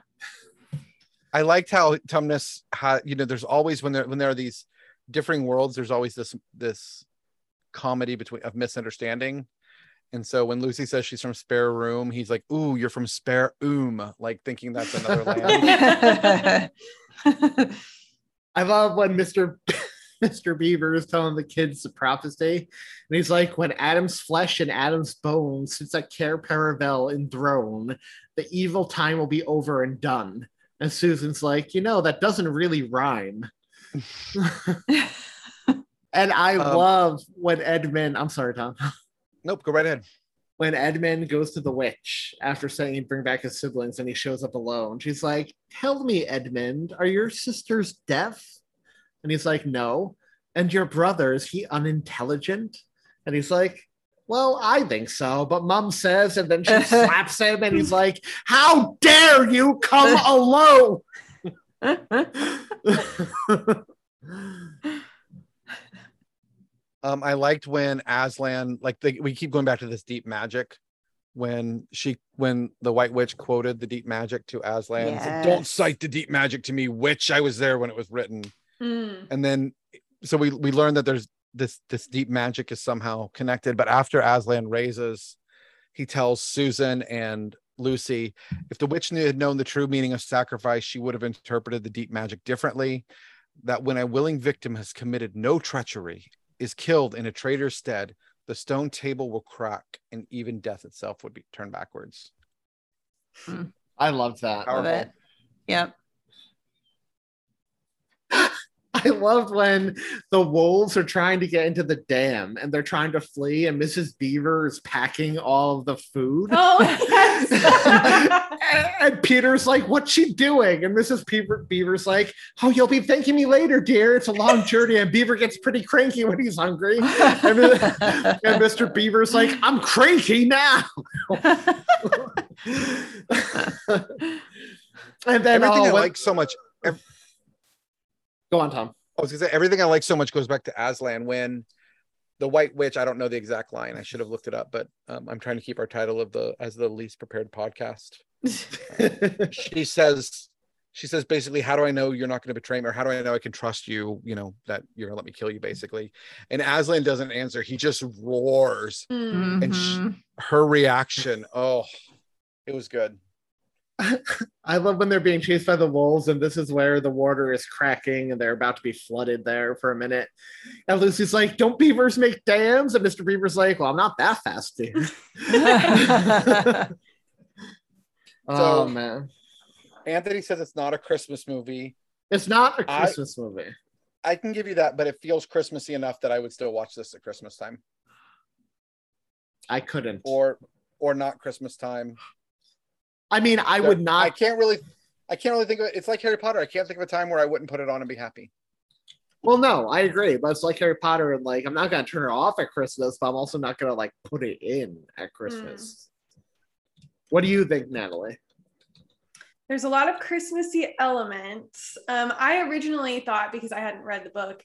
Speaker 3: I liked how Tumnus had, you know, there's always when there when there are these differing worlds, there's always this this comedy between of misunderstanding. And so when Lucy says she's from Spare Room, he's like, "Ooh, you're from Spare Oom," like thinking that's another land.
Speaker 5: I love when Mr. Mr. Beaver is telling the kids the prophecy, and he's like, "When Adam's flesh and Adam's bones sits at Cair Paravel enthroned, the evil time will be over and done." And Susan's like, "You know, that doesn't really rhyme." and I
Speaker 3: Um,
Speaker 5: love when Edmund. I'm sorry, Thom.
Speaker 3: Nope, go right ahead.
Speaker 5: When Edmund goes to the witch after saying he'd bring back his siblings, and he shows up alone, she's like, "Tell me, Edmund, are your sisters deaf?" And he's like, No. And your brother, is he unintelligent? And he's like, Well, I think so. But mom says, and then she slaps him, and he's like, How dare you come alone?
Speaker 3: Um, I liked when Aslan, like the, we keep going back to this deep magic, when she, when the White Witch quoted the deep magic to Aslan, said, "Don't cite the deep magic to me, witch. I was there when it was written."
Speaker 6: Mm.
Speaker 3: And then, so we we learned that there's this this deep magic is somehow connected. But after Aslan raises, he tells Susan and Lucy, if the witch knew, had known the true meaning of sacrifice, she would have interpreted the deep magic differently. That when a willing victim has committed no treachery, is killed in a traitor's stead, the stone table will crack, and even death itself would be turned backwards. Hmm.
Speaker 5: I love that.
Speaker 4: Love it. Yep.
Speaker 5: I I loved when the wolves are trying to get into the dam and they're trying to flee, and Mrs. Beaver is packing all of the food.
Speaker 6: Oh, yes.
Speaker 5: and, and Peter's like, "What's she doing?" And Mrs. Beaver, Beaver's like, "Oh, you'll be thanking me later, dear. It's a long journey." And Beaver gets pretty cranky when he's hungry, and, and Mr. Beaver's like, "I'm cranky now." and then
Speaker 3: everything
Speaker 5: oh,
Speaker 3: I
Speaker 5: when-
Speaker 3: like so much. ev-
Speaker 5: Go on, Thom.
Speaker 3: I was gonna say everything I like so much goes back to Aslan when the White Witch. I don't know the exact line. I should have looked it up, but um, I'm trying to keep our title of the as the least prepared podcast. she says, she says basically, how do I know you're not going to betray me, or how do I know I can trust you? You know that you're gonna let me kill you, basically. And Aslan doesn't answer. He just roars,
Speaker 6: Mm.
Speaker 3: and sh-
Speaker 4: Mhm.
Speaker 3: her reaction, oh, it was good.
Speaker 5: I love when they're being chased by the wolves, and this is where the water is cracking and they're about to be flooded there for a minute. And Lucy's like, Don't beavers make dams? And Mr. Beaver's like, Well, I'm not that fast, dear. oh,
Speaker 3: So-
Speaker 5: man.
Speaker 3: Anthony says it's not a Christmas movie.
Speaker 5: It's not a Christmas movie.
Speaker 3: I can give you that, but it feels Christmassy enough that I would still watch this at Christmas time,
Speaker 5: I couldn't.
Speaker 3: or or not Christmas time.
Speaker 5: I mean, I would not.
Speaker 3: I can't really, I can't really think of it. It's like Harry Potter. I can't think of a time where I wouldn't put it on and be happy.
Speaker 5: Well, no, I agree. But it's like Harry Potter, and like, I'm not going to turn it off at Christmas, but I'm also not going to like put it in at Christmas. What do you think, Natalie?
Speaker 6: There's a lot of Christmassy elements. Um, I originally thought, because I hadn't read the book,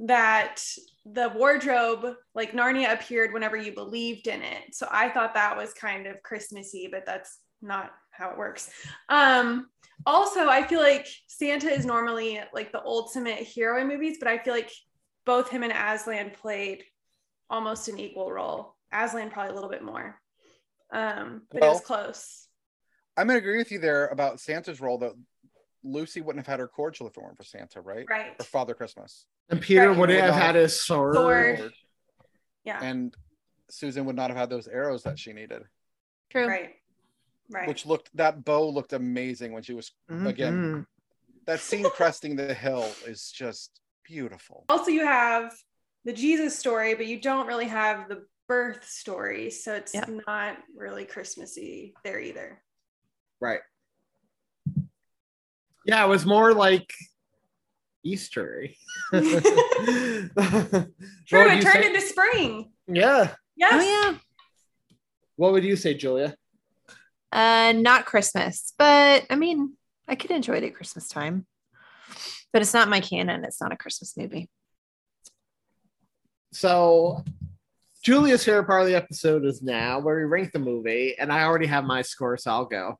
Speaker 6: that the wardrobe, like Narnia, appeared whenever you believed in it. So I thought that was kind of Christmassy, but that's not how it works. Um, also, I feel like Santa is normally like the ultimate hero in movies, but I feel like both him and Aslan played almost an equal role. Aslan probably a little bit more. Um, but it was close.
Speaker 3: I'm gonna agree with you there about Santa's role. Though Lucy wouldn't have had her cordial if it weren't for Santa, right?
Speaker 6: Right.
Speaker 3: Or Father Christmas.
Speaker 5: And Peter
Speaker 6: Right.
Speaker 5: wouldn't
Speaker 3: Would
Speaker 5: have had his sword.
Speaker 6: Sword. Yeah.
Speaker 3: And Susan would not have had those arrows that she needed,
Speaker 4: True.
Speaker 6: Right. Right.
Speaker 3: which looked that bow looked amazing when she was again.
Speaker 5: Mhm.
Speaker 3: That scene cresting the hill is just beautiful.
Speaker 6: also, you have the Jesus story, but you don't really have the birth story. So it's
Speaker 4: Yeah.
Speaker 6: not really Christmassy there either.
Speaker 5: Right. Yeah, it was more like Easter.
Speaker 6: True, it turned
Speaker 5: say?
Speaker 6: into spring.
Speaker 5: Yeah.
Speaker 6: Yes.
Speaker 4: Oh yeah.
Speaker 5: What would you say, Julia?
Speaker 4: Uh, not Christmas, but I mean, I could enjoy it at Christmas time. But it's not my canon. It's not a Christmas movie.
Speaker 5: So, Julia's favorite part of the episode is now where we rank the movie, and I already have my score, so I'll go.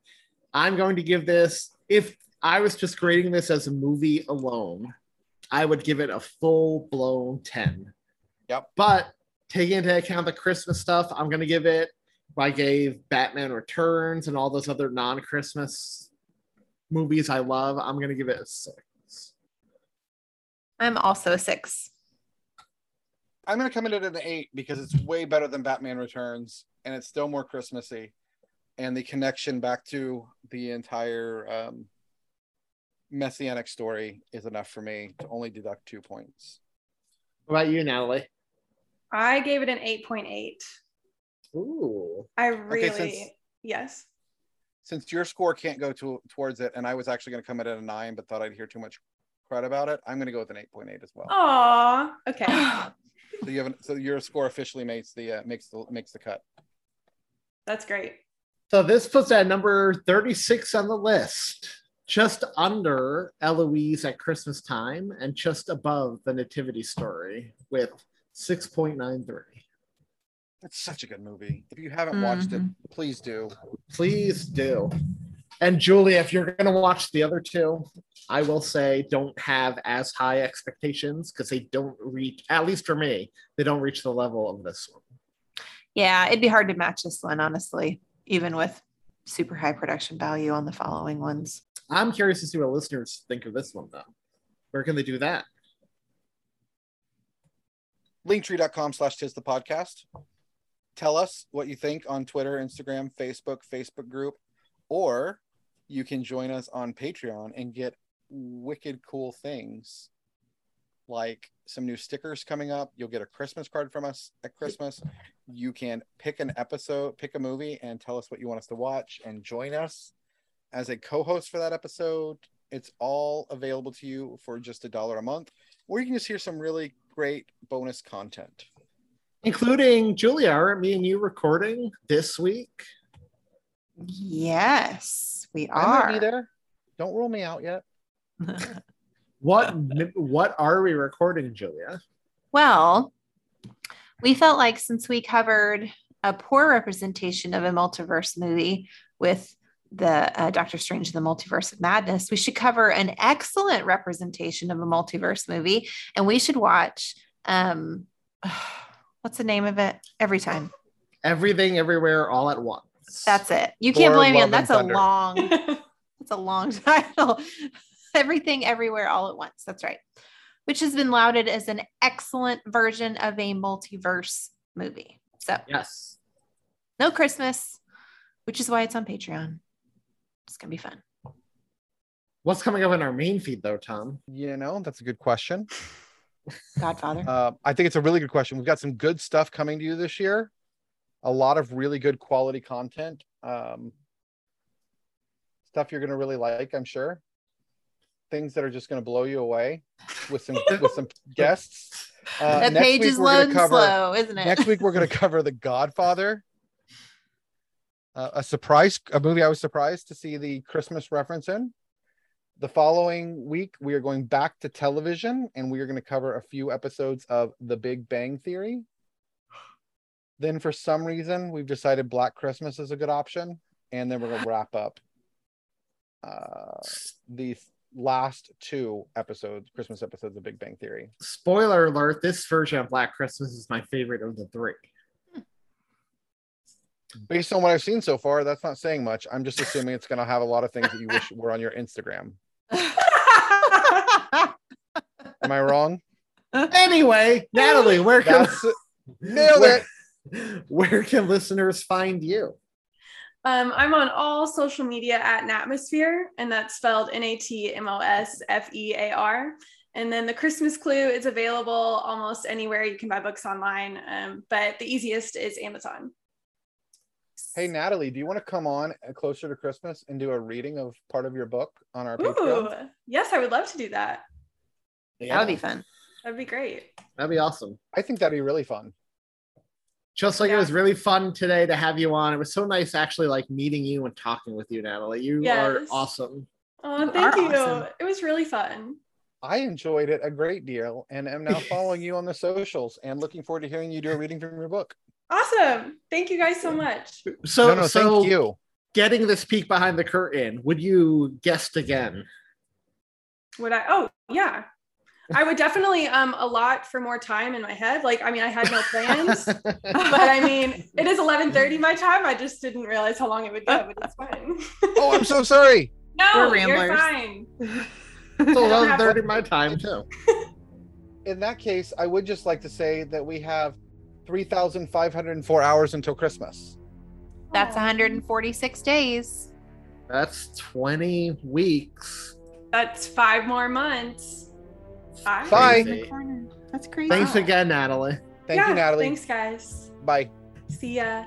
Speaker 5: I'm going to give this, if I was just grading this as a movie alone, I would give it a full blown 10.
Speaker 3: Yep.
Speaker 5: But taking into account the Christmas stuff, I'm going to give it, I gave Batman Returns and all those other non Christmas movies I love, I'm going to give it a six.
Speaker 4: I'm also a six.
Speaker 3: I'm gonna come in at an eight because it's way better than Batman Returns, and it's still more Christmassy, and the connection back to the entire um, messianic story is enough for me to only deduct two points.
Speaker 5: What about you, Natalie?
Speaker 6: I gave it an 8.8.
Speaker 5: Ooh.
Speaker 6: I really,
Speaker 3: since-
Speaker 6: yes.
Speaker 3: Since your score can't go to, towards it, and I was actually going to come in at a nine, but thought I'd hear too much crud about it, I'm going to go with an eight point eight as well.
Speaker 6: Aw, okay.
Speaker 3: So you have an, so your score officially makes the uh, makes the makes the cut.
Speaker 6: That's great.
Speaker 5: So this puts at number 36 on the list, just under Eloise at Christmas time and just above the Nativity Story with 6.93.
Speaker 3: It's such a good movie. If you haven't watched it, mm-hmm. please do.
Speaker 5: Please do. And Julie, if you're going to watch the other two, I will say don't have as high expectations because they don't reach, at least for me, they don't reach the level of this one.
Speaker 4: Yeah, it'd be hard to match this one, honestly, even with super high production value on the following ones.
Speaker 5: I'm curious to see what listeners think of this one, though. Where can they do that?
Speaker 3: linktree.com slash tis the podcast tell us what you think on twitter instagram facebook facebook group or you can join us on patreon and get wicked cool things like some new stickers coming up. You'll get a Christmas card from us at Christmas. You can pick an episode, pick a movie, and tell us what you want us to watch and join us as a co host for that episode. It's all available to you for just a dollar a month, or you can just hear some really great bonus content.
Speaker 5: Including Julia, aren't me and you recording this week?
Speaker 4: Yes, we
Speaker 3: I might
Speaker 4: are.
Speaker 3: be there. Don't rule me out yet.
Speaker 5: What what are we recording, Julia?
Speaker 4: Well, we felt like since we covered a poor representation of a multiverse movie with the uh, Doctor Strange and the Multiverse of Madness, we should cover an excellent representation of a multiverse movie, and we should watch. Um, what's the name of it? Every oh, time.
Speaker 5: Everything, everywhere, all at once.
Speaker 4: That's it. You can't
Speaker 3: Thor,
Speaker 4: blame me. On That's a long. That's a long title. Everything, everywhere, all at once. That's right. Which has been lauded as an excellent version of a multiverse movie. So
Speaker 5: Yes.
Speaker 4: no Christmas, which is why it's on Patreon. It's gonna be fun.
Speaker 5: What's coming up in our main feed though, Thom?
Speaker 3: You know, that's a good question.
Speaker 4: Godfather.
Speaker 3: Uh, I think it's a really good question. We've got some good stuff coming to you this year. A lot of really good quality content. Um, stuff you're going to really like, I'm sure. Things that are just going to blow you away with some with some guests. Uh,
Speaker 4: that page is
Speaker 3: gonna cover-
Speaker 4: slow, isn't it?
Speaker 3: Next week we're going to cover The Godfather. Uh, a surprise, a movie I was surprised to see the Christmas reference in. The following week we are going back to television and we are going to cover a few episodes of The Big Bang Theory. Then for some reason we've decided Black Christmas is a good option, and then we're going to wrap up uh, the last two episodes, Christmas episodes of Big Bang Theory.
Speaker 5: Spoiler alert, this version of Black Christmas is my favorite of the three.
Speaker 3: Based on what I've seen so far, that's not saying much. I'm just assuming it's going to have a lot of things that you wish were on your Instagram. Am I wrong?
Speaker 5: Anyway, Natalie, where can
Speaker 3: That's nailed
Speaker 5: where,
Speaker 3: it.
Speaker 5: where can listeners find you?
Speaker 6: Um, I'm on all social media at Natmosfear, and that's spelled N A T M O S F E A R. And then the Christmas Clue is available almost anywhere you can buy books online, um, but the easiest is Amazon.
Speaker 3: Hey Natalie, do you want to come on uh, closer to Christmas and do a reading of part of your book on our Patreon?
Speaker 6: Ooh, yes, I would love to do that. Yeah.
Speaker 4: That would be fun.
Speaker 6: That'd be great.
Speaker 5: That'd be awesome.
Speaker 3: I think that'd be really fun.
Speaker 5: Just like
Speaker 6: Yeah.
Speaker 5: it was really fun today to have you on. It was so nice actually like meeting you and talking with you, Natalie. You are awesome.
Speaker 6: Oh,
Speaker 4: You
Speaker 6: thank
Speaker 4: are
Speaker 6: you.
Speaker 4: awesome.
Speaker 6: It was really fun.
Speaker 3: I enjoyed it a great deal and am now following you on the socials and looking forward to hearing you do a reading from your book.
Speaker 6: Awesome. Thank you guys so much.
Speaker 5: So,
Speaker 3: no, no,
Speaker 5: so
Speaker 3: thank you.
Speaker 5: getting this peek behind the curtain, would you guest again?
Speaker 6: Would I? Oh, yeah. I would definitely um a lot for more time in my head. Like, I mean, I had no plans, but I mean, it is 11:30 my time. I just didn't realize how long it would go, but it's fine.
Speaker 3: Oh, I'm so sorry.
Speaker 6: no,
Speaker 4: We're
Speaker 6: you're fine.
Speaker 5: It's 11:30 my time too.
Speaker 3: In that case, I would just like to say that we have 3,504 hours until Christmas.
Speaker 4: That's 146 days.
Speaker 5: That's 20 weeks.
Speaker 6: That's five more months. Five?
Speaker 3: Bye.
Speaker 5: Crazy.
Speaker 4: That's crazy.
Speaker 5: Thanks again, Natalie.
Speaker 3: Thank
Speaker 6: Yeah,
Speaker 3: you, Natalie.
Speaker 6: Thanks, guys.
Speaker 3: Bye.
Speaker 6: See ya.